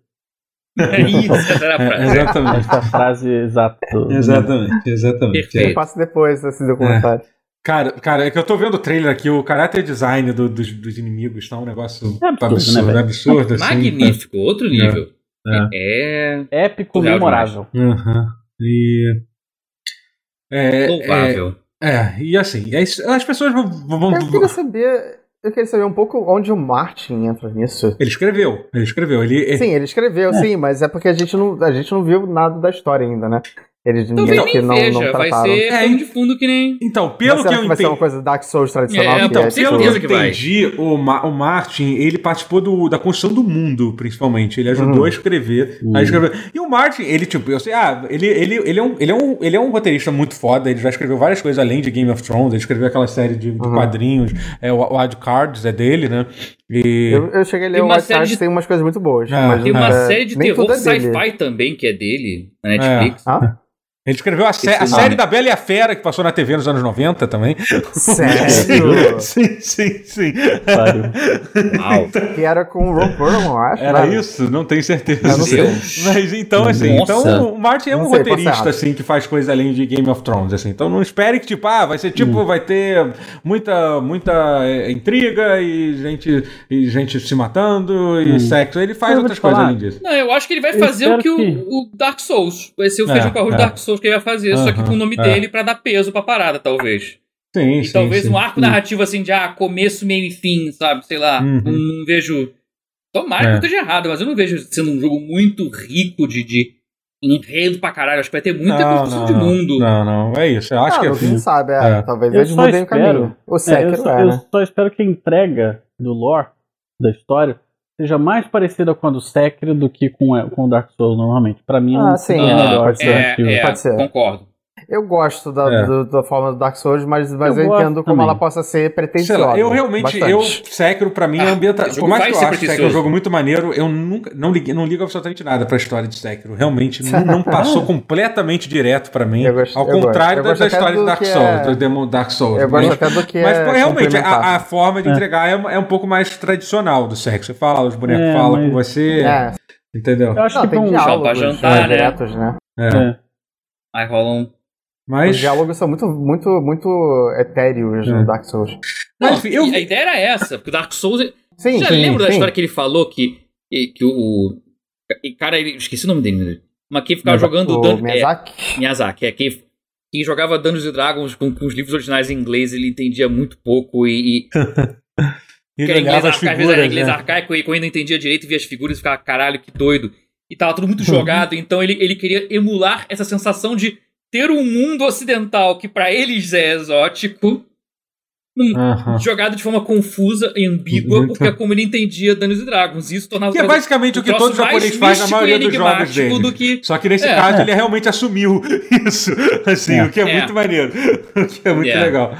Speaker 2: É (laughs) isso, essa era a
Speaker 1: É, exatamente.
Speaker 4: Essa é frase exata.
Speaker 1: exatamente, exatamente.
Speaker 3: Eu passo depois esse documentário.
Speaker 1: Cara, cara, é que eu tô vendo o trailer aqui, o caráter design do- dos, dos inimigos tá um negócio
Speaker 4: É absurdo,
Speaker 1: absurdo,
Speaker 4: né,
Speaker 1: absurdo, assim.
Speaker 2: Magnífico, outro nível.
Speaker 1: É.
Speaker 2: É.
Speaker 4: Épico,
Speaker 2: Surreal
Speaker 4: memorável.
Speaker 1: Aham. E. É,
Speaker 2: Louvável.
Speaker 1: é, é, e assim, é isso- as pessoas vão. vão-
Speaker 3: Eu queria saber, eu queria saber um pouco onde o Martin entra nisso.
Speaker 1: Ele escreveu, ele escreveu. Ele,
Speaker 3: Sim, ele escreveu, sim, mas é porque a gente, não, a gente não viu nada da história ainda, né? Eles
Speaker 2: Talvez
Speaker 3: meio que
Speaker 2: nem
Speaker 3: não,
Speaker 2: veja,
Speaker 3: não
Speaker 2: vai
Speaker 3: trataram.
Speaker 2: ser
Speaker 1: É,
Speaker 2: de fundo que nem.
Speaker 1: Então, pelo que
Speaker 3: que
Speaker 1: eu
Speaker 3: vai ser uma
Speaker 1: entendi.
Speaker 3: coisa Dark Souls tradicional?
Speaker 2: É,
Speaker 3: que
Speaker 1: Então,
Speaker 3: é,
Speaker 1: pelo
Speaker 3: tipo,
Speaker 1: que eu
Speaker 2: vai.
Speaker 1: entendi, o, Ma- o Martin, ele participou do- da construção do mundo, principalmente. Ele ajudou
Speaker 3: Uhum.
Speaker 1: a escrever.
Speaker 4: Uhum.
Speaker 1: A escrever. E o Martin, ele, tipo, eu sei, ah, ele, ele, ele, é um, ele, é um, ele é um roteirista muito foda, ele já escreveu várias coisas além de Game of Thrones, ele escreveu aquela série de, de
Speaker 3: Uhum.
Speaker 1: quadrinhos, é, o Wild Cards é dele, né? E.
Speaker 3: Eu, eu cheguei a ler o
Speaker 2: série
Speaker 3: Cards,
Speaker 2: de-
Speaker 3: tem umas coisas muito boas.
Speaker 1: Ah,
Speaker 3: mas,
Speaker 2: Tem uma
Speaker 3: é,
Speaker 2: série de terror
Speaker 3: é
Speaker 2: sci-fi também, que é dele, na Netflix.
Speaker 3: Ah,
Speaker 1: Ele escreveu a, sé- a série da Bela e a Fera, que passou na TV nos anos 90 também.
Speaker 3: sério? (laughs)
Speaker 1: sim, sim, sim.
Speaker 4: Pariu.
Speaker 2: Uau.
Speaker 3: que era com o Ron Perlman, eu acho.
Speaker 1: Era isso? Não tenho certeza.
Speaker 3: Não.
Speaker 1: Mas então, assim,
Speaker 2: Nossa.
Speaker 1: então o Martin é um
Speaker 3: sei,
Speaker 1: roteirista, assim, que faz coisas além de Game of Thrones, assim. Então não espere que, tipo, ah, vai ser tipo, vai ter muita, muita é, intriga e gente, e gente se matando e
Speaker 4: Hum.
Speaker 1: sexo. Ele faz
Speaker 4: Eu
Speaker 1: outras coisas além disso.
Speaker 2: Não, eu acho que ele vai fazer o que,
Speaker 4: que-
Speaker 2: O, o Dark Souls. Vai ser o
Speaker 1: É,
Speaker 2: feijão com arroz
Speaker 1: é.
Speaker 2: Dark Souls que ele vai fazer, só que com o nome
Speaker 1: é.
Speaker 2: dele pra dar peso pra parada, talvez.
Speaker 1: Sim,
Speaker 2: E
Speaker 1: sim.
Speaker 2: talvez
Speaker 1: sim.
Speaker 2: um arco narrativo assim de ah, começo, meio e fim, sabe? Sei lá.
Speaker 1: Uhum.
Speaker 2: Não, não vejo. Tomara que
Speaker 1: É.
Speaker 2: eu esteja errado, mas eu não vejo sendo um jogo muito rico de, de enredo pra caralho. Acho que vai ter muita
Speaker 1: Não,
Speaker 2: construção
Speaker 1: não,
Speaker 2: de mundo.
Speaker 1: Não, não, é isso. Eu acho
Speaker 3: ah,
Speaker 1: que é
Speaker 3: não se sabe, é.
Speaker 1: É.
Speaker 3: Talvez
Speaker 4: Eu
Speaker 3: eles
Speaker 4: só
Speaker 3: mudem o
Speaker 4: espero-
Speaker 3: caminho. O
Speaker 4: É, eu,
Speaker 3: Sekiro
Speaker 4: só,
Speaker 3: é,
Speaker 4: eu
Speaker 3: né?
Speaker 4: só espero que a entrega do lore, da história, seja mais parecida com a do Sekiro do que com, com o Dark Souls normalmente. Pra mim,
Speaker 3: Ah, sim, é,
Speaker 4: melhor
Speaker 3: pode
Speaker 4: que
Speaker 3: ser.
Speaker 4: o
Speaker 2: É, é,
Speaker 3: Pode ser.
Speaker 2: concordo.
Speaker 3: Eu gosto da,
Speaker 1: É.
Speaker 3: do- da forma do Dark Souls, mas, mas
Speaker 4: Eu
Speaker 3: eu, entendo como
Speaker 4: também.
Speaker 3: ela possa ser
Speaker 1: Sei
Speaker 3: pretensiosa.
Speaker 1: lá, eu realmente,
Speaker 3: bastante.
Speaker 1: eu, Sekiro pra mim é
Speaker 2: Ah,
Speaker 1: ambientado.
Speaker 2: esse
Speaker 1: Por mais que eu que Sekiro é um jogo muito maneiro, eu nunca, não, ligo, não ligo absolutamente nada pra história de Sekiro. Realmente, (laughs) não, não passou completamente direto pra mim.
Speaker 3: Gosto-
Speaker 1: ao contrário da, da história de
Speaker 3: do
Speaker 1: Dark Souls,
Speaker 3: é-
Speaker 1: do Demo Dark Souls.
Speaker 3: Eu
Speaker 1: mas,
Speaker 3: gosto até do que
Speaker 1: mas
Speaker 3: é
Speaker 1: pô, realmente, a, a forma de entregar é, é um pouco mais tradicional do Sekiro. Você fala, os bonecos
Speaker 4: É,
Speaker 1: falam
Speaker 4: mas-
Speaker 1: com você,
Speaker 3: É,
Speaker 1: entendeu?
Speaker 4: Eu acho
Speaker 3: não,
Speaker 4: que
Speaker 3: tem
Speaker 4: um
Speaker 3: diálogos
Speaker 2: pra jantar, né?
Speaker 3: diretos, né?
Speaker 1: É.
Speaker 4: É.
Speaker 2: Aí rola um.
Speaker 1: Mas,
Speaker 3: Os diálogos são muito, muito, muito etéreos
Speaker 1: É.
Speaker 3: no Dark Souls.
Speaker 1: mas,
Speaker 2: Não,
Speaker 1: enfim, eu,
Speaker 2: e a ideia era essa, porque o Dark Souls.
Speaker 3: Sim,
Speaker 2: Você já
Speaker 3: sim,
Speaker 2: lembra da
Speaker 3: sim.
Speaker 2: história que ele falou que, que, que o. e, Cara, ele, esqueci o nome dele, né? Mas que ficava jogando
Speaker 3: O
Speaker 2: Dan- é,
Speaker 3: Miyazaki?
Speaker 2: Miyazaki, é que, que jogava Dungeons and Dragons com, com os livros originais em inglês, ele entendia muito pouco e. e
Speaker 1: ele (laughs)
Speaker 2: que era inglês, arca- às vezes era
Speaker 1: figuras,
Speaker 2: inglês
Speaker 1: né?
Speaker 2: arcaico e quando não entendia direito via as figuras ficava caralho, que doido. E tava tudo muito jogado, (laughs) então ele, ele queria emular essa sensação de ter um mundo ocidental que pra eles é exótico,
Speaker 1: Aham.
Speaker 2: jogado de forma confusa e ambígua,
Speaker 1: Muito.
Speaker 2: porque é como ele entendia Dungeons Dragons. Isso tornava
Speaker 1: Que é basicamente o que todo japonês faz na maioria dos jogos dele.
Speaker 2: do que
Speaker 1: Só que nesse
Speaker 2: É.
Speaker 1: caso ele realmente assumiu (laughs) isso, assim,
Speaker 4: É.
Speaker 1: o que é,
Speaker 2: É.
Speaker 1: muito maneiro, (laughs) o que é muito
Speaker 2: É.
Speaker 1: legal.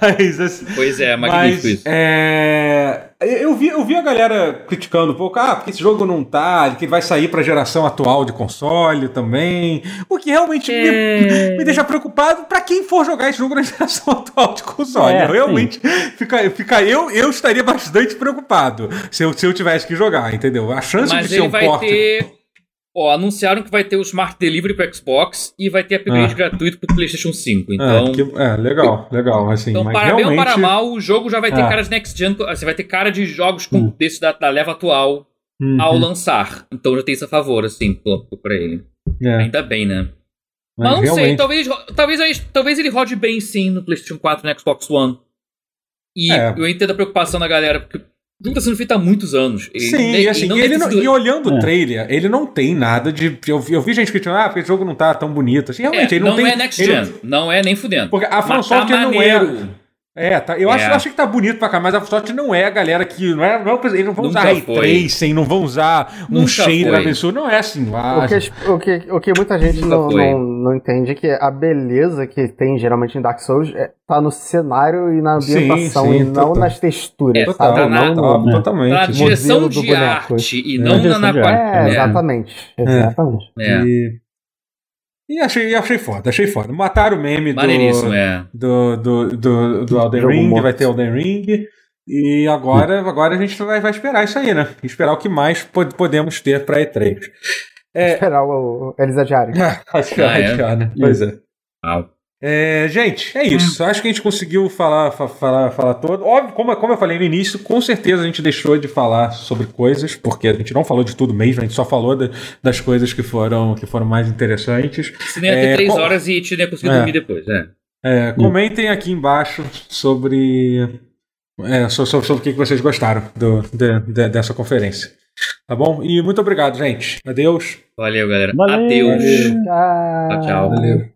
Speaker 1: Mas, assim,
Speaker 2: Pois é,
Speaker 1: mas
Speaker 2: magnífico isso.
Speaker 1: é, eu, vi, eu vi a galera criticando um pouco, ah, porque esse jogo não tá, que vai sair pra geração atual de console também, o que realmente me,
Speaker 2: É.
Speaker 1: me deixa preocupado pra quem for jogar esse jogo na (laughs) geração atual de console.
Speaker 4: É,
Speaker 1: eu realmente fica, fica, eu, eu estaria bastante preocupado se eu, se eu tivesse que jogar, entendeu? A chance
Speaker 2: Mas
Speaker 1: de ser um porte
Speaker 2: ter. Ó, anunciaram que vai ter o Smart Delivery pro Xbox e vai ter upgrade
Speaker 1: Ah.
Speaker 2: gratuito pro PlayStation 5. Então,
Speaker 1: É, que- é, legal, legal, assim,
Speaker 2: então para bem ou
Speaker 1: realmente...
Speaker 2: para mal, o jogo já vai ter
Speaker 1: É.
Speaker 2: cara de next gen. Você vai ter cara de jogos com,
Speaker 4: Hum.
Speaker 2: desse da, da leva atual
Speaker 1: Uhum,
Speaker 2: ao lançar. Então já tem isso a favor, assim, pô, pra ele.
Speaker 1: é,
Speaker 2: Ainda bem, né?
Speaker 1: mas
Speaker 2: Mas não sei,
Speaker 1: realmente-
Speaker 2: talvez, talvez, aí- talvez ele rode bem sim no PlayStation 4 e no Xbox One. E
Speaker 1: É.
Speaker 2: eu entendo a preocupação da galera, porque o jogo tá sendo feito há muitos anos. Ele-
Speaker 1: Sim,
Speaker 2: ele
Speaker 1: e assim,
Speaker 2: não
Speaker 1: ele não-
Speaker 2: sido-
Speaker 1: e olhando o
Speaker 4: É.
Speaker 1: trailer, ele não tem nada de. Eu, vi- eu vi gente criticando, ah, porque esse jogo não tá tão bonito. Assim, realmente,
Speaker 2: É,
Speaker 1: ele
Speaker 2: não,
Speaker 1: não, tem.
Speaker 2: é next
Speaker 1: ele-
Speaker 2: gen, não é nem fudendo.
Speaker 1: Porque a
Speaker 2: Mas tá
Speaker 1: não é. É, tá, eu, acho,
Speaker 2: É.
Speaker 1: eu achei que tá bonito pra cá, mas a Software não é a galera que. Não é, não é, eles não vão usar
Speaker 2: Nunca
Speaker 1: ray
Speaker 2: foi.
Speaker 1: tracing, não vão usar um
Speaker 2: Nunca
Speaker 1: shader
Speaker 2: foi.
Speaker 1: absurdo. Não é assim. Ah,
Speaker 3: O que, o, que, o que muita gente não, não, não entende é que a beleza que tem geralmente em Dark Souls é, tá no cenário e na
Speaker 1: Sim,
Speaker 3: ambientação
Speaker 1: sim,
Speaker 3: e não
Speaker 1: total.
Speaker 3: nas texturas,
Speaker 2: É,
Speaker 3: sabe?
Speaker 2: tá na-
Speaker 3: não no...
Speaker 1: totalmente.
Speaker 2: Na direção de
Speaker 3: boneco.
Speaker 2: arte e
Speaker 1: É.
Speaker 2: não na, na parte.
Speaker 3: É,
Speaker 2: É,
Speaker 3: exatamente. Exatamente.
Speaker 2: é.
Speaker 1: E, e achei, achei foda, achei foda. Mataram o meme do.
Speaker 2: É.
Speaker 1: do, do, do, do Elden Ring,
Speaker 3: morto.
Speaker 1: vai ter Elden Ring. E agora, agora a gente vai, vai esperar isso aí, né? Esperar o que mais pod- podemos ter pra E3. É,
Speaker 3: Esperar o, o Elisa Diário.
Speaker 1: acho (laughs) que
Speaker 2: Ah,
Speaker 1: é,
Speaker 2: é?
Speaker 1: é, né? Pois é.
Speaker 2: Uau.
Speaker 1: É, gente, é isso. Acho que a gente conseguiu falar, fa- falar, falar todo. Óbvio, como, como eu falei no início, com certeza a gente deixou de falar sobre coisas, porque a gente não falou de tudo mesmo, a gente só falou da- das coisas que foram, que foram mais interessantes.
Speaker 2: Se nem ia ter
Speaker 1: É,
Speaker 2: três horas e te nem ia conseguir
Speaker 1: É.
Speaker 2: dormir depois, é.
Speaker 1: É, comentem aqui embaixo sobre é, sobre, sobre, sobre o que vocês gostaram do, de, de, dessa conferência. Tá bom? E muito obrigado, gente. Adeus.
Speaker 2: Valeu, galera.
Speaker 4: Valeu.
Speaker 2: Adeus.
Speaker 3: Tchau,
Speaker 2: Tchau, tchau.
Speaker 1: Valeu.